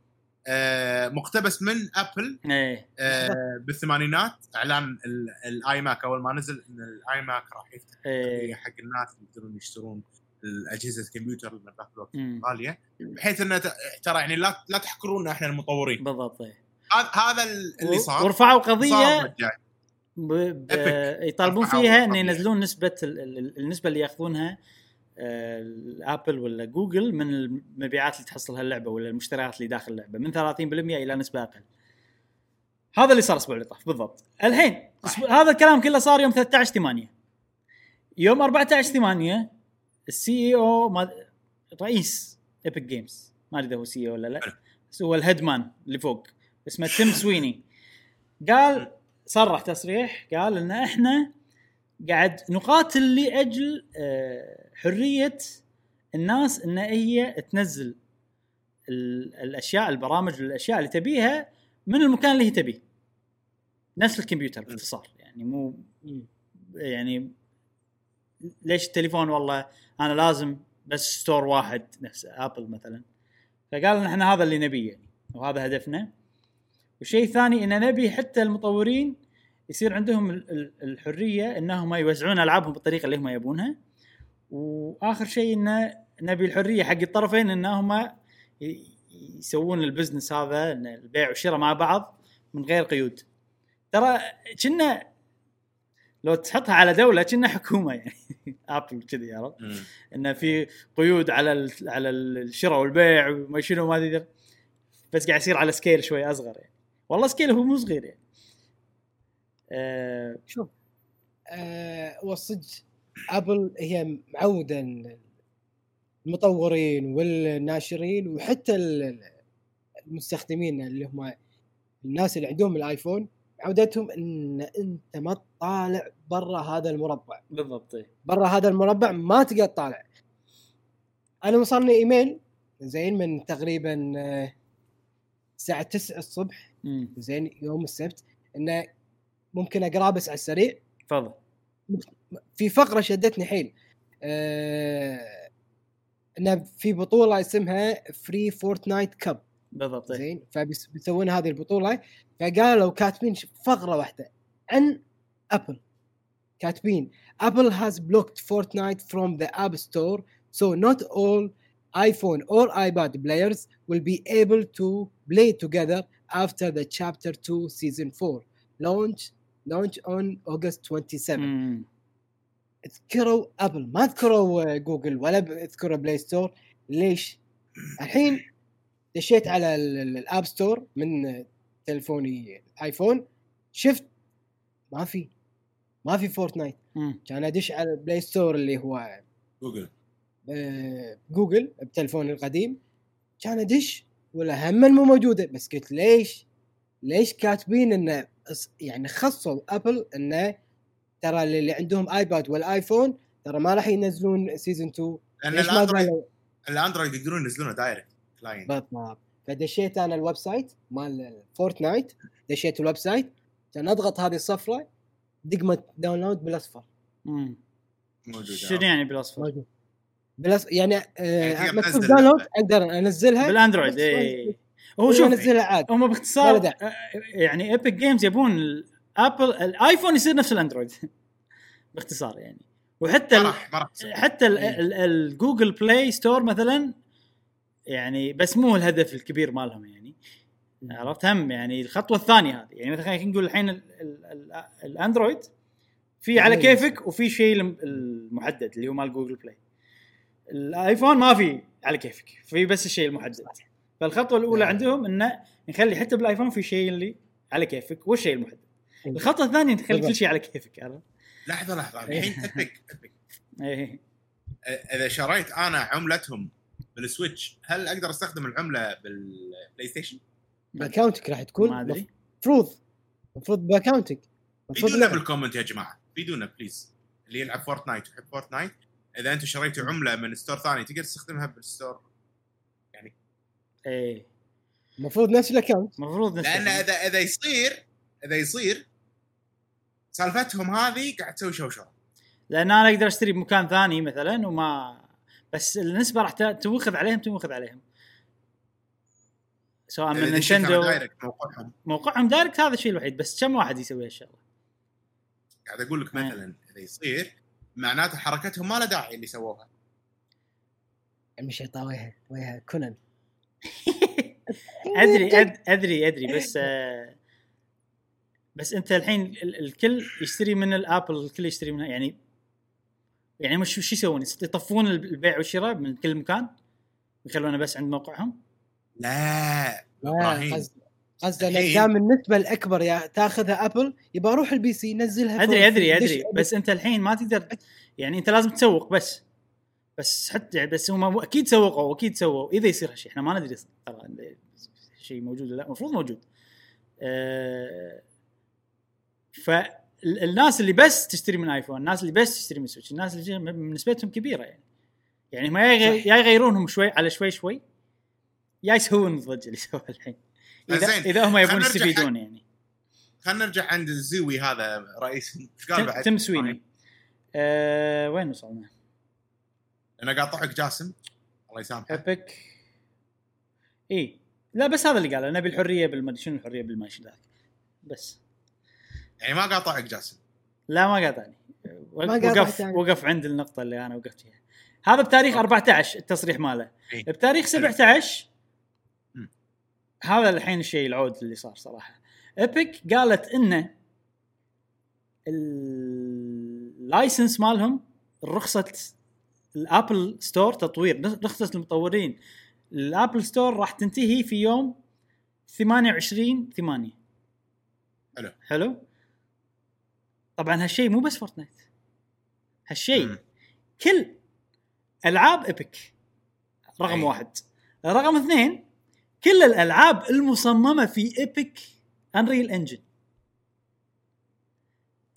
S3: آه مقتبس من Apple
S1: إيه.
S3: آه بالثمانينات. إعلان ال- ال iMac أول ما نزل إن ال iMac راح يفتح
S1: إيه.
S3: حق الناس اللي يقدرون يشترون الأجهزة الكمبيوتر ذاك الوقت. غالية. بحيث إنه ترى يعني لا لا تحكرونا إحنا المطورين.
S1: بالضبط إيه.
S3: هذا هذا اللي صار.
S1: ورفعوا
S3: قضية.
S1: ب... ب... يطالبون فيها ان. ينزلون نسبة ال... ال- النسبة اللي ياخذونها آه، ال Apple ولا جوجل من المبيعات اللي تحصلها اللعبه ولا المشتريات اللي داخل اللعبة من 30% إلى نسبة أقل. هذا اللي صار الأسبوع اللي طاف بالضبط. الحين هذا الكلام كله صار يوم 13 8 يوم 14 8 ال CEO ما رئيس Epic Games ما أدري إذا هو CEO ولا لا. بس هو ال head man اللي فوق اسمه تيم سويني قال صرح تصريح قال إن إحنا قاعد نقاتل لأجل آه، حرية الناس إن هي تنزل ال- الأشياء البرامج والاشياء اللي تبيها من المكان اللي هي تبيه. نفس الكمبيوتر باختصار يعني مو يعني ليش التليفون والله أنا لازم بس store واحد نفس Apple مثلا. فقال إن إحنا هذا اللي نبيه يعني وهذا هدفنا. والشيء الثاني إن نبي حتى المطورين يصير عندهم ال- ال- الحرية إنهم يوزعون ألعابهم بالطريقة اللي هم يبونها. وآخر شيء انه نبي الحرية حق الطرفين انهم يسوون ال business هذا البيع والشراء مع بعض من غير قيود. ترى كنا لو تحطها على دولة كنا حكومة يعني. Apple كذي عرفت. انه في قيود على على الشراء والبيع وما شنو ما أدري بس قاعد يصير على scale شوي أصغر يعني. والله scale هو مو صغير يعني. آه
S2: شوف. آه والصدق أبل هي معودة المطورين والناشرين وحتى ال- المستخدمين اللي هم الناس اللي عندهم الآيفون عودتهم إن أنت ما تطالع برا هذا المربع.
S1: بالضبط إيه.
S2: برا هذا المربع ما تقدر تطالع. أنا وصلني إيميل زين من تقريبا آه، الساعة 9 الصبح. زين يوم السبت إنه ممكن اقراه بس على السريع.
S1: تفضل.
S2: في فقرة شدتني حيل آه إنه في بطولة اسمها Free Fortnite Cup
S1: بالضبط إيه.
S2: زين فبيسوون هذه البطولة. فقالوا كاتبين فقرة واحدة عن Apple كاتبين Apple has blocked Fortnite from the app store so not all iPhone or iPad players will be able to play together after the chapter 2 season 4 launch launch on August 27
S1: مم.
S2: ذكروا Apple ما ذكروا آه، جوجل ولا ب- ذكروا Play Store ليش؟ الحين دشيت على ال- ال- ال App Store من تلفوني iPhone شفت ما في ما في
S1: Fortnite.
S2: كان أدش على ال Play Store اللي هو
S3: جوجل
S2: آه، جوجل بتلفوني القديم. كان أدش ولا هم مو موجودة. بس قلت ليش؟ ليش كاتبين إنه يعني خصوا Apple إنه ترى اللي عندهم iPad وال iPhone ترى ما راح ينزلون season 2
S3: لأن
S2: ليش ما
S3: ال Android
S2: قالوا؟
S3: الأندرويد يقدرون ينزلونه direct client
S2: بالضبط. فدشيت أنا ال website مال Fortnite دشيت ال website كان أضغط هذه الصفرة دقمة download بالأصفر.
S1: مم.
S3: موجود
S1: شنو يعني بالأصفر؟
S2: موجود. بالأص... يعني آه
S3: يعني
S2: مكتوب
S3: download.
S2: أقدر أنزلها
S1: بال
S2: Android
S1: اي هو شوف
S2: انزلها عادي
S1: هم باختصار. آه، يعني Epic Games يبون ال Apple ال iPhone يصير نفس ال Android باختصار يعني وحتى
S3: راح تصير.
S1: حتى ال-.
S2: ال-
S1: ال Google Play Store مثلا يعني بس مو الهدف الكبير مالهم يعني عرفت هم يعني الخطوة الثانية هذه يعني مثلا خلينا نقول الحين ال- ال- ال- ال Android في على. كيفك وفي شيء الم- المحدد اللي هو مال Google Play ال iPhone ما في على كيفك في بس الشيء المحدد. فالخطوة الأولى
S2: نعم.
S1: عندهم انه نخلي حتى بال iPhone في شيء اللي على كيفك والشيء المحدد. الخطوة الثانية نخلي. كل شيء على كيفك عرفت؟
S3: لحظة لحظة. الحين ابيك ابيك
S1: إيه.
S3: إذا شريت أنا عملتهم بال Switch هل أقدر أستخدم العملة بال PlayStation؟
S2: باكونتك راح تكون
S1: ما أدري.
S2: المفروض المفروض باكونتك المفروض
S3: فيدونا
S2: لا.
S3: بال comment يا جماعة. فيدونا please اللي يلعب Fortnite ويحب Fortnite إذا أنتم شريتوا عملة من store ثاني تقدر تستخدمها بال
S1: store إيه.
S2: المفروض نفس ال account
S1: المفروض
S3: لأن
S1: نستخدم.
S3: إذا إذا يصير إذا يصير سالفتهم هذه قاعد تسوي شوشره
S1: لأن أنا أقدر أشتري بمكان ثاني مثلا وما بس النسبة راح ت- تنوخذ عليهم تنوخذ عليهم. سواء من
S3: Nintendo موقعهم.
S1: موقعهم direct هذا الشيء الوحيد بس كم واحد يسوي هالشغلة؟
S3: قاعد أقول لك
S1: إيه.
S3: مثلا إذا يصير معناته حركتهم ما لها داعي اللي سووها.
S2: مش طاويها وياها كونان.
S1: ادري ادري أدري بس آه بس أنت الحين ال- الكل يشتري من ال Apple الكل يشتري منها يعني يعني مش شو يسوون؟ يطفون البيع والشراء من كل مكان؟ يخلونه بس عند موقعهم؟
S3: لا إبراهيم.
S2: قصد قصد ان
S3: الحين-
S2: دام النسبة الأكبر يا تاخذها Apple يبقى أروح ال PC نزلها
S1: أدري
S2: أدري
S1: أدري. بس أنت الحين ما تقدر يعني أنت لازم تسوق بس. بس حتى بس هم أكيد سوقوا واكيد سووا إذا يصير هالشيء إحنا ما ندري ترى شيء موجود ولا لا. المفروض موجود. أه فالناس اللي بس تشتري من iPhone الناس اللي بس تشتري من Switch الناس اللي نسبتهم كبيرة يعني. يعني ما. يا يغيرونهم شوي على شوي شوي. يا يسوون الضجه اللي سووها الحين. اذا
S3: زين،
S1: إذا هم يبون يستفيدون يعني.
S3: خلينا نرجع عند الزوي هذا رئيس إيش قال
S1: تم,
S3: بعد؟
S1: تم سويني. أه وين وصلنا؟
S3: أنا قاطعك جاسم. الله يسامحه.
S1: ايبك إي لا بس هذا اللي قاله نبي الحرية بالمدري شنو الحرية بالماشي ذاك بس.
S3: يعني ما قاطعك جاسم.
S1: لا ما قاطعني وقف. وقف عند النقطة اللي أنا وقفت فيها. هذا بتاريخ 14 التصريح ماله. بتاريخ 17
S3: مم.
S1: هذا الحين الشيء العود اللي صار صراحة ايبك قالت انه ال license مالهم رخصة ال Apple Store تطوير رخصة المطورين ال Apple Store راح تنتهي في يوم 28 8
S3: حلو.
S1: حلو طبعا هالشيء مو بس Fortnite هالشيء. كل ألعاب Epic رقم
S3: أي.
S1: واحد رقم اثنين كل الألعاب المصممة في Epic Unreal Engine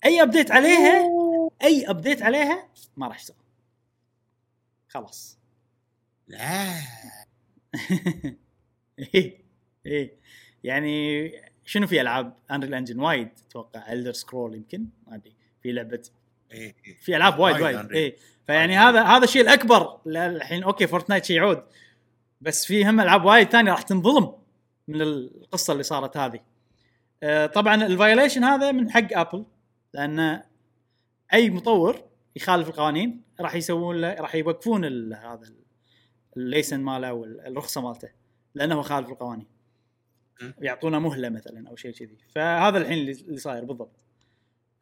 S1: أي update عليها؟ أي update عليها؟ ما راح يشتغل خلاص.
S3: لا.
S1: إيه إيه. يعني شنو في ألعاب Unreal Engine وايد؟ أتوقع Elder Scroll يمكن ما أدري. في لعبة
S3: إيه، إيه.
S1: في ألعاب وايد
S3: وايد.
S1: إيه. فيعني هذا هذا الشيء الأكبر لا- الحين okay Fortnite شيء يعود. بس في هم ألعاب وايد ثانية راح تنظلم من القصة اللي صارت هذه آه، طبعا ال violation هذا من حق Apple لأن أي مطور يخالف القوانين راح يسوون له راح يوقفون هذا ال- license ماله والرخصه مالته لأنه خالف القوانين. يعطونه مهلة مثلا أو شيء كذي فهذا الحين اللي صاير بالضبط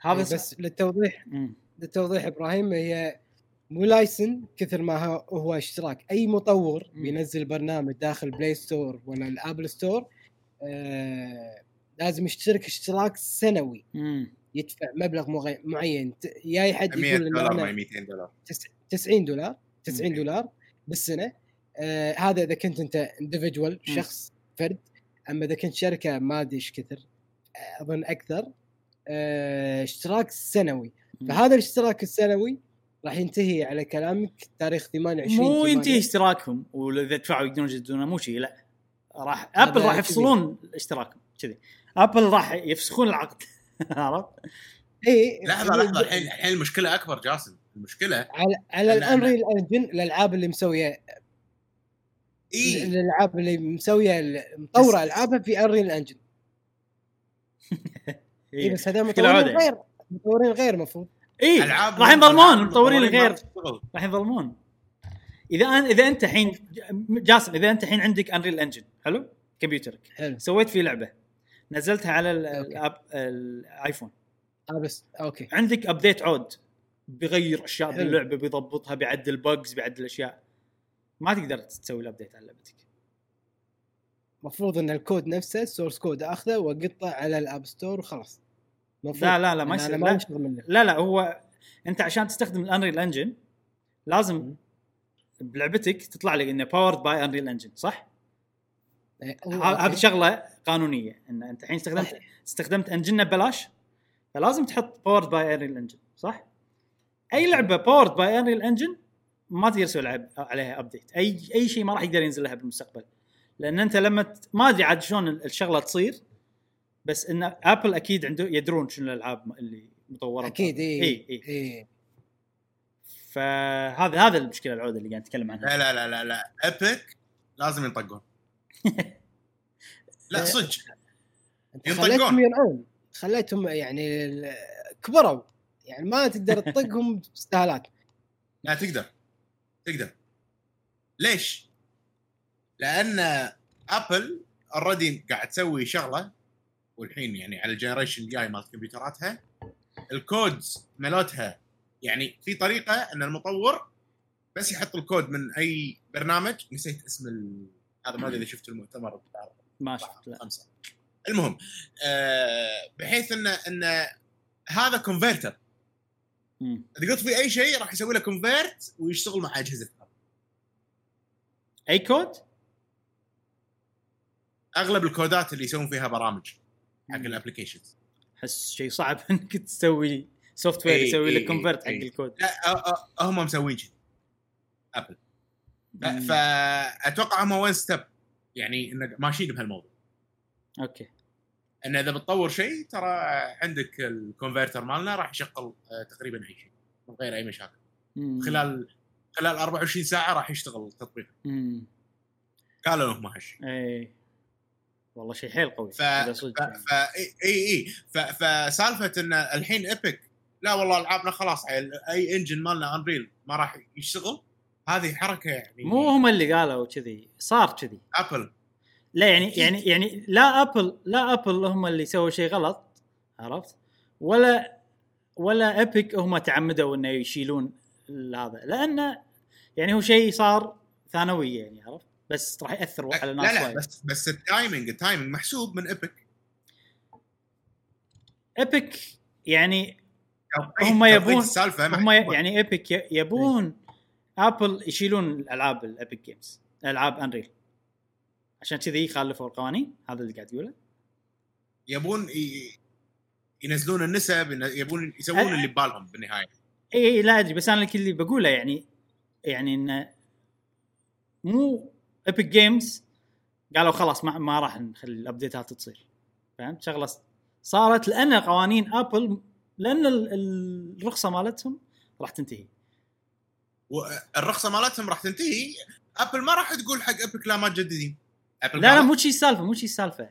S1: هذا
S2: إيه، بس للتوضيح
S1: مم.
S2: للتوضيح إبراهيم هي مو license كثر ما هو, اشتراك أي مطور. بينزل برنامج داخل Play Store ولا ال Apple Store آه لازم يشترك اشتراك سنوي
S1: مم.
S2: يدفع مبلغ مغي- معين يا حد
S3: 100
S2: يقول ان
S3: دولار
S2: أنا
S3: ما 200 دولار
S2: تس- 90 دولار 90
S3: مم.
S2: دولار بالسنة آه هذا إذا كنت أنت individual شخص فرد أما إذا كنت شركة ما أدري إيش كثر أظن أكثر آه اشتراك سنوي. فهذا الاشتراك السنوي راح ينتهي على كلامك تاريخ 28
S1: مو
S2: ثمانية.
S1: ينتهي اشتراكهم وإذا دفعوا يقدرون يجدونه مو شيء لا راح
S2: هذا
S1: Apple راح. يفصلون اشتراكهم كذي Apple راح يفسخون العقد عرفت؟
S2: إي
S3: لحظة لحظة الحين الحين المشكلة أكبر جاسم المشكلة
S2: على على الانريل انجن الألعاب اللي مسوية
S3: إي
S2: الألعاب اللي مسوية مطورة ألعابها في Unreal Engine إي
S1: إيه.
S2: بس هذول
S1: مشكلة
S2: مطورين. غير مطورين غير المفروض
S1: اي راح ينظلمون المطورين الغير. راح ينظلمون. إذا أن إذا أنت الحين جاسم إذا أنت الحين عندك Unreal Engine حلو؟ كمبيوترك.
S2: حلو.
S1: سويت فيه لعبة. نزلتها على. ال App الآيفون.
S2: آه بس okay.
S1: عندك update عود. بيغير أشياء
S2: حلو.
S1: باللعبة بيضبطها بيعدل بجز بيعدل أشياء. ما تقدر تسوي ال update على لعبتك.
S2: المفروض إن الكود نفسه ال source code أخذه واقطه على ال App Store وخلاص. مفروض
S1: لا لا لا ما
S2: أنا-
S1: يصير لا. لا لا هو أنت عشان تستخدم ال Unreal Engine
S2: لازم.
S1: بلعبتك تطلع لك إنه powered by Unreal Engine صح؟
S2: إيه،.
S1: هذه شغلة قانونية إن أنت الحين استخدمت
S2: صح.
S1: استخدمت engine ه ببلاش فلازم تحط powered by Unreal Engine صح؟ أي لعبة powered by Unreal Engine ما تقدر تسوي عليها update أي أي شيء ما راح يقدر ينزل لها بالمستقبل لأن أنت لما ت... ما أدري عاد شلون الشغلة تصير بس إن Apple أكيد عنده يدرون شنو الألعاب اللي مطورة
S2: أكيد اي
S1: اي اي
S2: اي
S1: فهذا هذا المشكلة العودة اللي قاعد نتكلم عنها.
S3: لا لا لا لا لا. Epic لازم ينطقون لا صدق. ينطقون.
S2: خليتهم ينعون خليتهم يعني كبروا. يعني ما تقدر تطقهم باستهالات
S3: لا تقدر. تقدر. ليش؟ لأن Apple already قاعد تسوي شغلة والحين يعني على ال generation الجاي مال كمبيوتراتها ال codes مالتها يعني في طريقة إن المطور بس يحط الكود من أي برنامج نسيت اسم ال... هذا ما أدري إذا شفت المؤتمر. بتاع
S1: ما شفت لا.
S3: خمسة. المهم آه بحيث ان إن هذا converter
S1: مم.
S3: تقط فيه أي شيء راح يسوي له convert ويشتغل مع أجهزة
S1: أي كود؟
S3: أغلب الكودات اللي يسوون فيها برامج. حق ال
S1: applications أحس شيء صعب إنك تسوي
S3: software
S1: يسوي لك convert حق. الكود.
S3: لا هم مسوين كذي
S1: Apple.
S3: فاتوقع هم one step يعني انه ماشيين بهالموضوع.
S1: okay.
S3: إن إذا بتطور شيء ترى عندك ال converter مالنا راح يشغل آه، تقريبا أي شيء من غير أي مشاكل.
S1: مم.
S3: خلال خلال 24 ساعة راح يشتغل التطبيق. قالوا لهم هالشيء.
S1: إي. والله شيء حيل قوي
S3: ف ف
S1: يعني.
S3: ف اي اي ف... فسالفة إن الحين Epic لا والله العابنا خلاص اي engine مالنا Unreal ما راح يشتغل هذه حركة يعني
S1: مو هم اللي قالوا كذي صار كذي.
S3: Apple
S1: لا يعني يعني يعني لا Apple لا Apple هم اللي سووا شيء غلط عرفت؟ ولا ولا Epic هم تعمدوا إنه يشيلون هذا لأنه يعني هو شيء صار ثانوي يعني عرفت؟ بس راح يأثر على
S3: لا
S1: ناس
S3: لا
S1: وايد
S3: بس بس ال timing ال timing محسوب من Epic
S1: Epic يعني هم يبون- هم. يعني Epic يبون Apple يشيلون الألعاب ال Epic Games العاب Unreal عشان كذي يخالفوا القوانين هذا اللي قاعد يقوله
S3: يبون ي... ينزلون النسب يبون يسوون
S1: أه.
S3: اللي ببالهم بالنهاية
S1: اي إي، لا أدري بس أنا اللي بقوله يعني يعني انه مو Epic Games قالوا خلاص ما, ما راح نخلي ال update ات تصير. فهمت؟ شغلة صارت لأن قوانين Apple لأن ال- ال- الرخصة مالتهم راح تنتهي.
S3: والرخصه مالتهم راح تنتهي. Apple ما راح تقول حق Epic لا ما تجددين. Apple
S1: لا لا مو شي السالفه مو شي السالفه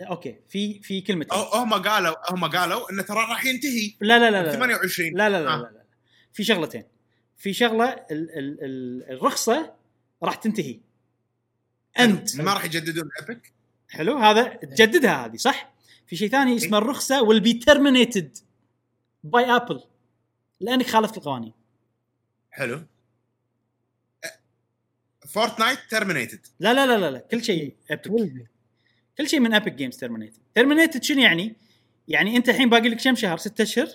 S1: okay في في
S3: أو- هم قالوا هم قالوا إنه ترى راح ينتهي.
S1: لا لا لا لا
S3: 28
S1: لا لا لا,
S3: آه.
S1: لا, لا. في شغلتين. في شغلة ال ال ال الرخصة راح تنتهي. أنت.
S3: ما راح يجددون Epic
S1: حلو هذا تجددها هذه صح؟ في شيء ثاني اسمه الرخصة will be terminated by Apple لأنك خالفت القوانين.
S3: حلو. Fortnite terminated
S1: لا لا لا لا, لا. كل شيء. كل شيء من Epic Games terminated terminated شنو يعني؟ يعني أنت الحين باقي لك كم شهر؟ ست أشهر؟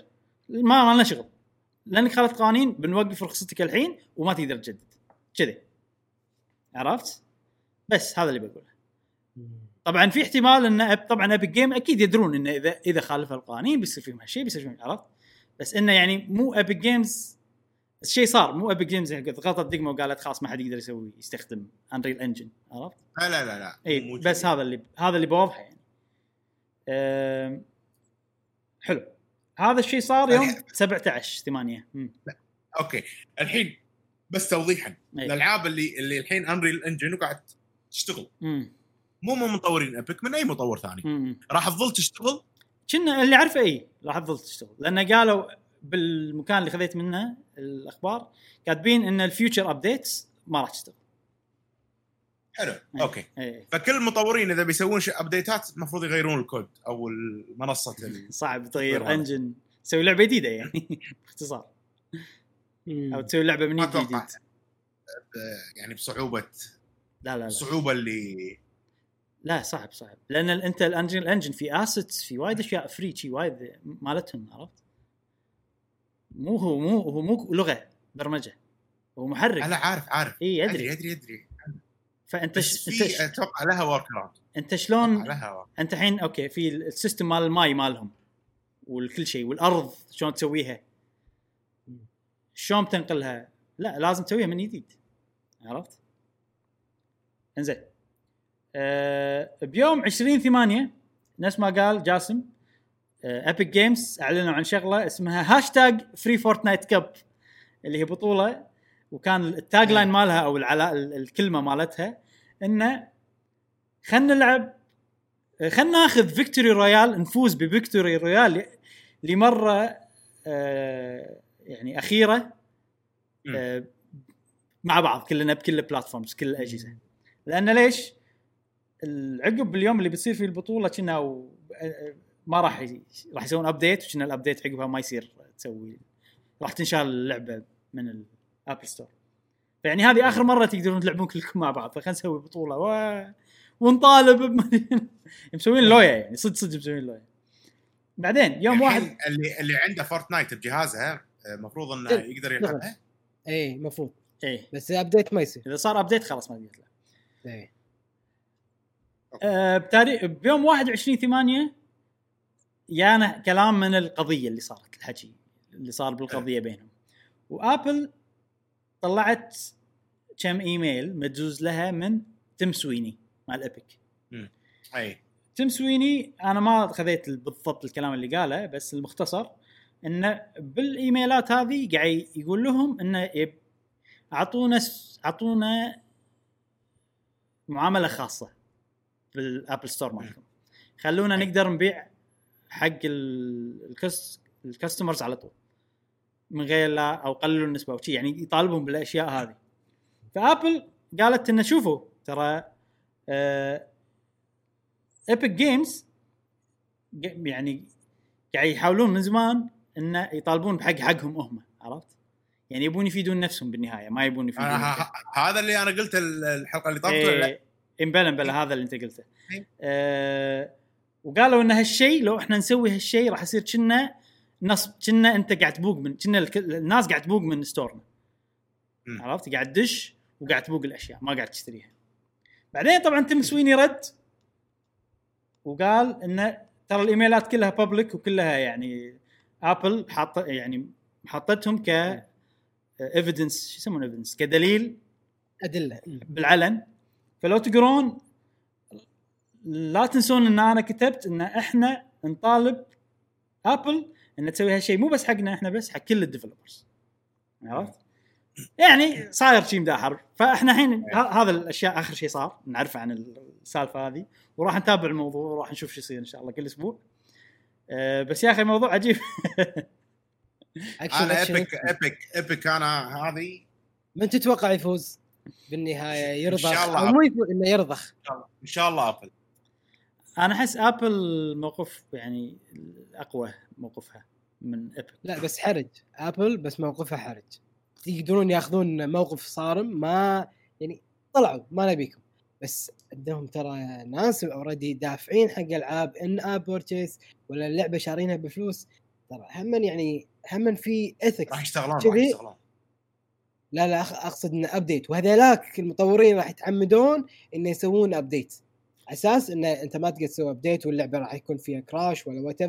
S1: ما ما لنا شغل. لأنك خالفت قوانين بنوقف رخصتك الحين وما تقدر تجدد. كذي. عرفت؟ بس هذا اللي بقوله طبعا في احتمال إن أب- طبعا Epic Game أكيد يدرون إنه اذا إذا خالف القوانين بيصير فيهم هالشيء بيصير فيهم عرفت؟ بس إنه يعني مو Epic Games الشيء صار مو Epic Games غلطت دقمه وقالت خلاص ما حد يقدر يسوي يستخدم Unreal Engine عرفت؟
S3: لا لا لا لا إي
S1: إيه، بس. هذا اللي هذا اللي بوضحه يعني حلو هذا الشيء صار يوم
S3: يعني-
S1: 17 8 مم.
S3: okay الحين بس توضيحا. الألعاب اللي اللي الحين Unreal Engine وقاعد تشتغل.
S1: مم.
S3: مو من مطورين Epic من أي مطور ثاني.
S1: مم.
S3: راح تظل تشتغل؟
S1: كنا اللي عارفه أي راح تظل تشتغل. لأن قالوا بالمكان اللي خذيت منه الأخبار كاتبين إن ال future updates ما راح تشتغل.
S3: حلو.
S1: إي.
S3: okay.
S1: اي
S3: فكل المطورين إذا بيسوون شيء update ات المفروض يغيرون الكود أو المنصة ال-
S1: صعب. تغير. engine تسوي لعبة جديدة يعني. باختصار. أو تسوي لعبة من
S3: ما
S1: جديد.
S3: توقعت ب- يعني بصعوبة
S1: لا لا
S3: الصعوبة اللي
S1: لا صعب صعب. لأن أنت ال engine ال engine في assets في وايد أشياء free شي وايد مالتهم عرفت؟ مو هو مو هو مو لغة برمجة. هو محرك.
S3: أنا عارف عارف.
S1: اي أدري
S3: ادري ادري فأنت
S1: ش...
S3: أنت
S1: ش...
S3: أتوقع لها work around
S1: أنت شلون
S3: لها
S1: أنت الحين okay في ال system مال الماي مالهم والكل شيء والأرض شلون تسويها. شلون بتنقلها؟ لا لازم تسويها من جديد عرفت؟ إنزين. أه بيوم 20 8 نفس ما قال جاسم Epic Games أعلنوا عن شغلة اسمها hashtag Free Fortnite Cup اللي هي بطولة وكان ال tagline مالها أو العلا... ال- الكلمة مالتها إنه خلينا نلعب خلينا ناخذ victory royale نفوز ب victory royale لمرة آه يعني أخيرة آه مع بعض كلنا بكل ال platforms كل الأجهزة. لأن ليش؟ العقب اليوم اللي بتصير فيه البطولة كنا و... ما راح ي... راح يسوون update وكنا ال update عقبها ما يصير تسوي. راح تنشال اللعبة من ال Apple Store فيعني هذه آخر مرة تقدرون تلعبون كلكم مع بعض فخلينا نسوي بطولة و... ونطالب مسوين لويا يعني صدق صدق مسوين لويا. بعدين يوم واحد
S3: اللي اللي عنده Fortnite بجهازها المفروض إنه
S2: إيه،
S3: يقدر يلعبها
S2: اي المفروض
S1: إيه.
S2: بس update ما يصير.
S1: إذا صار update خلاص ما تقدر تلعب
S2: اي
S1: آه بتاريخ بيوم 21 8 يانا كلام من القضية اللي صارت الحكي اللي صار بالقضية بينهم. و Apple طلعت كم إيميل مدزوز لها من Tim Sweeney مال Epic.
S3: أي.
S1: Tim Sweeney أنا ما خذيت بالضبط الكلام اللي قاله بس المختصر إنه بالإيميلات هذه قاعد يقول لهم إنه أعطونا أعطونا معاملة خاصة بال Apple Store مالكم. خلونا نقدر نبيع حق ال- ال cus ال customers على طول. من غير لا أو قللوا النسبة وشي يعني يطالبون بالأشياء هذه. ف Apple قالت انه شوفوا ترى ايبك جيمز يعني قاعد يحاولون من زمان إنه يطالبون بحق حقهم هم عرفت؟ يعني يبون يفيدون نفسهم بالنهاية ما يبون يفيدون
S3: هذا اللي أنا قلته ال- الحلقة اللي طافت ولا لا؟
S1: إيه بلا بلا هذا اللي أنت قلته
S3: إيه.
S1: آه وقالوا إن هالشيء لو إحنا نسوي هالشيء راح يصير كنا نصب كنا أنت قاعد تبوق من كنا الناس قاعد تبوق من ستورنا. عرفت قاعد تدش وقاعد تبوق الأشياء ما قاعد تشتريها بعدين طبعا تم سويني رد وقال إن ترى الإيميلات كلها بابليك وكلها يعني ابل حاطه يعني حطتهم ك evidence شو يسمونه evidence كدليل
S2: أدلة.
S1: بالعلن. فلو تقرون لا تنسون إن أنا كتبت إن إحنا نطالب Apple إن تسوي هالشيء مو بس حقنا إحنا بس حق كل ال developers عرفت؟ يعني صاير شيء مداحر. فإحنا الحين ه- هذا الأشياء آخر شيء صار. نعرفه عن السالفة هذه. وراح نتابع الموضوع وراح نشوف شو يصير إن شاء الله كل أسبوع. أه بس يا أخي موضوع عجيب.
S2: اكشن أنا
S3: ايبك
S2: أكشن.
S3: ايبك ايبك أنا هذه.
S2: من تتوقع يفوز بالنهاية يرضخ
S3: إن شاء الله.
S2: أو مو يفوز إنه يرضخ.
S3: إن شاء الله ابل
S1: أنا أحس ابل موقف يعني اقوى موقفها من ابل
S2: لا بس حرج. ابل بس موقفها حرج. يقدرون ياخذون موقف صارم ما يعني طلعوا ما نبيكم. بس عندهم ترى ناس اوريدي دافعين حق ألعاب إن اب ولا اللعبة شارينها بفلوس. ترى هم يعني هم في اثكس
S3: راح يشتغلون راح؟ يشتغلون.
S2: لا لا أخ- أقصد إنه update وهذيلاك المطورين راح يتعمدون إنه يسوون update أساس إنه أنت ما تقدر تسوي update واللعبة راح يكون فيها crash ولا what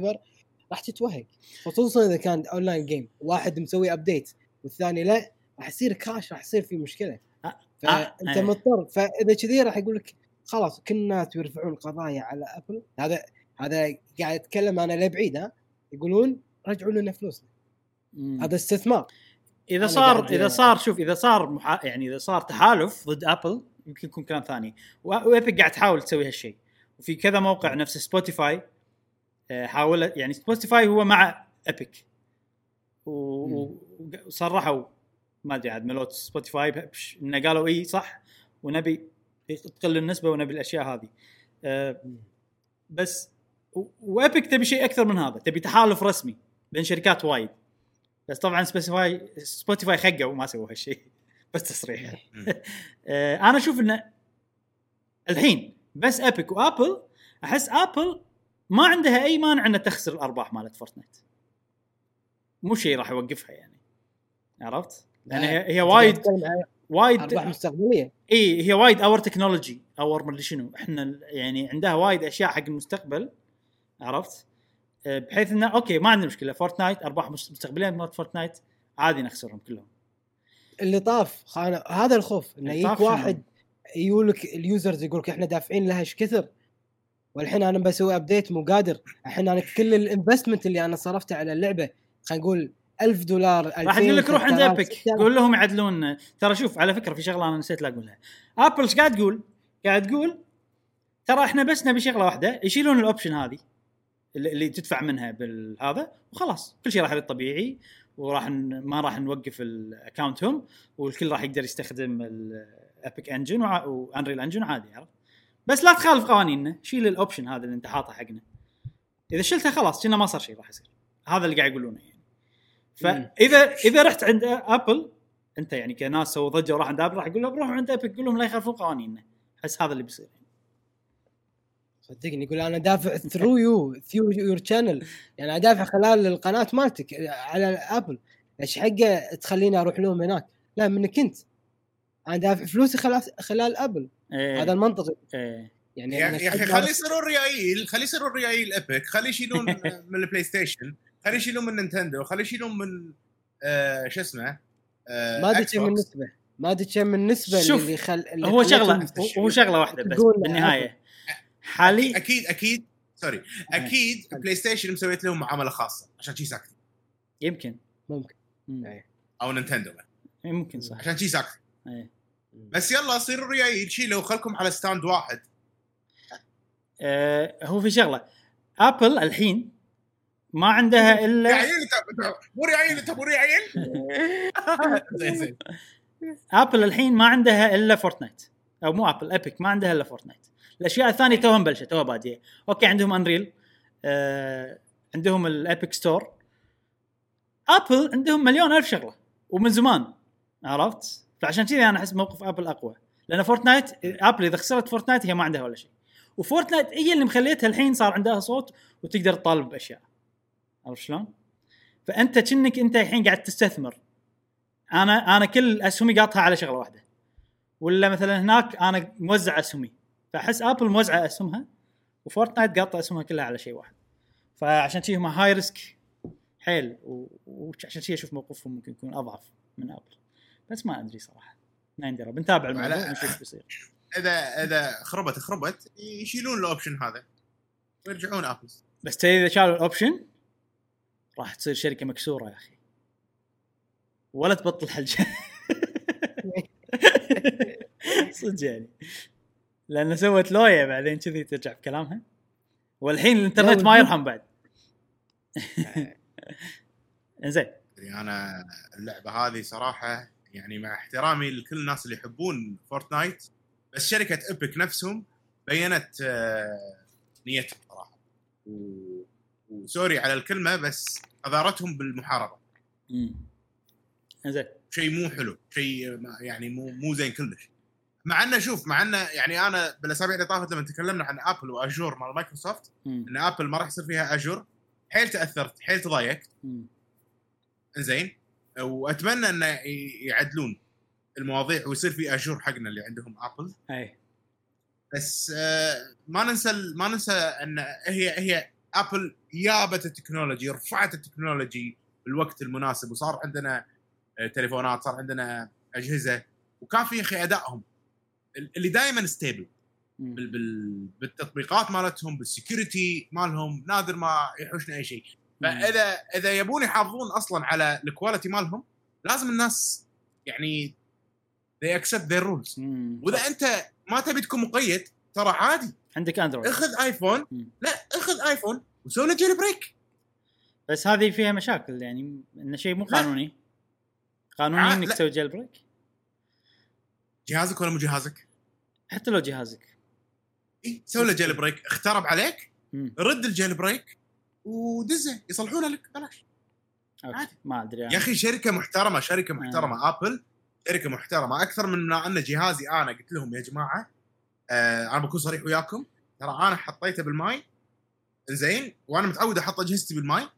S2: راح تتوهق. خصوصا إذا كان online game واحد مسوي update والثاني لا راح يصير crash راح يصير في
S1: مشكلة.
S2: فأنت
S1: آه.
S2: مضطر. فإذا كذي راح يقول لك خلاص كل الناس بيرفعون قضايا على Apple هذا هذا قاعد اتكلم أنا لبعيد ها؟ يقولون رجعوا لنا فلوسنا. هذا استثمار. إذا
S1: صار إذا صار شوف إذا صار محا... يعني إذا صار تحالف ضد Apple يمكن يكون كلام ثاني. و- و Epic قاعد تحاول تسوي هالشيء. وفي كذا موقع نفس Spotify آه، حاولت يعني Spotify هو مع Epic و- وصرحوا ما أدري عاد مالت Spotify بش- إنه قالوا إي صح ونبي تقل النسبة ونبي الأشياء هذه. آه، بس و- و Epic تبي شيء أكثر من هذا. تبي تحالف رسمي بين شركات وايد. بس طبعا Spotify Spotify خقوا وما سووا هالشيء. بس تصريح. آه، أنا أشوف إنه الحين بس Epic و Apple أحس Apple ما عندها أي مانع إنها تخسر الأرباح مالت Fortnite مو شيء راح يوقفها يعني. عرفت؟ لأن هي, هي وايد وايد
S2: أرباح مستقبلية.
S1: إي هي وايد اور تكنولوجي اور مدري شنو. إحنا يعني عندها وايد أشياء حق المستقبل. عرفت؟ آه، بحيث إنه أوكي ما عندنا مشكلة. Fortnite أرباح مست- مستقبليه مالت Fortnite عادي نخسرهم كلهم.
S2: اللي طاف خان... هذا الخوف
S1: إنه
S2: يجيك؟ واحد يقولك ال users يقولك إحنا دافعين لها إيش كثر؟ والحين أنا بسوي update مو قادر. الحين أنا كل ال investment اللي أنا صرفته على اللعبة خلينا نقول 1000 دولار 2000
S1: راح يقول لك روح عند
S2: 3000
S1: Epic
S2: 6000.
S1: قول لهم يعدلون. ترى شوف على فكرة في شغلة أنا نسيت لا أقولها. Apple إيش قاعد تقول؟ قاعد تقول ترى إحنا بس نبي شغلة واحدة يشيلون ال option هذه. اللي تدفع منها بالهذا وخلاص. كل شيء راح يصير طبيعي وراح. ما راح نوقف ال account هم والكل راح يقدر يستخدم ال Epic engine و Unreal Engine عادي عرفت؟ بس لا تخالف قوانيننا. شيل ال option هذا اللي انت حاطه حقنا. إذا شلتها خلاص كنا ما صار شيء راح يصير. هذا اللي قاعد يقولونه يعني. فاذا اذا رحت عند Apple انت يعني كناس سووا ضجة وراح عند Apple راح يقول لهم روحوا عند Apple قول لهم لا يخالفون قوانيننا. أحس هذا اللي بيصير.
S2: صدقني يقول أنا دافع through you through your channel يعني ادافع خلال القناة مالتك على Apple إيش حقه تخليني أروح لهم هناك؟ لا منك أنت. أنا دافع فلوسي خلال خلال Apple
S1: إيه.
S2: هذا المنطقي.
S1: إيه.
S2: يعني
S3: يا
S2: أخي
S3: خلي يصيرون ريايل خلي يصيرون ريايل Epic خلي يشيلون من ال PlayStation خلي يشيلون من Nintendo خلي يشيلون من آه شو اسمه؟ آه
S2: ما
S3: أدري.
S2: كم النسبة. ما أدري كم النسبة
S1: شوف،
S2: اللي خل اللي
S1: هو
S2: شغلة.
S1: هو شغلة واحدة بس بالنهاية. حالي؟
S3: أكيد أكيد sorry أكيد PlayStation مسويت لهم معاملة خاصة عشان شي ساكت
S1: يمكن.
S2: ممكن.
S1: مم.
S2: إيه.
S3: أو Nintendo
S1: يمكن صح.
S3: عشان شي ساكت
S1: إيه.
S3: بس يلا صيروا ريايل شيلوا خلكم على stand واحد.
S1: آه هو في شغلة. ابل الحين ما عندها
S3: إلا انت مو عيل انت مو زين
S1: Apple الحين ما عندها إلا Fortnite أو مو Apple Epic ما عندها إلا Fortnite الأشياء الثانية توها مبلشه توها بادية. أوكي عندهم Unreal آه عندهم ال Epic Store Apple عندهم مليون ألف شغلة ومن زمان عرفت؟ فعشان كذي أنا أحس موقف Apple أقوى. لأن Fortnite Apple إذا خسرت Fortnite هي ما عندها ولا شيء. و Fortnite هي اللي مخليتها الحين صار عندها صوت وتقدر تطالب بأشياء. عرفت شلون؟ فأنت كأنك أنت الحين قاعد تستثمر. أنا أنا كل أسهمي قاطها على شغلة واحدة. ولا مثلا هناك أنا موزع أسهمي. فأحس Apple موزعة أسهمها و Fortnite قاطه أسهمها كلها على شيء واحد. فعشان شي هم هاي risk حيل. وعشان شي أشوف موقفهم ممكن يكون أضعف من Apple. بس ما أدري صراحة. ما عندي بنتابع الموضوع ونشوف إيش بيصير
S3: اذا إذا خربت خربت يشيلون ال option هذا. ويرجعون Apple.
S1: بس إذا شالوا ال option راح تصير شركة مكسورة يا أخي. ولا تبطل حلجه صدق يعني. لأن سوت لويا بعدين كذي ترجع بكلامها. والحين الانترنت ما يرحم بعد. زين
S3: يعني أنا اللعبة هذه صراحة يعني مع احترامي لكل الناس اللي يحبون Fortnite بس شركة Epic نفسهم بينت آه، نيتهم صراحة. و- و sorry على الكلمة بس قذارتهم بالمحاربة.
S1: أمم. زين
S3: شيء مو حلو شيء ما- يعني مو مو زين كلش. مع إنه شوف مع إنه يعني أنا بالأسابيع اللي طافت لما تكلمنا عن Apple و Azure مال مايكروسوفت. إن Apple ما راح يصير فيها Azure حيل تأثرت حيل تضايقت. زين وأتمنى إنه يعدلون المواضيع ويصير في Azure حقنا اللي عندهم Apple
S1: أي.
S3: بس آه، ما ننسى ما ننسى إن هي هي Apple جابت ال technology رفعت ال technology بالوقت المناسب وصار عندنا آه، تليفونات صار عندنا أجهزة وكان في أخي أدائهم. اللي دائما stable
S1: أمم.
S3: بال بال بالتطبيقات مالتهم بال security مالهم نادر ما يحوشنا أي شيء فإذا إذا يبون يحافظون أصلا على ال quality مالهم لازم الناس يعني they accept their rules. وإذا أنت ما تبي تكون مقيد ترى عادي
S1: عندك Android
S3: اخذ iPhone
S1: مم.
S3: لا اخذ iPhone وسوي له jailbreak
S1: بس هذه فيها مشاكل يعني إنه شيء مو. قانوني قانوني
S3: إنك.
S1: تسوي جيل بريك
S3: جهازك ولا مو جهازك؟
S1: حتى لو جهازك
S3: اي سوي له jailbreak اخترب عليك
S1: مم.
S3: رد ال jailbreak ودزه يصلحونه لك بلاش. عادي.
S1: ما أدري
S3: يا أخي شركة محترمة شركة محترمة آبل شركة محترمة أكثر من ما ان جهازي أنا قلت لهم يا جماعة آه أنا بكون صريح وياكم ترى أنا حطيته بالماي زين وأنا متعود أحط أجهزتي بالماي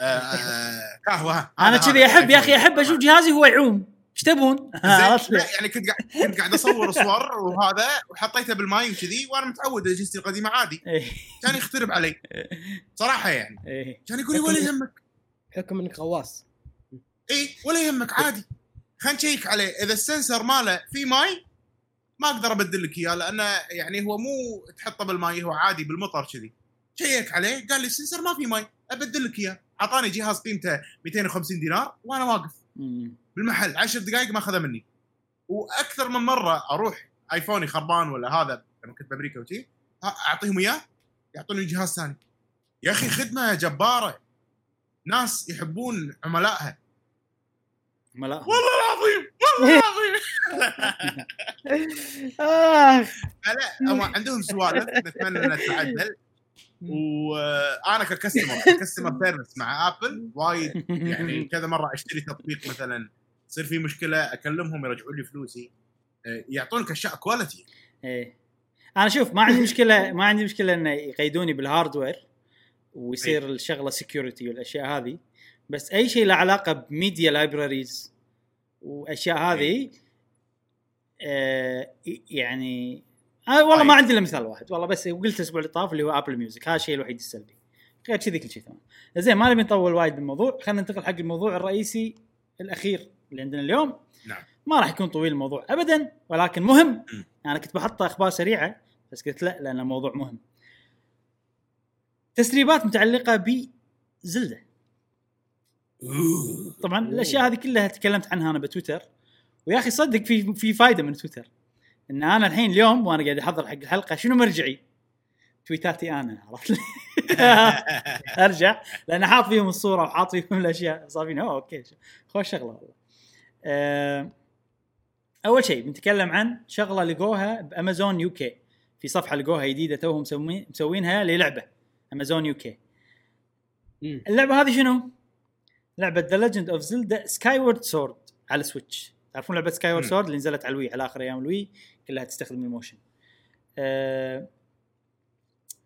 S3: آه آه
S1: قهوة.
S3: أنا
S1: كذي أحب يا
S3: أخي.
S1: أحب أشوف جهازي هو يعوم إيش تبون؟
S3: يعني كنت قاعد كنت قاعد أصور صور وهذا وحطيته بالماي وكذي وأنا متعود اجهزتي القديمه عادي.
S1: إيه.
S3: كان يخترب علي. صراحة يعني.
S1: إيه.
S3: كان يقول لي ولا يهمك.
S2: حكم إنك غواص.
S3: اي ولا يهمك عادي. خلينا نشيك عليه. إذا ال sensor ماله فيه ماي ما أقدر أبدل لك إياه لأنه يعني هو مو تحطه بالماي هو عادي بالمطر كذي. شيك عليه قال لي ال sensor ما فيه ماي أبدل لك إياه. أعطاني جهاز قيمته 250 دينار وأنا واقف. بالمحل 10 دقائق ما اخذه مني. وأكثر من مرة أروح iPhone ي خربان ولا هذا لما كنت بأمريكا وشي أعطيهم إياه يعطوني جهاز ثاني. يا أخي خدمة جبارة. ناس يحبون عملائها.
S1: لا
S3: والله العظيم والله العظيم.
S2: آه.
S3: لا هم عندهم سوالف نتمنى انها تتعدل وأنا ك customer ك customer service مع Apple وايد يعني كذا مرة أشتري تطبيق مثلا يصير في مشكلة أكلمهم يرجعون لي فلوسي. آه، يعطونك أشياء quality
S1: إيه. أنا شوف ما عندي مشكلة ما عندي مشكلة انه يقيدوني بال hardware ويصير الشغلة security والأشياء هذه. بس أي شيء له علاقة ب media libraries وأشياء هذه آه يعني آه والله ما
S3: طيب.
S1: عندي إلا مثال واحد. والله بس قلت الأسبوع اللي طاف اللي هو Apple Music هذا الشيء الوحيد السلبي. غير كذي كل شيء تمام. زين ما نبي نطول وايد بالموضوع. خلينا ننتقل حق الموضوع الرئيسي الأخير. اللي عندنا اليوم.
S3: نعم.
S1: ما راح يكون طويل الموضوع ابدا ولكن مهم. أنا كنت بحط أخبار سريعة بس قلت لا لأن الموضوع مهم. تسريبات متعلقة بزلدة. طبعا الأشياء هذه كلها تكلمت عنها أنا بتويتر. ويا أخي صدق في في فائده من تويتر. إن أنا الحين اليوم وأنا قاعد أحضر حق الحلقة شنو مرجعي؟ تويتاتي أنا عرفت؟ لي؟ أرجع لأن حاط فيهم الصورة وحاط فيهم الأشياء. أوه، أوكي. خوش شغلة والله. أول شيء بنتكلم عن شغلة لقوها ب Amazon UK في صفحة لقوها جديدة توهم مسوين مسوينها للعبة Amazon
S2: UK.
S1: اللعبة هذه شنو؟ لعبة The Legend of Zelda Skyward Sword على Switch تعرفون لعبة
S3: Skyward.
S1: Sword اللي نزلت على ال Wii على آخر أيام ال Wii كلها تستخدم ال motion أه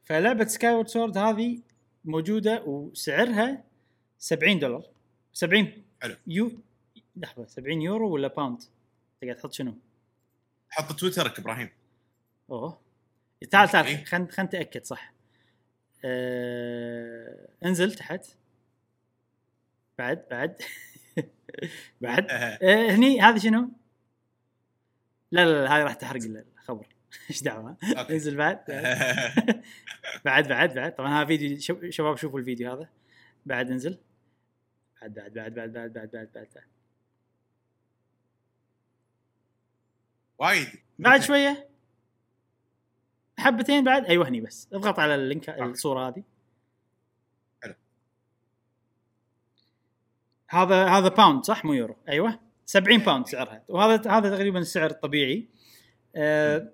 S1: فلعبة Skyward Sword هذه موجودة وسعرها 70 دولار 70
S3: حلو.
S1: يو لحظة 70 يورو ولا باوند؟ تقعد تحط شنو؟
S3: حط تويترك إبراهيم.
S1: أوه. تعال تعال
S3: إيه.
S1: خل خل نتأكد صح. آه... انزل تحت. بعد بعد. بعد. آه هني هذا شنو؟ لا لا لا هذه راح تحرق الخبر. إيش
S3: دعوة.
S1: انزل بعد. بعد بعد بعد. طبعا هذا فيديو شب- شباب شوفوا الفيديو هذا. بعد انزل. بعد بعد بعد بعد بعد بعد بعد بعد, بعد.
S3: وايد.
S1: بعد شوية. حبتين بعد. أيوه هني بس. اضغط على اللينك الصورة هذه.
S3: حلو.
S1: هذا هذا pound صح؟ مو يورو. أيوه. 70 pound سعرها. وهذا هذا تقريبا السعر الطبيعي. آه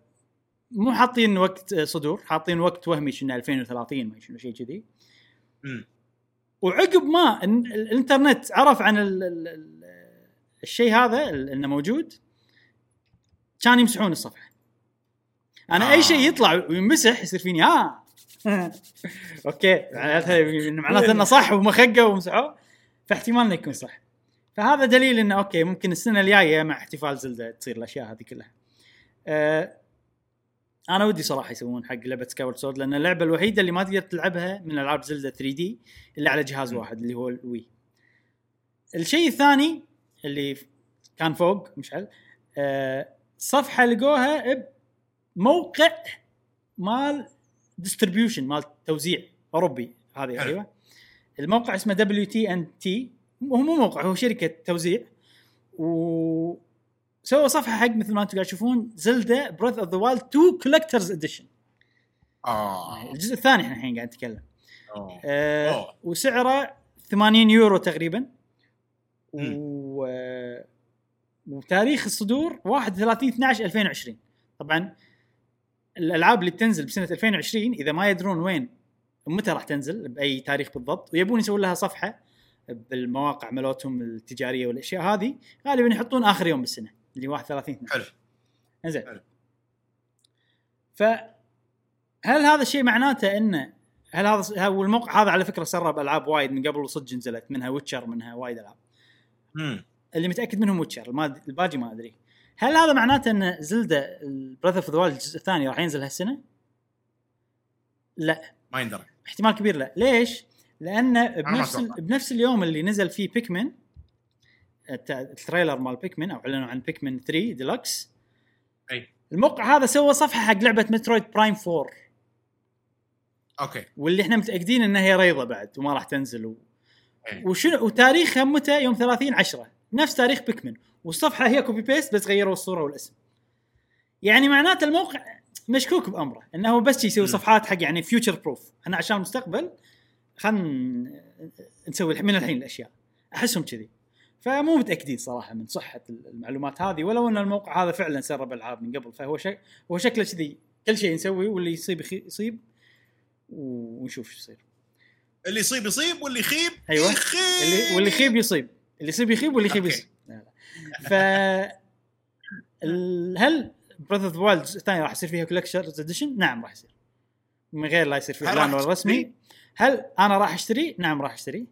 S1: مو حاطين وقت آه، صدور. حاطين وقت وهمي شنو 2030 ما شنو شيء كذي. وعقب ما ال- ال- الانترنت عرف عن ال ال ال الشيء هذا إنه موجود. كان يمسحون الصفحة. أنا
S3: آه.
S1: أي شيء يطلع وينمسح يصير فيني ها أوكي. معناته معناته إنه صح ومخقه ومسحوه. فاحتمال إنه يكون صح. فهذا دليل إنه أوكي ممكن السنة الجاية مع احتفال Zelda تصير الأشياء هذه كلها. أه أنا ودي صراحة يسوون حق لعبة Skyward Sword لأن اللعبة الوحيدة اللي ما تقدر تلعبها من ألعاب Zelda 3D إلا على جهاز. واحد اللي هو ال Wii. الشيء الثاني اللي كان فوق مشعل أه صفحة لقوها بموقع مال distribution مال توزيع أوروبي هذه. أيوه الموقع اسمه WTNT هو مو موقع هو شركة توزيع و سووا صفحة حق مثل ما أنتم قاعد تشوفون Zelda Breath of the Wild 2 collector's edition
S3: آه
S1: الجزء الثاني إحنا الحين قاعد نتكلم. آه. وسعره 80 يورو تقريبا. و... وتاريخ الصدور 31 12 2020 طبعا الألعاب اللي بتنزل بسنة 2020 إذا ما يدرون وين متى راح تنزل بأي تاريخ بالضبط ويبون يسوون لها صفحة بالمواقع مالتهم التجارية والأشياء هذه غالبا يحطون آخر يوم بالسنة اللي 31 12
S3: حلو.
S1: زين
S3: حلو.
S1: فهل هذا الشيء معناته انه هل هذا هو الموقع هذا على فكرة سرب ألعاب وايد من قبل وصدق نزلت منها Witcher منها وايد ألعاب.
S3: مم.
S1: اللي متأكد منهم Witcher الباقي ما أدري. هل هذا معناته إن Zelda Breath of the الجزء الثاني راح ينزل هالسنة؟ لا.
S3: ما يندرى.
S1: احتمال كبير لا. ليش؟
S3: لأن
S1: بنفس ال... بنفس اليوم اللي نزل فيه Pikmin ال t- ال trailer مال Pikmin أو إعلنوا عن Pikmin 3 ديلكس
S3: أي.
S1: الموقع هذا سوى صفحة حق لعبة Metroid Prime 4
S3: أوكي.
S1: واللي إحنا متأكدين إنها هي ريضه بعد وما راح تنزل و... وشنو وتاريخها متى؟ يوم 30 10 نفس تاريخ Pikmin والصفحة هي copy paste بس غيروا الصورة والاسم. يعني معناته الموقع مشكوك بأمره إنه هو بس يسوي. صفحات حق يعني future proof إحنا عشان المستقبل خلينا نسوي من الحين الأشياء. أحسهم كذي. فمو متأكدين صراحة من صحة المعلومات هذه ولو إن الموقع هذا فعلا سرب العاب من قبل فهو شك هو شكله كذي كل شيء نسوي واللي يصيب يخي- يصيب ونشوف شو يصير.
S3: اللي يصيب يصيب واللي يخيب
S1: أيوة.
S3: يخيب.
S1: اللي واللي يخيب يصيب. اللي يصيب يخيب واللي يخيب. يصيب. ف هل Breath of Wild الثاني راح يصير فيها collector's edition؟ نعم راح يصير من غير لا يصير
S3: هل إعلان
S1: ولا رسمي؟ هل أنا راح أشتري؟ نعم راح أشتري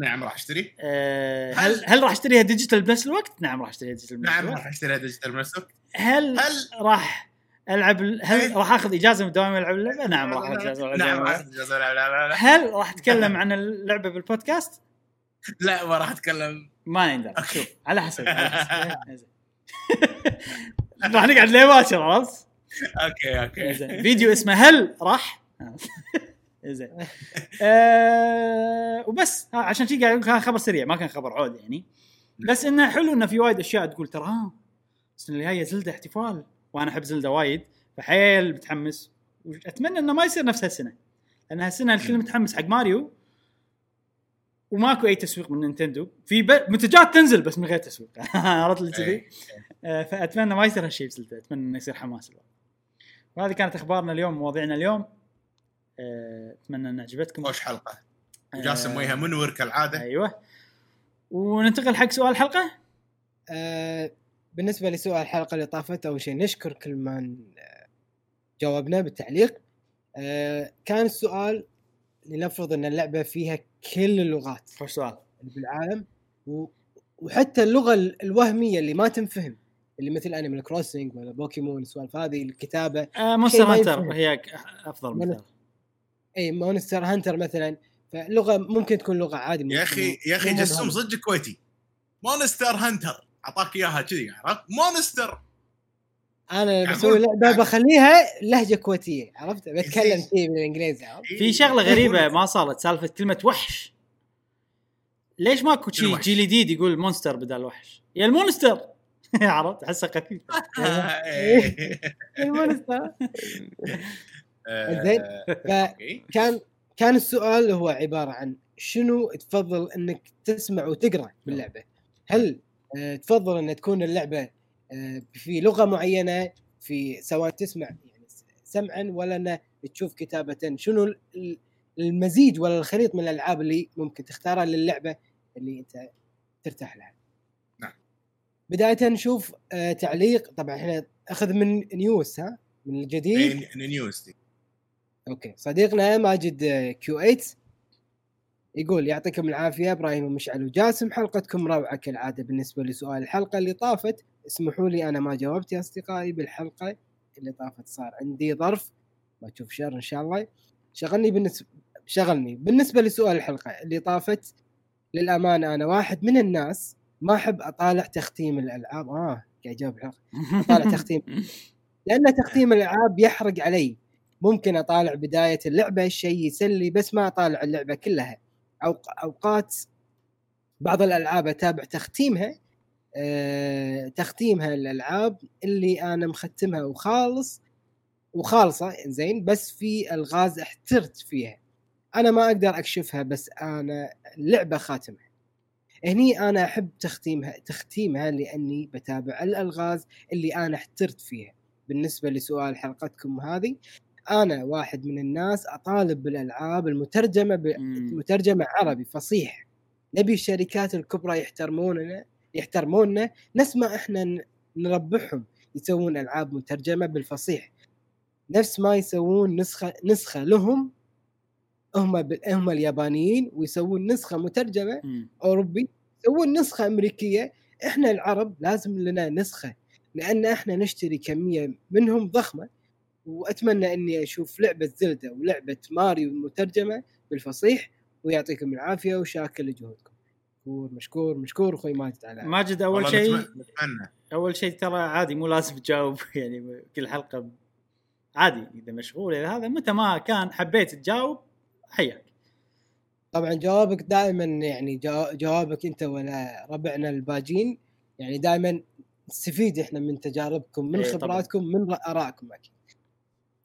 S3: نعم راح أشتري
S1: أه
S3: هل-
S1: هل راح أشتريها digital بنفس الوقت؟ نعم راح أشتريها ديجيتال بنفس
S3: نعم
S1: الوقت
S3: راح أشتريها digital بنفسك
S1: هل,
S3: هل
S1: راح ألعب ال- هل
S3: إيه.
S1: راح أخذ إجازة من دوام العب اللعبة؟ نعم راح أخذ إجازة
S3: نعم
S1: العب
S3: راح. لا لا لا لا.
S1: هل راح أتكلم عن اللعبة بالبودكاست؟
S3: لا ما راح أتكلم.
S1: ما يندر
S3: okay.
S1: شوف على حسب على حسب. زين. راح نقعد ليه باكر عرفت؟
S3: okay okay.
S1: زين فيديو اسمه هل راح؟ زين آه وبس. ها، عشان شي قاعد كان خبر سريع ما كان خبر عود يعني. بس إنه حلو إنه في وايد أشياء تقول ترى السنة الجايه زلدة احتفال. وأنا أحب زلدة وايد فحيل متحمس. وأتمنى إنه ما يصير نفس هالسنة. لأن هالسنة الكل متحمس حق ماريو. وماكو أي تسويق من نينتندو. في ب... منتجات تنزل بس من غير تسويق. عرفت اللي كذي
S3: إيه.
S1: آه، فأتمنى ما يصير هالشيء بسلته أتمنى إنه يصير حماس الوضع. وهذه كانت أخبارنا اليوم مواضيعنا اليوم. آه، أتمنى إن عجبتكم.
S3: خوش حلقة. وجاسم
S1: آه،
S3: وجهه منور كالعاده
S1: أيوه. وننتقل حق سؤال الحلقة.
S2: آه بالنسبة لسؤال الحلقة اللي طافت أول شيء نشكر كل من جاوبنا بالتعليق. آه كان السؤال لنفرض أن اللعبة فيها كل اللغات
S1: خوش سؤال
S2: اللي بالعالم و... وحتى اللغة ال- الوهمية اللي ما تنفهم اللي مثل Animal Crossing ولا بوكيمون السوالف هذه الكتابة.
S1: آه Monster
S2: Hunter.
S1: هي أفضل
S2: من-
S1: مثال
S2: اي Monster Hunter مثلا. فلغة ممكن تكون لغة عادي
S3: يا أخي يا
S2: أخي
S3: جسوم. صدق كويتي. Monster Hunter أعطاك إياها كذي عرفت؟ مونستر
S2: أنا
S3: يعني
S2: بسوي
S3: أقول-
S2: لعبه بخليها لهجة كويتية عرفت بتكلم. فيه بالانجليزي عرفت
S1: في شغلة غريبة ما صارت سالفة كلمة وحش ليش ماكو شيء. جيل جديد يقول monster بدل وحش يا ال monster عرفت احسه خفيف
S3: إيه.
S2: ال monster
S3: آه،
S2: زين.
S3: okay.
S2: فكان كان السؤال هو عبارة عن شنو تفضل إنك تسمع وتقرأ باللعبة؟ هل آه، تفضل إن تكون اللعبة آه، في لغة معينة في سواء تسمع يعني سمعا ولا تشوف كتابة شنو ال- المزيج ولا الخليط من الألعاب اللي ممكن تختارها للعبة اللي أنت ترتاح لها.
S3: نعم.
S2: بداية نشوف آه، تعليق طبعا إحنا أخذ من news ها من الجديد
S3: إيه، news دي.
S2: okay صديقنا ماجد آه، Q8 يقول يعطيكم العافية إبراهيم ومشعل وجاسم حلقتكم روعة كالعادة بالنسبة لسؤال الحلقة اللي طافت اسمحوا لي أنا ما جاوبت يا أصدقائي بالحلقة اللي طافت صار عندي ظرف ما تشوف شر إن شاء الله. شغلني بالنسبة شغلني. بالنسبة لسؤال الحلقة اللي طافت للأمانة أنا واحد من الناس ما أحب أطالع تختيم الألعاب. آه قاعد أجاوب الحلقة. طالع تختيم. لأن تختيم الألعاب يحرق علي. ممكن أطالع بداية اللعبة شيء يسلي بس ما أطالع اللعبة كلها. أوق- أوقات بعض الألعاب أتابع تختيمها أه تختيمها الالعاب اللي أنا مختمها وخالص وخالصة زين بس في ألغاز احترت فيها. أنا ما أقدر أكشفها بس أنا اللعبه خاتمها. هني أنا أحب تختيمها تختيمها لأني بتابع الألغاز اللي أنا احترت فيها. بالنسبة لسؤال حلقتكم هذه أنا واحد من الناس أطالب بالألعاب المترجمة ب... مترجمة عربي فصيح. نبي الشركات الكبرى يحترموننا؟ يحترموننا نسمع إحنا ن- نربحهم يسوون ألعاب مترجمة بالفصيح. نفس ما يسوون نسخة نسخة لهم هم ب... هم اليابانيين ويسوون نسخة
S1: مترجمة.
S2: أوروبي يسوون نسخة أمريكية. إحنا العرب لازم لنا نسخة لأن إحنا نشتري كمية منهم ضخمة. وأتمنى إني أشوف لعبة زلدة ولعبة ماريو مترجمة بالفصيح ويعطيكم العافية وشاكر لجهودكم. مشكور مشكور مشكور أخوي ماجد على
S1: ماجد
S3: أول
S1: شيء
S3: نتمنى-
S1: أول شيء ترى عادي مو لازم تجاوب يعني كل حلقة عادي إذا مشغول إذا هذا متى ما كان حبيت تجاوب حياك
S2: طبعا جوابك دائما يعني جوا- جوابك أنت ولا ربعنا الباجين يعني دائما نستفيد إحنا من تجاربكم من
S1: إيه.
S2: خبراتكم من آرائكم أكيد.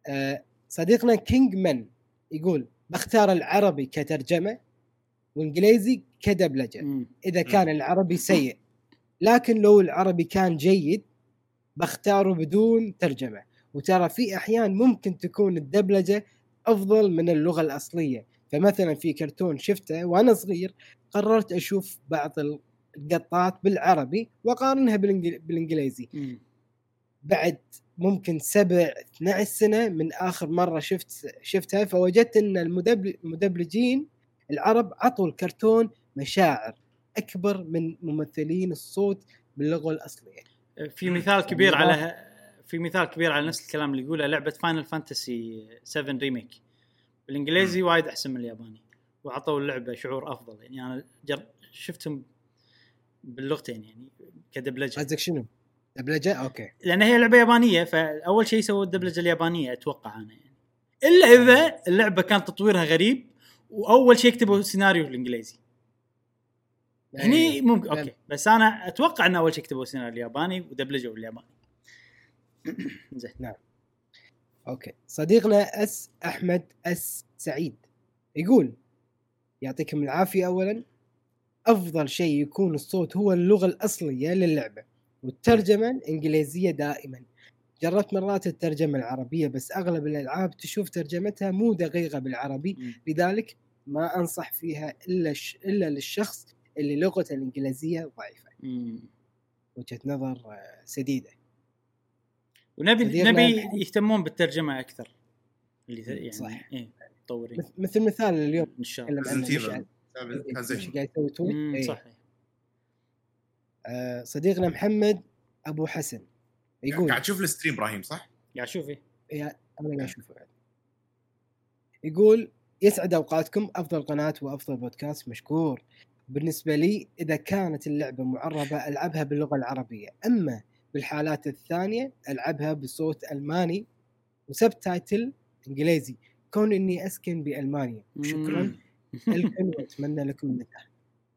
S2: آه صديقنا كينج من يقول بختار العربي كترجمة وإنجليزي كدبلجة
S1: مم.
S2: إذا كان العربي سيء. لكن لو العربي كان جيد بختاره بدون ترجمة. وترى في أحيان ممكن تكون الدبلجة أفضل من اللغة الأصلية. فمثلا في كرتون شفته وأنا صغير قررت أشوف بعض القطات بالعربي وأقارنها
S1: بالإنجليزي.
S2: بعد ممكن سبع 12 سنة من آخر مرة شفت شفتها فوجدت إن المدبل- المدبلجين العرب عطوا الكرتون مشاعر أكبر من ممثلين الصوت باللغة الأصلية.
S1: في مثال كبير على في مثال كبير على نفس الكلام اللي يقوله لعبة Final Fantasy 7 Remake بالإنجليزي وايد أحسن من الياباني. وعطوا اللعبة شعور أفضل. يعني أنا جر... شفتهم باللغتين يعني كدبلجة.
S2: قصدك شنو؟ دبلجة؟ okay.
S1: لأن هي لعبة يابانية فأول شيء سووا الدبلجة اليابانية أتوقع أنا يعني. إلا إذا اللعبة كان تطويرها غريب وأول شيء كتبوا سيناريو بالإنجليزي. هني ممكن
S2: يعني-
S1: okay. بس أنا أتوقع ان أول شيء كتبوا سيناريو الياباني ودبلجوا بالياباني زين.
S2: أوكي. صديقنا أس أحمد أس سعيد يقول يعطيكم العافية اولا. أفضل شيء يكون الصوت هو اللغة الأصلية للعبة والترجمة انجليزيه دائما. جربت مرات الترجمة العربية بس أغلب الألعاب تشوف ترجمتها مو دقيقة بالعربي. لذلك ما أنصح فيها إلا ش... إلا للشخص اللي لغته الإنجليزية ضعيفه. وجهة نظر آه، سديدة
S1: ونبي نبي. يهتمون بالترجمة أكثر اللي يعني
S2: صح.
S1: مطورين
S2: مث- مثل مثال اليوم
S1: إن شاء الله
S2: نتكلم عنه. قاعد يسوي تويت
S1: مم،
S2: إيه.
S1: صح
S2: آه، صديقنا محمد أبو حسن يقول
S3: قاعد تشوف الستريم إبراهيم صح؟
S1: قاعد شوف إيه.
S2: يا أنا قاعد أشوفه. يقول يسعد أوقاتكم أفضل قناة وأفضل بودكاست مشكور بالنسبة لي إذا كانت اللعبة معربة ألعبها باللغة العربية أما بالحالات الثانية ألعبها بصوت ألماني و subtitle إنجليزي كون إني أسكن بألمانيا. شكرا.
S1: مم.
S2: لكم واتمنى لكم النجاح.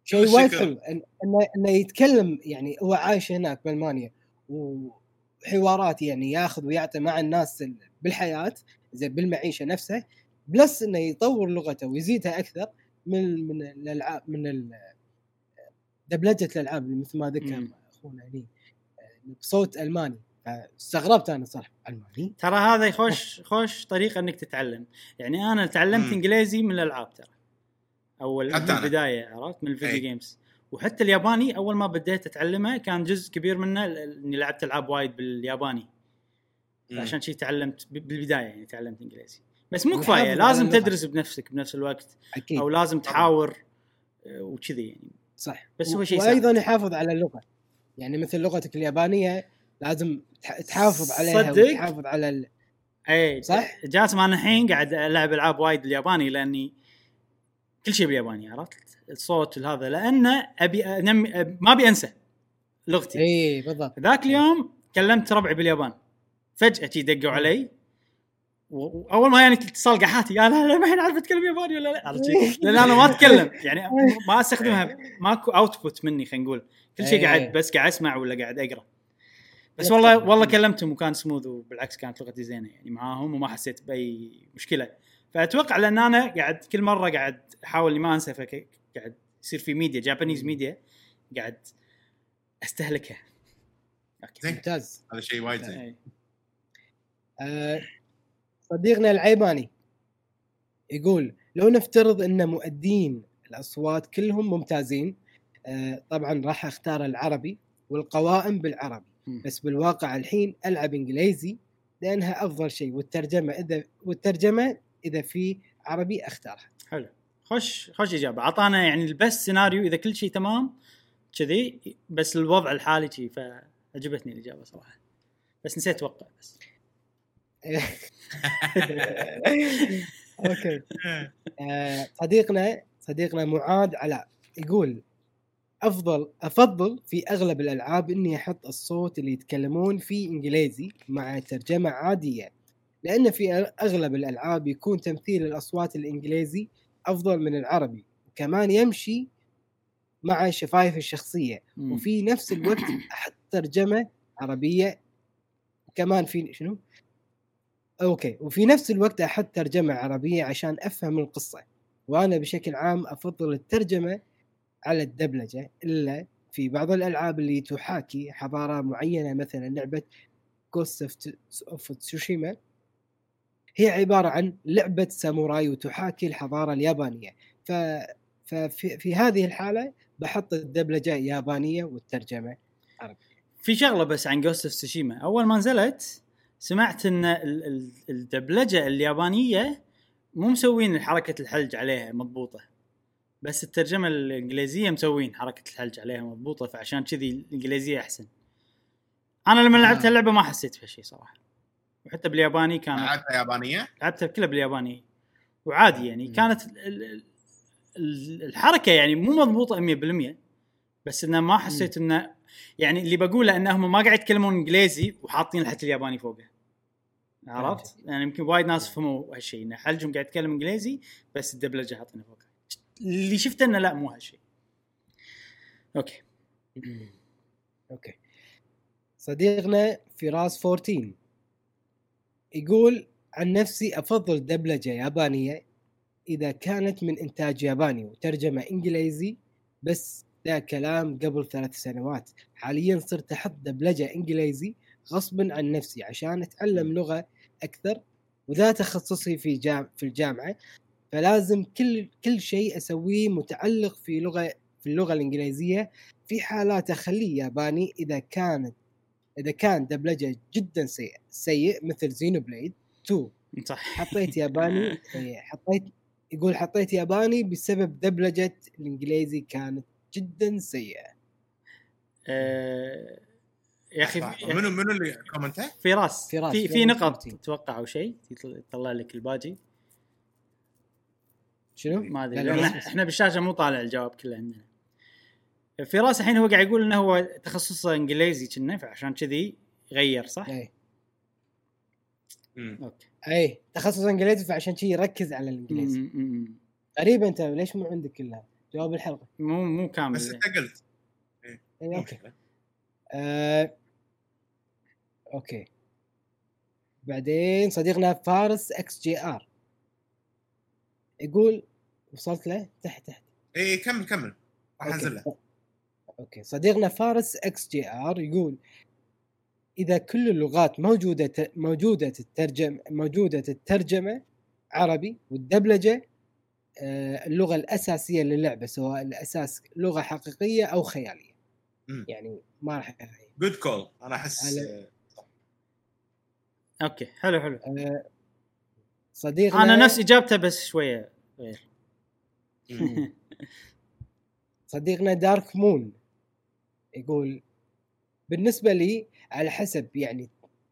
S2: شيء. وايد حلو إن- انه إنه يتكلم يعني هو عايش هناك بألمانيا وحوارات يعني ياخذ ويعطي مع الناس ال- بالحياة زي بالمعيشة نفسها plus إنه يطور لغته ويزيدها أكثر. من من الألعاب من دبلجة الألعاب مثل ما ذكر. أخونا هني آه، بصوت ألماني استغربت أنا صراحة ألماني
S1: ترى هذا يخش خوش طريقة إنك تتعلم يعني أنا تعلمت
S3: مم.
S1: إنجليزي من الألعاب ترى أول
S3: حتى
S1: من. البداية عرفت من الفيديو
S3: أي.
S1: جيمز وحتى الياباني أول ما بديت أتعلمه كان جزء كبير منه إني لعبت ألعاب وايد بالياباني. عشان شيء تعلمت ب- بالبداية يعني تعلمت إنجليزي بس مو
S2: كفاية
S1: لازم. تدرس بنفسك بنفس الوقت
S2: أكيد.
S1: أو لازم تحاور آه، وكذي يعني.
S2: صح.
S1: بس هو شيء وأيضا.
S2: يحافظ على اللغة. يعني مثل لغتك اليابانية لازم تح- تحافظ عليها
S1: صدق؟
S2: وتحافظ على ال...
S1: اي
S2: صح؟
S1: جاسم أنا الحين قاعد ألعب ألعاب وايد بالياباني لأني كل شيء بالياباني عرفت؟ الصوت هذا لأنه أبي أنمي أب- ما أبي أنسى لغتي.
S2: اي بالضبط.
S1: ذاك اليوم كلمت ربعي باليابان. فجأة دقوا علي. وأول ما يعني اتصال قحاتي يا لا لا ما الحين عارف أتكلم ياباني ولا لا عرفت؟ لأن أنا ما أتكلم. يعني ما أستخدمها. ماكو output مني خلينا نقول. كل شيء
S2: إيه.
S1: قاعد بس قاعد أسمع ولا قاعد أقرأ. بس والله. والله كلمتهم وكان سموث وبالعكس كانت لغتي زينة يعني معاهم وما حسيت بأي مشكلة. فأتوقع لأن أنا قاعد كل مرة قاعد أحاول إني ما أنسى فك- قاعد يصير في media Japanese media قاعد
S3: أستهلكها.
S2: ممتاز.
S3: هذا شيء وايد زين.
S1: إيه.
S2: آه صديقنا العيباني يقول لو نفترض إن مؤدين الأصوات كلهم ممتازين آه طبعا راح أختار العربي والقوائم بالعربي. بس بالواقع الحين ألعب إنجليزي لأنها أفضل شيء والترجمة إذا والترجمة إذا في عربي أختارها.
S1: حلو. خش خش إجابة. أعطانا يعني البس سيناريو إذا كل شيء تمام كذي بس الوضع الحالي شي فعجبتني الإجابة صراحة. بس نسيت أتوقع بس.
S2: أوكي آه، صديقنا صديقنا معاذ علاء يقول أفضل أفضل في أغلب الألعاب إني أحط الصوت اللي يتكلمون فيه إنجليزي مع ترجمة عادية لأن في أغلب الألعاب يكون تمثيل الأصوات الإنجليزي أفضل من العربي وكمان يمشي مع شفايف
S1: الشخصية.
S2: وفي نفس الوقت أحط ترجمة عربية كمان في شنو؟ okay. وفي نفس الوقت أحط ترجمة عربية عشان أفهم القصة وأنا بشكل عام أفضل الترجمة على الدبلجة إلا في بعض الألعاب اللي تحاكي حضارة معينة مثلا لعبة Ghost of Tsushima هي عبارة عن لعبة ساموراي وتحاكي الحضارة اليابانية. ف ففي في هذه الحالة بحط الدبلجة يابانية والترجمة
S1: في شغلة بس عن Ghost of Tsushima أول ما نزلت سمعت إن ال- ال- الدبلجة اليابانية مو مسوين حركة الحلج عليها مضبوطة. بس الترجمة الإنجليزية مسوين حركة الحلج عليها مضبوطة فعشان كذي الإنجليزية أحسن. أنا لما لعبت
S2: آه.
S1: اللعبه ما حسيت بهالشيء صراحة. وحتى بالياباني كانت
S3: لعبتها يابانية؟
S1: لعبتها كلها بالياباني. وعادي يعني
S2: مم.
S1: كانت ال- ال- ال- الحركة يعني مو مضبوطة 100% بس انه ما حسيت انه يعني اللي بقوله إنهم ما قاعد يتكلمون إنجليزي وحاطين الحجي الياباني فوقه عرفت؟ يعني يمكن وايد ناس فهموا هالشيء إنه حلجهم قاعد يتكلم إنجليزي بس الدبلجة حاطينها فوقه اللي شفته إنه لا مو هالشيء okay.
S2: okay. صديقنا فراس 14 يقول عن نفسي أفضل دبلجة يابانية إذا كانت من إنتاج ياباني وترجمة إنجليزي بس ذا كلام قبل ثلاث سنوات. حاليا صرت أحط دبلجة إنجليزي غصبا عن نفسي عشان أتعلم لغة أكثر وذا تخصصي في جام في الجامعة. فلازم كل كل شيء أسويه متعلق في لغة في اللغة الإنجليزية. في حالات أخليه ياباني إذا كانت إذا كان دبلجة جدا سيء سيء مثل Xenoblade 2
S1: صح.
S2: حطيت ياباني إيه، حطيت يقول حطيت ياباني بسبب دبلجة الإنجليزي كانت جدا سيئة.
S1: آه، يا أخي
S3: منو منو اللي comment ته؟
S1: فراس
S2: فراس،
S1: في في نقط. تتوقع أو شيء يطلع لك الباجي
S2: شنو؟
S1: ما أدري إحنا بالشاشة مو طالع الجواب كله عندنا فراس الحين هو قاعد يقول إنه هو تخصصه إنجليزي كنا فعشان كذي غير صح؟
S2: اي.
S1: okay
S2: اي تخصص إنجليزي فعشان شي يركز على
S1: الإنجليزي.
S2: غريب انت ليش مو عندك كلها جواب الحلقة
S1: مو مو كامل
S3: بس انت قلت
S2: اي okay
S3: مشكلة.
S2: آه... okay. بعدين صديقنا فارس XGR. يقول وصلت له؟ تحت تحت.
S3: اي كمل كمل. راح. أنزل له.
S2: okay. صديقنا فارس XGR يقول إذا كل اللغات موجودة موجودة الترجم موجودة الترجمه عربي والدبلجة آه، اللغة الأساسية للعبة سواء الأساس لغة حقيقية أو خيالية.
S3: مم.
S2: يعني ما راح
S3: good call أنا أحس
S2: على-
S1: okay حلو حلو.
S2: آه، صديقنا
S1: أنا نفس إجابته بس شوية غير.
S2: صديقنا Dark Moon يقول بالنسبة لي على حسب يعني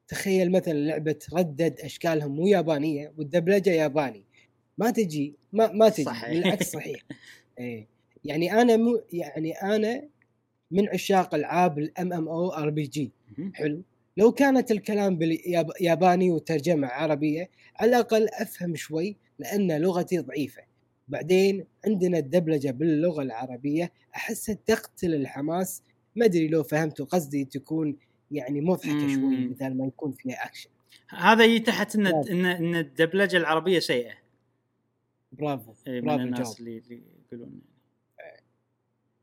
S2: تخيل مثلا لعبة Red Dead أشكالهم مو يابانية والدبلجة ياباني. ما تجي ما ما تجي
S1: صحيح.
S2: بالعكس صحيح. إيه. يعني أنا مو يعني أنا من عشاق ألعاب الام ام أو ار بي جي. حلو. لو كانت الكلام بالياباني وترجمة عربية على الأقل أفهم شوي لأن لغتي ضعيفة بعدين عندنا الدبلجة باللغة العربية أحسها تقتل الحماس ما أدري لو فهمتوا قصدي تكون يعني مضحكة شوي. مثل ما يكون فيها أكشن
S1: هذا يجي تحت
S2: إن.
S1: إن إن الدبلجة العربية سيئة
S2: برافو
S1: إيه، من
S2: برافو
S1: الناس
S2: الجواب
S1: اللي اللي يقولون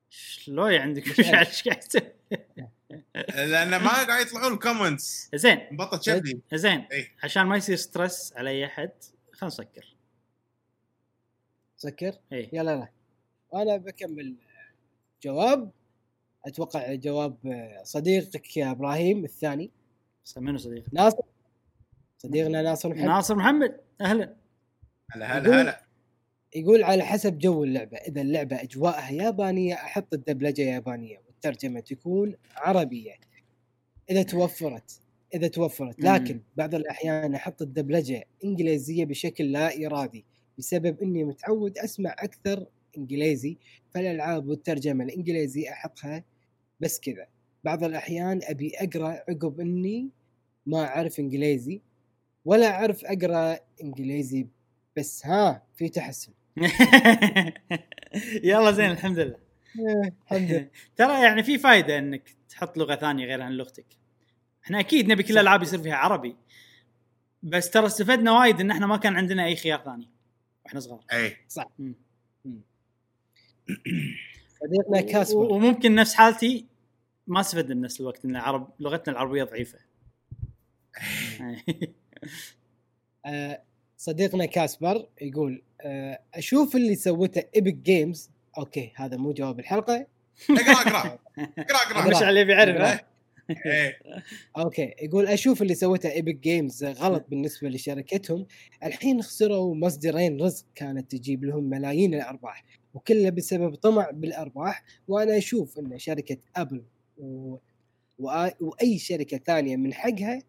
S1: شلون عندك
S2: مش عارف.
S1: إيش قاعد؟
S3: لأن ما قاعد يطلعون ال comments
S1: زين.
S3: مبطل شبي
S1: زين.
S3: إيه.
S1: عشان ما يصير stress على أي أحد خلينا نسكر.
S2: سكر؟
S1: اي
S2: يلا لا أنا بكمل جواب أتوقع جواب صديقك يا إبراهيم الثاني.
S1: منو صديق؟
S2: ناصر. صديقنا ناصر محمد.
S1: ناصر محمد. أهلا.
S3: هلا هلا هلا.
S2: يقول على حسب جو اللعبة. إذا اللعبة أجواءها يابانية أحط الدبلجة يابانية. والترجمة تكون عربية. إذا توفرت إذا توفرت. لكن بعض الأحيان أحط الدبلجة إنجليزية بشكل لا إرادي بسبب إني متعود أسمع أكثر إنجليزي فالألعاب والترجمة الإنجليزي أحطها بس كذا. بعض الأحيان أبي أقرأ عقب إني ما أعرف إنجليزي ولا أعرف أقرأ إنجليزي بس. ها في تحسن.
S1: يلا زين الحمد لله. ترى يعني في فائده إنك تحط لغة ثانية غير عن لغتك. إحنا أكيد نبي كل
S2: صح.
S1: الالعاب يصير فيها عربي. بس ترى استفدنا وايد إن إحنا ما كان عندنا أي خيار ثاني وإحنا صغار.
S3: أي.
S1: مم.
S2: صديقنا
S1: و-
S2: كاسبر.
S1: وممكن نفس حالتي ما استفدنا بنفس الوقت إن العرب لغتنا العربية ضعيفة.
S2: آه، صديقنا Casper يقول آه، أشوف اللي سوته Epic Games okay هذا مو جواب الحلقة.
S3: اقرأ اقرأ. اقرأ اقرأ.
S1: مشعل يبي يعرف ها؟
S3: إيه.
S2: okay يقول أشوف اللي سوته Epic Games غلط بالنسبة لشركتهم. الحين خسروا مصدرين رزق كانت تجيب لهم ملايين الأرباح وكله بسبب طمع بالأرباح. وأنا أشوف إن شركة Apple و... وآ- وأي شركة ثانية من حقها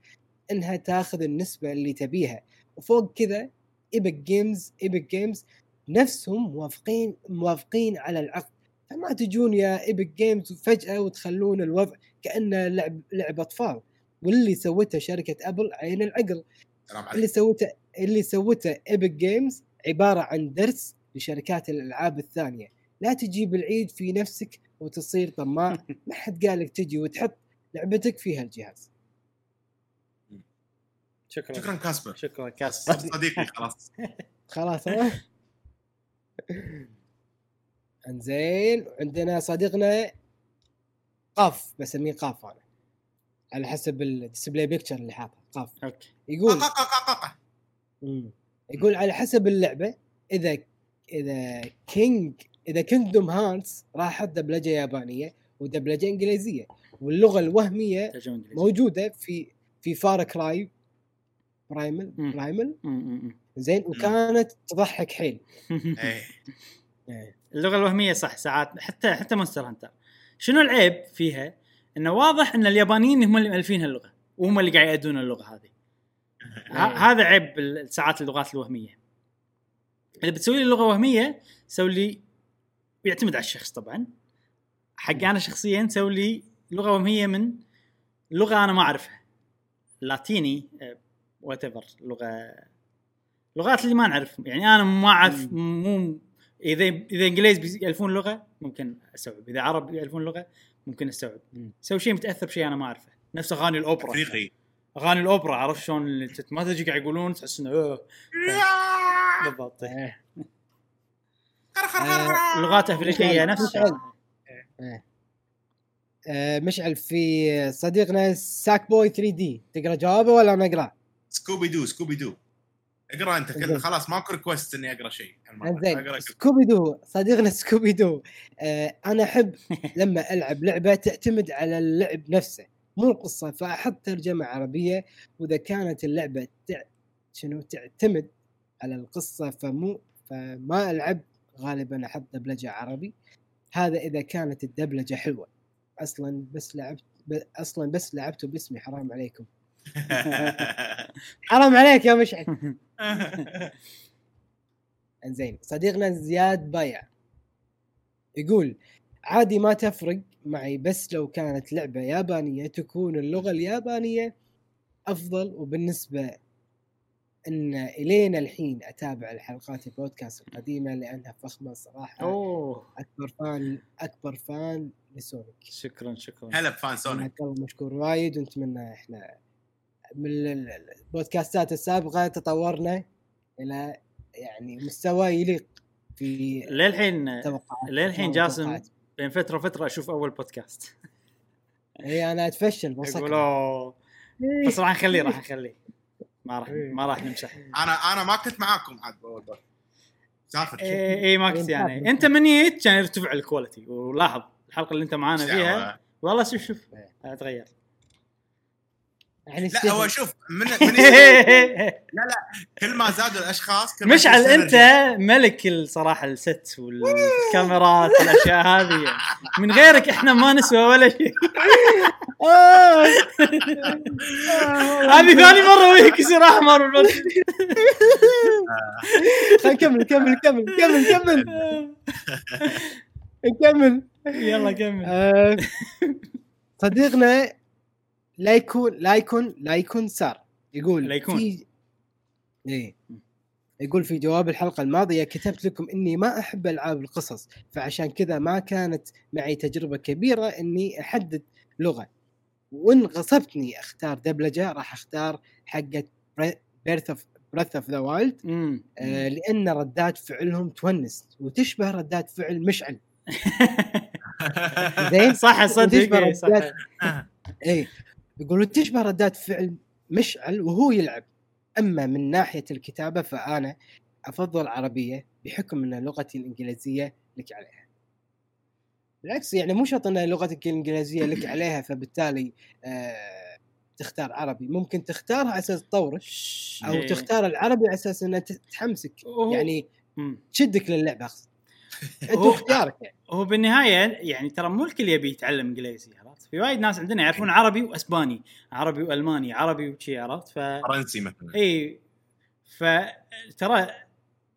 S2: إنها تاخذ النسبة اللي تبيها. وفوق كذا Epic Games Epic Games نفسهم موافقين موافقين على العقد. فما تجون يا Epic Games فجاه وتخلون الوضع كأنه لعب لعب أطفال. واللي سوته شركة Apple عين العقل.
S3: سلام
S2: اللي سوته اللي سوته ايبك جيمز عبارة عن درس لشركات الألعاب الثانية. لا تجيب العيد في نفسك وتصير طماع. ما حد قالك تجي وتحط لعبتك في هالجهاز.
S1: شكرا.
S3: شكرا كاسبر.
S1: شكرا كاس
S3: صديقي خلاص.
S2: خلاص ها؟ انزين عندنا صديقنا قاف بسميه قاف أنا. على حسب ال display picture اللي حاطه قاف.
S1: okay.
S2: يقول. يقول على حسب اللعبة إذا إذا King إذا Kingdom Hearts راحت دبلجة يابانية ودبلجة إنجليزية
S1: واللغة الوهمية
S2: موجودة في في
S1: Far
S2: Cry
S1: Primal. Primal
S2: زين وكانت تضحك حيل.
S3: إيه.
S2: إيه.
S1: اللغة الوهمية صح ساعات حتى حتى Monster Hunter شنو العيب فيها؟ إنه واضح إن اليابانيين هم اللي مألفين هاللغة وهم اللي قاعد يأدون اللغة هذه ه- هذا عيب ساعات اللغات الوهمية إذا بتسوي لي لغة وهمية سوي لي يعتمد على الشخص طبعا حق أنا شخصيا سوي لي لغة وهمية من لغة أنا ما أعرفها لاتيني whatever لغة لغات اللي ما نعرف يعني أنا ما أعرف مو إذا إذا إنجليز بيالفون لغة ممكن أستوعب إذا عرب يالفون لغة ممكن
S2: أستوعب.
S1: سوي شيء متأثر بشيء أنا ما أعرفه نفس أغاني الأوبرا
S3: أفريقي
S1: أغاني الأوبرا عرفت شلون ما تدري قاعد يقولون تحس إنه. بالضبط. اللغات افريقيه نفس الشيء
S2: مشعل في صديقنا Sackboy 3D تقرا جوابه ولا أنا اقرا؟
S3: Scooby Doo Scooby Doo اقرا انت كل
S2: زين.
S3: خلاص ماكو request إني أقرأ شيء. كل-
S2: Scooby Doo صديقنا Scooby Doo آه أنا أحب لما ألعب لعبة تعتمد على اللعب نفسه مو القصة. فأحط ترجمة عربية وإذا كانت اللعبة تع... شنو تعتمد على القصة فمو فما ألعب غالبا أحط دبلجة عربي. هذا إذا كانت الدبلجة حلوة. أصلا بس لعبت ب... أصلا بس لعبته باسمي حرام عليكم. حرام عليك يا مشعل. انزين صديقنا زياد بايع. يقول عادي ما تفرق معي بس لو كانت لعبة يابانية تكون اللغة اليابانية أفضل وبالنسبة أن إلينا الحين أتابع الحلقات البودكاست القديمة لأنها فخمة صراحة.
S1: أوه.
S2: أكبر فان أكبر فان ل Sonic.
S1: شكرا شكرا.
S3: هلا ب
S2: fan Sonic. مشكور وايد ونتمنى إحنا من ال- ال- البودكاستات السابقة تطورنا إلى يعني مستوى يليق في
S1: للحين
S2: توقعات
S1: للحين جاسم. بين فترة وفترة أشوف أول بودكاست
S2: إي
S1: أنا
S2: أتفشل
S1: أوه. بس راح نخليه راح نخليه. ما راح. ما راح نمسح.
S3: أنا أنا ما كنت معاكم عاد سافر
S1: إي إي ما كنت يعني. أنت من جيت كان يرتفع ال quality ولاحظ الحلقة اللي أنت معانا فيها. والله شوف شوف. تغير.
S2: يعني
S3: لا هو. شوف من, من كل ما زادوا الأشخاص كل ما
S1: مشعل
S3: أنت.
S1: ملك الصراحه ال set والكاميرات والأشياء هذه. من غيرك إحنا ما نسوى ولا شيء
S2: آه.
S1: هذه ثاني مرة وجهك يصير أحمر.
S2: خل نكمل كمل كمل كمل كمل نكمل
S1: يلا كمل
S2: آه، صديقنا لا يكون لا يكون لا يكون سار. يقول
S1: لا يكون.
S2: في إيه. يقول في جواب الحلقة الماضية كتبت لكم إني ما أحب ألعاب القصص فعشان كذا ما كانت معي تجربة كبيرة إني أحدد لغة. وإن غصبتني أختار دبلجة راح أختار حقة Breath of Breath of the
S1: Wild.
S2: لأن ردات فعلهم تونس وتشبه ردات فعل مشعل. زين؟
S1: صح صدق. إيه، صح.
S2: ردات يقولوا تشبه ردات فعل مشعل وهو يلعب. أما من ناحية الكتابة فأنا أفضل عربيه بحكم إن لغتي الإنجليزية لك عليها. بالعكس يعني مو شرط إن لغتك الإنجليزية لك عليها فبالتالي آه تختار عربي. ممكن تختارها على أساس تطورك
S1: أو.
S2: تختار العربي على أساس إنها تحمسك يعني. تشدك للعبة أقصد. انت
S1: هو-
S2: اختيارك يعني.
S1: هو بالنهاية يعني ترى مو الكل يبي يتعلم انجليزي عرفت؟ في وايد ناس عندنا يعرفون عربي واسباني، عربي والماني، عربي وشي عرفت؟ ف
S3: فرنسي مثلا.
S1: إي. فترى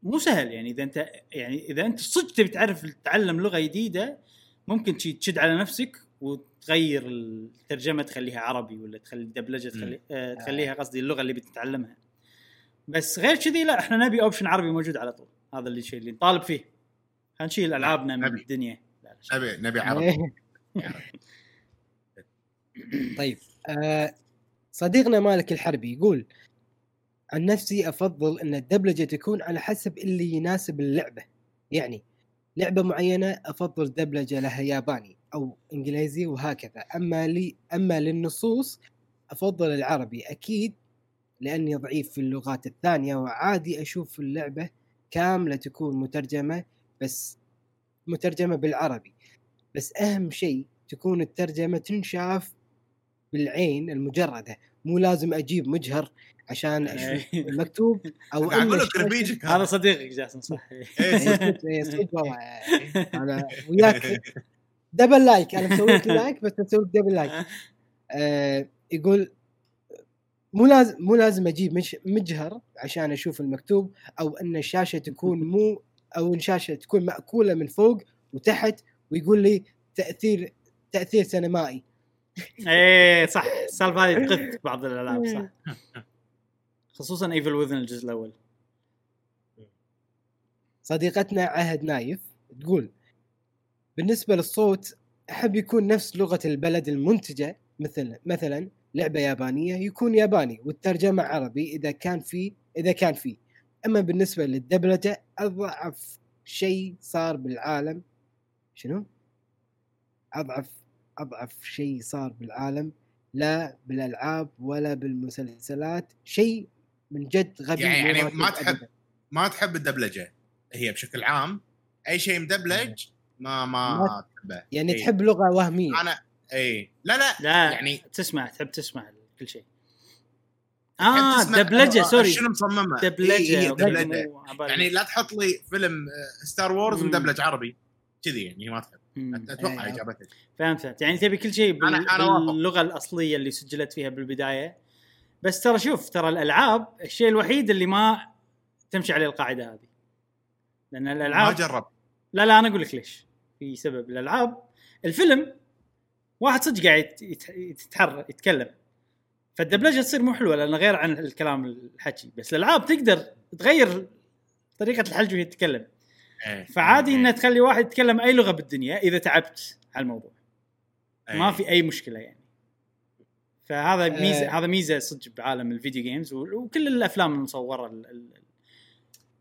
S1: مو سهل يعني إذا أنت يعني إذا أنت صدق تبي تعرف تتعلم لغة جديدة ممكن تشد على نفسك وتغير الترجمة تخليها عربي ولا تخلي الدبلجة تخلي آه تخليها قصدي اللغة اللي بتتعلمها. بس غير كذي لا إحنا نبي اوبشن عربي موجود على طول. هذا اللي الشيء اللي نطالب فيه. خلينا نشيل ألعابنا من
S3: نبي.
S1: الدنيا لا لا
S3: نبي نبي عربي
S2: إيه. طيب آه صديقنا مالك الحربي يقول عن نفسي أفضل أن الدبلجة تكون على حسب اللي يناسب اللعبة يعني لعبة معينة أفضل دبلجة لها ياباني أو إنجليزي وهكذا أما لي أما للنصوص أفضل العربي أكيد لأني ضعيف في اللغات الثانية وعادي أشوف اللعبة كاملة تكون مترجمة بس مترجمة بالعربي. بس أهم شيء تكون الترجمة تنشاف بالعين المجردة. مو لازم أجيب مجهر عشان أشوف المكتوب
S3: أو
S2: أقول
S3: لك رفيجك
S1: هذا صديقك جاسم صح
S3: إيه،
S2: إيه، إيه، صدق والله. أنا وياك. double like أنا مسوي لك like بس مسوي لك double like آه يقول مو لازم مو لازم أجيب مش مجهر عشان أشوف المكتوب أو إن الشاشة تكون مو أو إن الشاشه تكون مأكولة من فوق وتحت ويقول لي تأثير تأثير سينمائي.
S1: إيه صح. السالفة هذه تقف بعض الألعاب صح. خصوصا Evil Within الجزء الأول.
S2: صديقتنا عهد نايف تقول بالنسبة للصوت أحب يكون نفس لغة البلد المنتجة مثل مثلا لعبة يابانية يكون ياباني والترجمة عربي إذا كان في إذا كان في. أما بالنسبة للدبلجة أضعف شيء صار بالعالم. شنو؟ أضعف أضعف شيء صار بالعالم لا بالألعاب ولا بالمسلسلات. شيء من جد غبي
S3: يعني- يعني ما تحب-
S2: أبداً.
S3: ما تحب الدبلجة هي بشكل عام؟ أي شيء مدبلج ما ما
S2: ما-
S3: تحبه.
S2: يعني
S3: إيه.
S2: تحب لغة وهمية.
S3: أنا اي لا لا.
S1: لا
S3: يعني
S1: تسمع تحب تسمع كل شيء. آه
S3: تسمع
S1: دبلجه
S3: آه،
S1: سوري.
S3: شنو مصممة.
S1: دبلجه
S3: إيه، إيه،
S1: عبالي.
S3: يعني لا تحط لي فيلم آه، Star Wars
S1: مم.
S3: مدبلج عربي. كذي يعني ما تحب. أتوقع
S2: إيه.
S3: إجابتك.
S1: فهمت فهمت. يعني تبي كل شيء بال...
S3: أنا- أنا وافق.
S1: باللغة الأصلية اللي سجلت فيها بالبداية. بس ترى شوف ترى الألعاب الشيء الوحيد اللي ما تمشي عليه القاعدة هذه. لأن
S3: ما
S1: الالعاب
S3: جرب.
S1: لا لا أنا أقول لك ليش. في سبب. الألعاب الفيلم واحد صدق قاعد يت- يت- يتحرك يتكلم. فالدبلجة تصير مو حلوة لأن غير عن الكلام الحكي بس الألعاب تقدر تغير طريقة الحلج وهي تتكلم
S3: إيه.
S1: فعادي
S3: إيه.
S1: إنه تخلي واحد يتكلم أي لغة بالدنيا إذا تعبت على الموضوع
S3: إيه.
S1: ما في أي مشكلة يعني فهذا
S2: ميزة.
S1: هذا ميزة صدق بعالم ال video games وكل الأفلام المصورة ال- ال-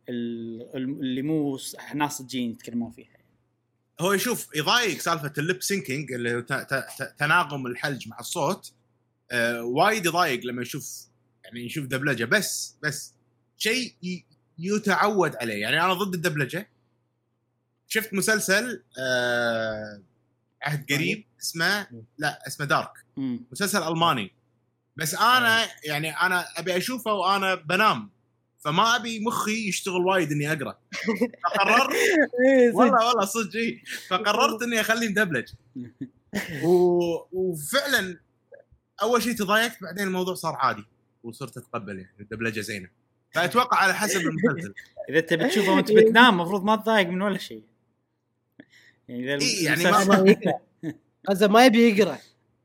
S1: ال- اللي مو ناس صجين يتكلمون فيها
S3: هو يشوف يضايق سالفة ال lip syncing اللي هو ت- ت- ت- تناغم الحلج مع الصوت آه وايد يضايق لما يشوف يعني يشوف دبلجة. بس بس شيء يتعود عليه. يعني أنا ضد الدبلجة. شفت مسلسل آه عهد قريب اسمه لا اسمه دارك. مسلسل ألماني. بس أنا يعني أنا أبي أشوفه وأنا بنام. فما أبي مخي يشتغل وايد إني أقرأ. فقررت
S2: إيه،.
S3: والله والله صدق إي. فقررت إني أخليه مدبلج. و... وفعلا أول شيء تضايقت بعدين الموضوع صار عادي وصرت أتقبل يعني الدبلجة زينة. فأتوقع على حسب المسلسل.
S1: إذا تبي تشوفه وأنت بتنام المفروض ما تضايق من ولا شيء. يعني إذا
S3: إيه، يعني ما-
S2: ما يبي يقرأ.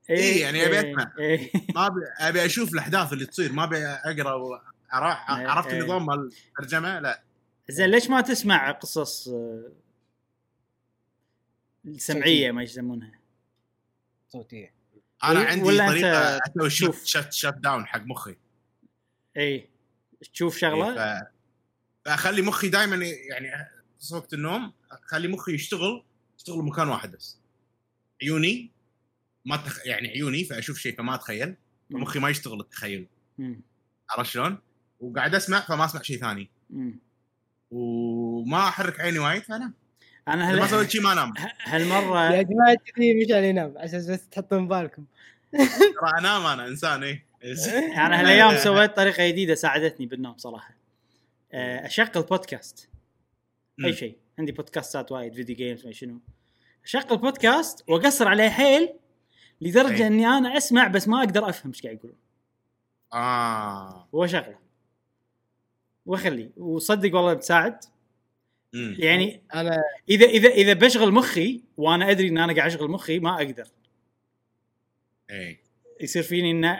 S3: إيه، يعني أبي أسمع.
S1: إيه.
S3: ما ابي أبي أشوف الأحداث اللي تصير. ما أبي أقرأ
S1: إيه،
S3: عرفت
S1: إيه.
S3: النظام مال الترجمة؟ لا.
S1: زين ليش ما تسمع قصص آه، السمعية ما يسمونها؟
S2: صوتية.
S3: أنا
S1: ولا-
S3: عندي
S1: ولا
S3: طريقة أسوي
S1: تشوف؟
S3: شت شت داون حق مخي
S1: اي إيه. تشوف
S3: إيه،
S1: شغلة
S3: ف... فأخلي مخي دائما يعني وقت النوم أخلي مخي يشتغل يشتغل بمكان واحد بس عيوني ما تخ... يعني عيوني فأشوف شيء فما أتخيل فمخي ما يشتغل التخيل. عرفت شلون؟ وقاعد أسمع فما أسمع شيء ثاني
S1: مم.
S3: وما أحرك عيني وايد فانام أنا ما
S1: هل...
S3: سويت شيء ما انام
S2: يا
S1: هالمره
S2: جماعة كذي مش على ينام عشان بس تحطون بالكم.
S3: ترى أنام أنا إنسان إيه.
S1: أنا هالأيام سويت طريقة جديدة ساعدتني بالنوم صراحة. آه، أشغل بودكاست
S3: أي.
S1: شيء. عندي بودكاستات وايد video games ما شنو. أشغل بودكاست وأقصر عليه حيل لدرجة
S3: أي.
S1: إني أنا أسمع بس ما أقدر أفهم إيش قاعد يقولون.
S3: آه.
S1: وأشغله. وأخليه. وصدق والله بتساعد.
S3: مم.
S1: يعني
S2: أنا
S1: اذا اذا إذا بشغل مخي وأنا أدري إن أنا قاعد أشغل مخي ما أقدر
S3: إيه
S1: يصير فيني إن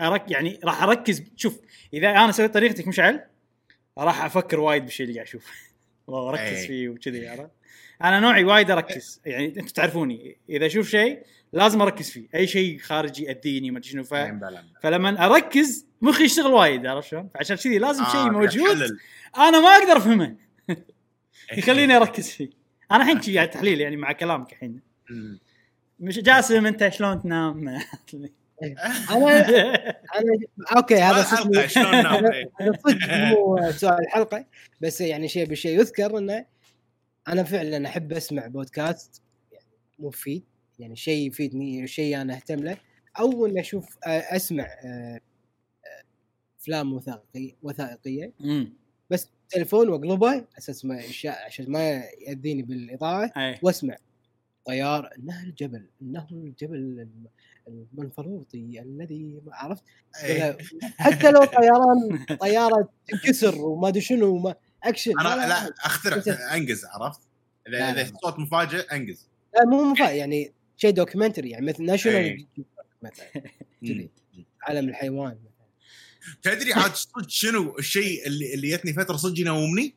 S1: أرك يعني راح اركز شوف إذا أنا سويت طريقتك مشعل راح أفكر وايد بالشيء اللي قاعد اشوفه والله ركز
S3: إيه.
S1: فيه وكذي عرفت أنا نوعي وايد أركز يعني أنتم تعرفوني إذا أشوف شيء لازم أركز فيه أي شيء خارجي يأذيني ما أدري شنو ف...
S3: إيه،.
S1: فلما أركز مخي يشتغل وايد عرفت شلون؟ فعشان كذي لازم
S3: آه،
S1: شيء موجود
S3: تحلل.
S1: أنا ما أقدر
S3: أفهمه.
S1: يخليني أركز فيه. أنا الحين قاعد تحليل يعني مع كلامك الحين. مش جاسم أنت شلون تنام؟
S2: أنا أنا أوكي هذا صدق.
S3: شلون نام.
S2: هذا صدق مو سؤال الحلقة بس يعني شيء بالشيء يذكر إنه أنا فعلا أحب أسمع بودكاست يعني مفيد يعني شيء يفيدني شيء أنا أهتم له أو اني أشوف أسمع أفلام وثائقية. وثائقيه بس تليفون واقلبه أساس ما عشان ما يأذيني بالإضاءة
S1: اي
S2: وأسمع طيار إنه الجبل إنه الجبل الم- المنفلوطي الذي ما عرفت
S3: إيه.
S2: حتى لو طيران طيارة تنكسر وما أدري شنو وما أكشن
S3: أنا
S2: لا, لا,
S3: لا أخترع انجز عرفت؟ اذا. صوت مفاجئ انجز
S2: لا مو مفا يعني شيء documentary يعني مثل National
S3: إيه.
S2: مثلا. عالم الحيوان
S3: تدري عاد صدق شنو الشيء اللي اللي جتني فترة صدق ينومني؟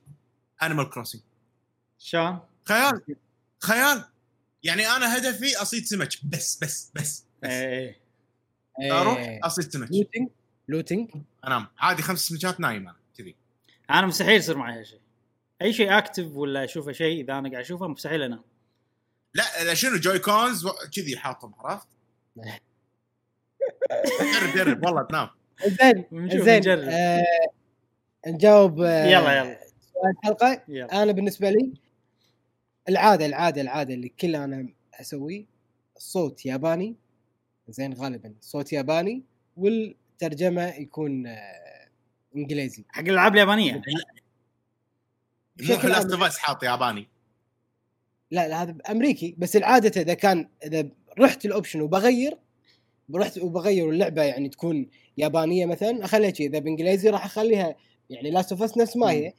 S3: Animal Crossing
S1: شلون؟
S3: خيال. خيال. يعني أنا هدفي أصيد سمك. بس بس بس بس.
S1: اي
S3: أروح
S2: إيه.
S3: أصيد سمك.
S2: looting looting
S3: أنام. عادي خمس سمكات نايم أنا كذي.
S1: أنا مستحيل يصير معي هالشيء أي شيء active ولا اشوفه شيء إذا أنا قاعد أشوفه مستحيل أنام.
S3: لا لا شنو Joy-Cons كذي حاطهم عرفت؟ جرب جرب. والله تنام.
S2: زين زين. آه نجاوب آه
S1: يلا يلا.
S2: سؤال الحلقة
S1: يلا.
S2: أنا بالنسبة لي العادة العادة العادة اللي كل أنا اسويه الصوت ياباني. زين غالبا صوت ياباني والترجمة يكون آه إنجليزي.
S1: حق الألعاب اليابانية.
S3: مو في. Last Of حاط ياباني.
S2: لا لا هذا أمريكي. بس العادة إذا كان إذا رحت ال option وبغير رحت وبغير اللعبة يعني تكون يابانية مثلا أخليها شي إذا بإنجليزي راح أخليها يعني Last Of نفس ما هي.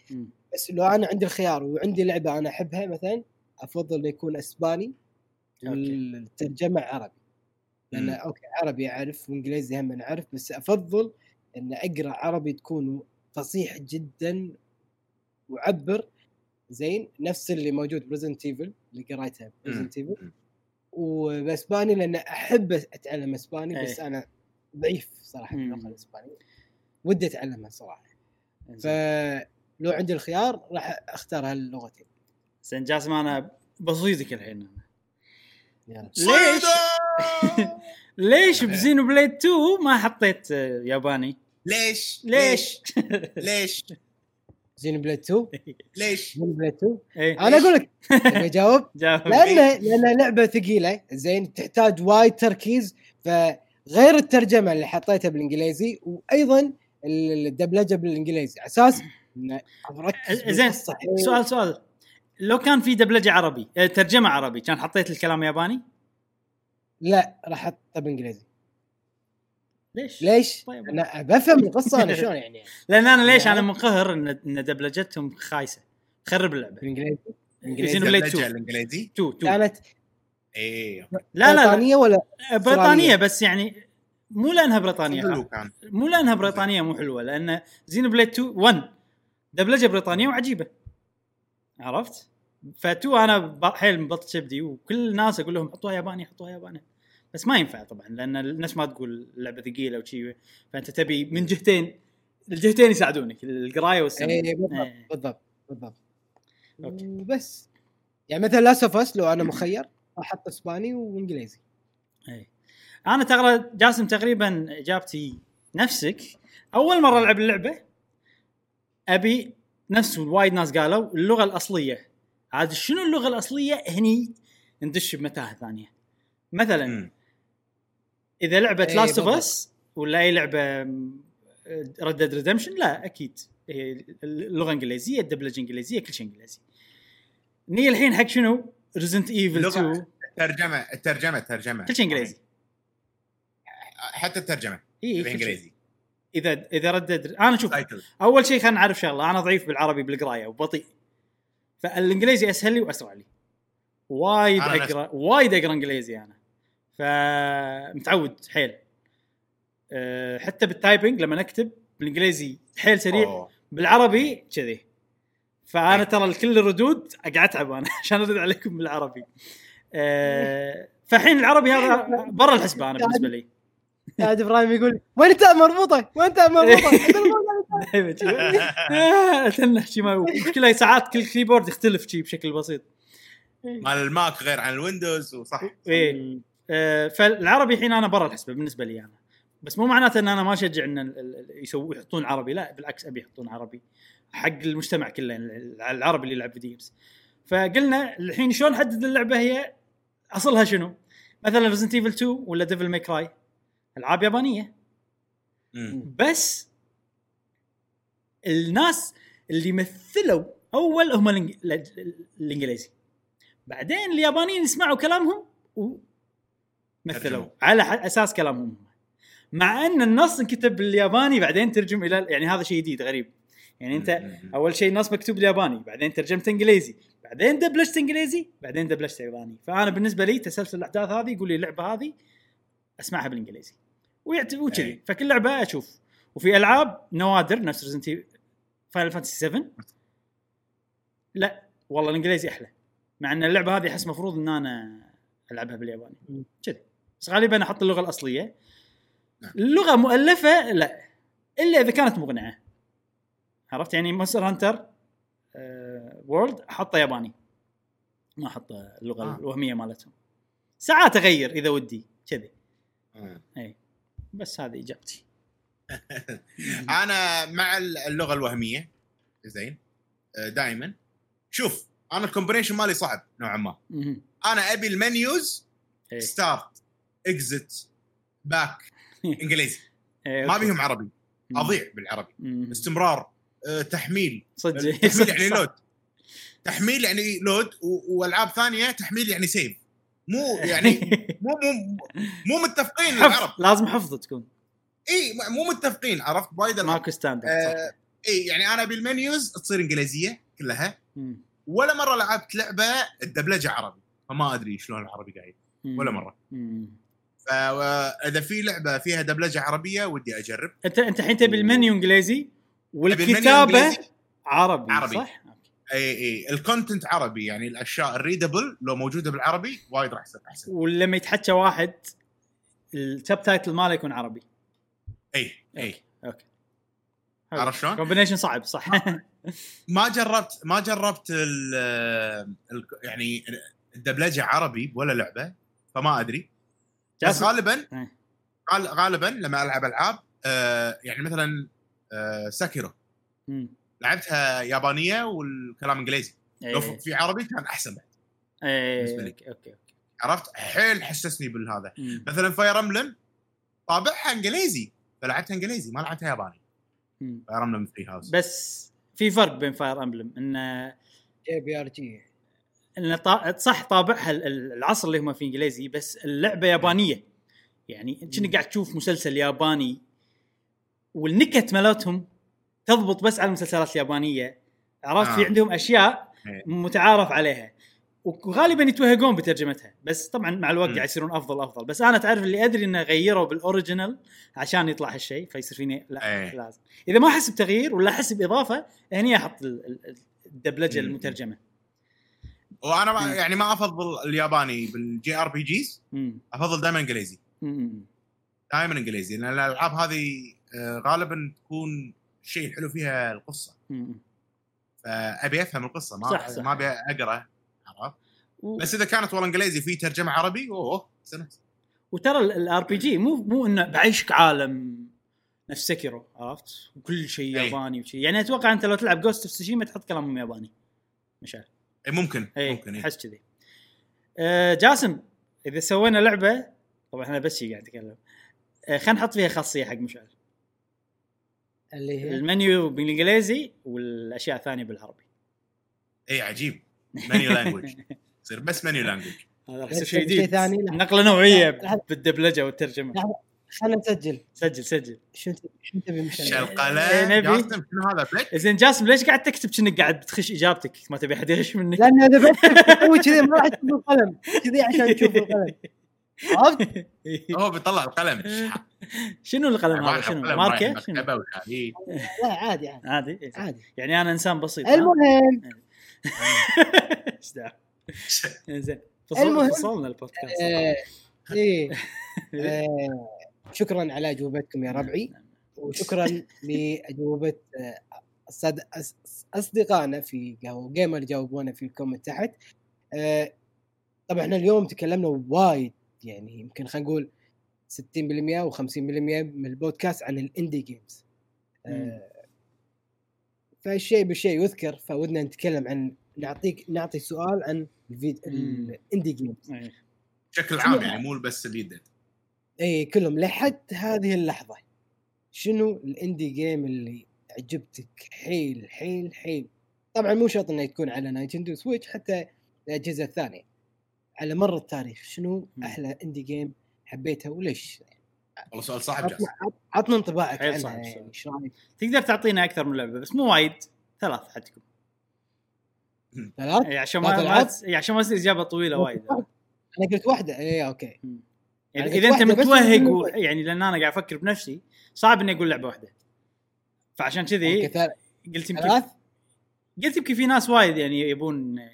S2: بس لو أنا عندي الخيار وعندي لعبة أنا أحبها مثلا أفضل انه يكون إسباني
S1: okay.
S2: والترجمة عربي لأن
S3: مم.
S2: okay عربي أعرف وإنجليزي هم أعرف بس أفضل إن أقرأ عربي تكون فصيح جدا وعبر زين نفس اللي موجود ب Resident Evil اللي قريتها ب Resident
S3: Evil.
S2: وباسباني لأن أحب أتعلم إسباني بس
S1: أي.
S2: أنا ضعيف صراحة
S1: مم.
S2: باللغة الإسبانية ودي أتعلمها
S1: صراحة.
S2: فلو عندي الخيار راح أختار هاللغتين
S1: زين جاسم أنا بصيدك الحين
S2: يلا
S1: ليش؟ ليش ب Xenoblade 2 ما حطيت ياباني؟
S3: ليش؟
S1: ليش؟
S3: ليش؟
S2: Xenoblade 2
S3: ليش؟
S2: Xenoblade 2
S1: إيه.
S2: أنا أقول لك
S1: جاوب.
S2: لأن لأن لعبة ثقيلة. زين تحتاج وايد تركيز. فغير الترجمة اللي حطيتها بالإنجليزي وأيضا الدبلجة بالإنجليزي. على أساس إن اركز
S1: زين. سؤال سؤال. لو كان في دبلجة عربي ترجمة عربي كان حطيت الكلام ياباني؟
S2: لا راح أحطها بالإنجليزي.
S1: ليش؟
S2: ليش؟
S1: طيب.
S2: أنا بفهم القصة أنا شلون يعني؟
S1: لأن أنا ليش
S2: يعني-
S1: أنا منقهر إن إن دبلجتهم خايسة؟ تخرب اللعبة.
S2: بالإنجليزي.
S1: زينو بليد
S3: دبلجة
S1: 2
S3: الانجليزي
S1: 2 2
S2: كانت
S3: إيه
S1: لا لا.
S2: بريطانية ولا
S1: بريطانية بس يعني مو لأنها بريطانية.
S3: حلو كان.
S1: مو لأنها بريطانية مو حلوة. لأن Xenoblade 2 1 دبلجة بريطانية وعجيبة. عرفت؟ ف2 أنا حيل مبطش ابدي وكل الناس أقول لهم حطوها ياباني حطوها ياباني. بس ما ينفع طبعا لأن الناس ما تقول اللعبة ثقيلة وشي. فأنت تبي من جهتين الجهتين يساعدونك القراية والسمع
S2: اي بالضبط
S1: إيه.
S2: بالضبط بالضبط.
S1: okay.
S2: وبس. يعني مثلا Last of Us لو أنا مخير أحط إسباني وإنجليزي.
S1: اي أنا ترى جاسم تقريبا إجابتي نفسك. أول مرة ألعب اللعبة أبي نفس وايد ناس قالوا اللغة الأصلية. عاد شنو اللغة الأصلية؟ هني ندش بمتاهة ثانية. مثلا
S3: مم.
S1: إذا لعبه
S2: إيه،
S1: Last
S2: of.
S1: Us ولا أي لعبة Red Dead Redemption لا أكيد. هي اللغة إنجليزية الدبلجة إنجليزية كل شيء إنجليزي. يعني الحين حق شنو؟ Resident Evil
S3: لغة-
S1: 2
S3: الترجمة الترجمة الترجمة.
S1: كل شيء إنجليزي.
S3: حتى
S1: الترجمة شيء.
S3: بالانجليزي
S1: إذا إذا Red Dead أنا
S3: شوف
S1: أول شيء خلينا نعرف شغلة. أنا ضعيف بالعربي بالقراية وبطيء. فالإنجليزي أسهل لي وأسرع لي. وايد أقرأ وايد أقرأ إنجليزي أنا. فمتعود حيل. أه، حتى بال typing لما نكتب بالإنجليزي حيل سريع
S3: أوه.
S1: بالعربي كذي. فأنا ترى كل الردود قاعد اتعب أنا عشان أرد عليكم بالعربي. آه، فالحين العربي هذا برا الحسبة أنا بالنسبة لي.
S2: قاعد إبراهيم يقول وين تاء مربوطة؟ وين تاء مربوطة؟
S1: دايما شي. آه، اتنح شي ما المشكلة ساعات كل keyboard يختلف شي بشكل بسيط.
S3: مال ال Mac غير عن ال Windows وصح.
S1: إيه. آه، فالعربي الحين أنا برا الحسبة بالنسبة لي أنا. بس مو معناته إن أنا ما أشجع إن يسووا يحطون عربي لا بالعكس أبي يحطون عربي. حق المجتمع كله ال- العربي اللي يلعب video games فقلنا الحين شلون نحدد اللعبة هي؟ أصلها شنو؟ مثلا Resident Evil 2 ولا Devil May Cry ألعاب يابانية.
S3: مم.
S1: بس الناس اللي مثلوا أول هم الإنجليزي. بعدين اليابانيين يسمعوا كلامهم
S3: ترجموا.
S1: على ح- أساس كلامهم هم. مع أن النص انكتب بالياباني بعدين ترجم إلى يعني هذا شيء جديد غريب يعني
S3: أنت.
S1: أول شيء النص مكتوب بالياباني بعدين ترجمت إنجليزي بعدين دبلجت إنجليزي بعدين دبلجت ياباني فأنا بالنسبة لي تسلسل الأحداث هذه يقول لي اللعبة هذه أسمعها بالإنجليزي ويعت- وكذي
S3: أي.
S1: فكل لعبة أشوف وفي ألعاب نوادر نفس Resident Final Fantasy 7 لا والله الإنجليزي أحلى مع أن اللعبة هذه أحس مفروض إن أنا ألعبها بالياباني. كذي بس غالبا أحط اللغة الأصلية.
S3: نعم.
S1: اللغة مؤلفة؟ لا. إلا إذا كانت مقنعة. عرفت؟ يعني Monster Hunter World احطه ياباني. ما أحط اللغة
S3: آه.
S1: الوهمية مالتهم. ساعات أغير إذا ودي كذي.
S3: مم.
S1: إي. بس هذه إجابتي.
S3: أنا مع اللغة الوهمية. زين. دائما شوف أنا ال combination مالي صعب نوعا ما. أنا أبي ال
S1: menus.
S3: start exit back انجليزي.
S1: إيه،
S3: ما. بيهم عربي. أضيع بالعربي. استمرار. آه، تحميل.
S1: صدق.
S3: تحميل يعني. load. تحميل يعني load والعاب ثانية تحميل يعني save مو يعني مو مو مو متفقين العرب.
S1: لازم حفظ تكون.
S3: إي مو متفقين عرفت؟ وايد ألعاب.
S1: ماكو standard
S3: آه، إي يعني أنا بال menus تصير إنجليزية كلها.
S1: مم.
S3: ولا مرة لعبت لعبة الدبلجة عربي. فما أدري شلون العربي قاعد. ولا مرة.
S1: مم.
S3: فاذا في لعبة فيها دبلجة عربية ودي أجرب.
S1: انت أنت الحين تبي المنيو
S3: إنجليزي؟
S1: والكتابة
S3: إنجليزي.
S1: عربي
S3: عربي.
S1: صح؟
S3: اي أي. ال content عربي يعني الأشياء ال readable لو موجودة بالعربي وايد راح يصير أحسن.
S1: ولما يتحكى واحد ال subtitle ماله يكون عربي.
S3: اي أي.
S1: okay
S3: عرفت شلون؟
S1: combination صعب صح؟
S3: ما جربت ما جربت ال ال يعني الدبلجه عربي ولا لعبة فما أدري. بس؟ غالبا
S1: إيه.
S3: غال- غالبا لما ألعب ألعاب آه يعني مثلا آه
S1: Sekiro.
S3: لعبتها يابانية والكلام إنجليزي لو
S1: إيه.
S3: في عربي كان أحسن بعد
S1: إيه،
S3: بالنسبة لي.
S1: okay okay
S3: عرفت حيل حسسني بالهذا
S1: مم.
S3: مثلا Fire Emblem طابعها إنجليزي فلعبتها إنجليزي ما لعبتها ياباني. Fire Emblem Three Houses
S1: بس في فرق بين فاير امبلم انه JRPG. صح طابعها ال- ال- العصر اللي هم فيه إنجليزي بس اللعبة يابانية يعني كأنك قاعد تشوف مسلسل ياباني والنكت مالتهم تضبط بس على المسلسلات اليابانية عرفت
S3: آه.
S1: في عندهم أشياء
S3: إيه.
S1: متعارف عليها وغالبا يتوهقون بترجمتها بس طبعا مع الوقت. قاعد يصيرون أفضل افضل بس أنا تعرف اللي أدري إنه غيروا بال original عشان يطلع هالشيء فيصير فيني لا
S3: إيه.
S1: لازم إذا ما أحس بتغيير ولا أحس بإضافة هني أحط ال- ال-
S3: الدبلجة.
S1: المترجمة
S3: وأنا ما. يعني ما افضل الياباني بال
S1: JRPGs.
S3: افضل دائما انجليزي. دائما انجليزي لأن الألعاب هذه آه، غالبا تكون الشيء الحلو فيها
S1: القصة.
S3: فأبي أفهم القصة ما
S1: صح، صح.
S3: ما أبي أقرأ عرفت بس إذا كانت والله انجليزي في ترجمة عربي أوه.
S1: وترى ال RPG مو مو إنه بعيشك عالم نفس Sekiro عرفت وكل شيء
S3: أي.
S1: ياباني وشيء يعني أتوقع أنت لو تلعب Ghost of Tsushima تحط كلامهم ياباني مشعل
S3: إيه، ممكن
S1: إي
S3: ممكن.
S1: احس كذي. آه جاسم إذا سوينا لعبة طبعا إحنا بس شي قاعد نتكلم آه خلينا نحط فيها خاصية حق مشعل.
S2: اللي هي؟
S1: المنيو بالإنجليزي والأشياء الثانية بالعربي.
S3: إي إيه، عجيب. menu language يصير بس menu language
S1: هذا شيء جديد.
S2: نقلة
S1: نوعية. بالدبلجة
S2: والترجمة. خلينا نسجل.
S1: سجل سجل.
S2: شو تبي شو تبي؟
S1: إيه،
S3: القلم
S1: نبي.
S3: جاسم شنو هذا؟ black؟
S1: زين جاسم ليش قاعد تكتب كأنك قاعد بتخش إجابتك؟ ما تبي أحد يغش منك.
S2: لأن إذا بكتب أسوي كذي ما راح تشوف القلم. كذي عشان تشوف القلم. عرفت؟
S3: هو بيطلع القلم.
S1: شنو القلم هذا؟ شنو؟
S3: ماركة؟
S1: شنو.
S2: لا عادي عادي.
S1: عادي؟ إيه.
S2: عادي.
S1: يعني أنا إنسان بسيط؟
S2: المهم.
S1: إيش دعوة؟ زين فصلنا البودكاست.
S2: إيه آه، شكرا على أجوبتكم يا ربعي. وشكرا لأجوبة آه، أصد... أص... أصدقائنا في قهوه جيمر جاوبونا في ال comment تحت. آه، طبعا إحنا اليوم تكلمنا وايد يعني يمكن خلينا نقول 60% و50% من البودكاست عن ال indie games آه، فالشيء بالشيء يذكر فودنا نتكلم عن نعطيك نعطي سؤال عن الفيد...
S1: مم.
S2: ال indie
S1: games.
S3: بشكل عام يعني مو بس اليوم
S2: إي إيه، كلهم. لحد هذه اللحظة. شنو ال indie game اللي عجبتك؟ حيل حيل حيل. طبعا مو شرط انه يكون على Nintendo Switch حتى الأجهزة الثانية. على مر التاريخ شنو. أحلى indie game حبيتها وليش؟
S3: والله سؤال صعب جاسم.
S2: عطنا عط- عطنا انطباعك
S1: حيل
S2: عنها
S1: صعب
S2: يعني. إيش رايك؟
S1: تقدر تعطينا أكثر من لعبة بس مو وايد. ثلاث حدكم
S2: ثلاث؟
S1: عشان ما, عشان ما تصير إجابة طويلة وايد.
S2: أنا قلت واحدة. إي أوكي.
S1: يعني
S2: يعني
S1: اذا
S2: أنت
S1: متوهق و... يعني لأن أنا قاعد أفكر بنفسي صعب إني أقول لعبة واحدة. فعشان كذي قلت يمكن
S2: ثلاث؟
S1: قلت يمكن في ناس وايد يعني يبون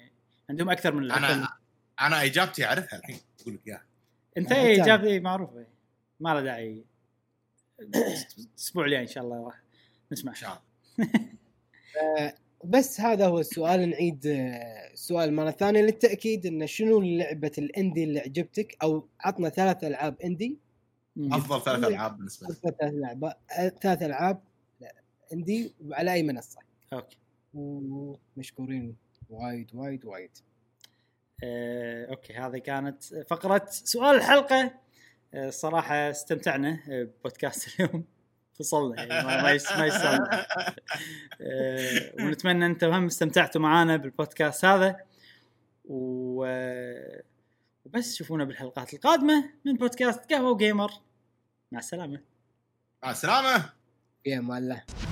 S1: عندهم أكثر من لعبه
S3: أنا أنا اجابتي أعرفها الحين أقول لك اياها
S1: أنت
S2: أتابع.
S1: اجابه إيه. معروفه ما له داعي. الأسبوع الجاي إن شاء الله راح نسمع.
S3: إن شاء الله.
S2: بس هذا هو السؤال نعيد آه، السؤال مرة ثانية للتأكيد انه شنو لعبة الإندي اللي عجبتك؟ أو عطنا ثلاث ألعاب
S1: إندي.
S3: أفضل ثلاث ألعاب بالنسبة لي.
S2: افضل ثلاث ألعاب. ثلاث ألعاب عندي وعلى أي منصة.
S1: أوكي.
S2: ومشكورين وايد وايد وايد.
S1: آه، أوكي هذه كانت فقرة سؤال الحلقة. آه، الصراحه استمتعنا آه، ببودكاست اليوم. فصلنا يعني ما ما يستاهل آه، ونتمنى أنتم هم استمتعتوا معنا بالبودكاست هذا. و وبس شوفونا بالحلقات القادمة من بودكاست قهوة وجيمر. مع السلامة.
S3: مع
S2: السلامة. أمان الله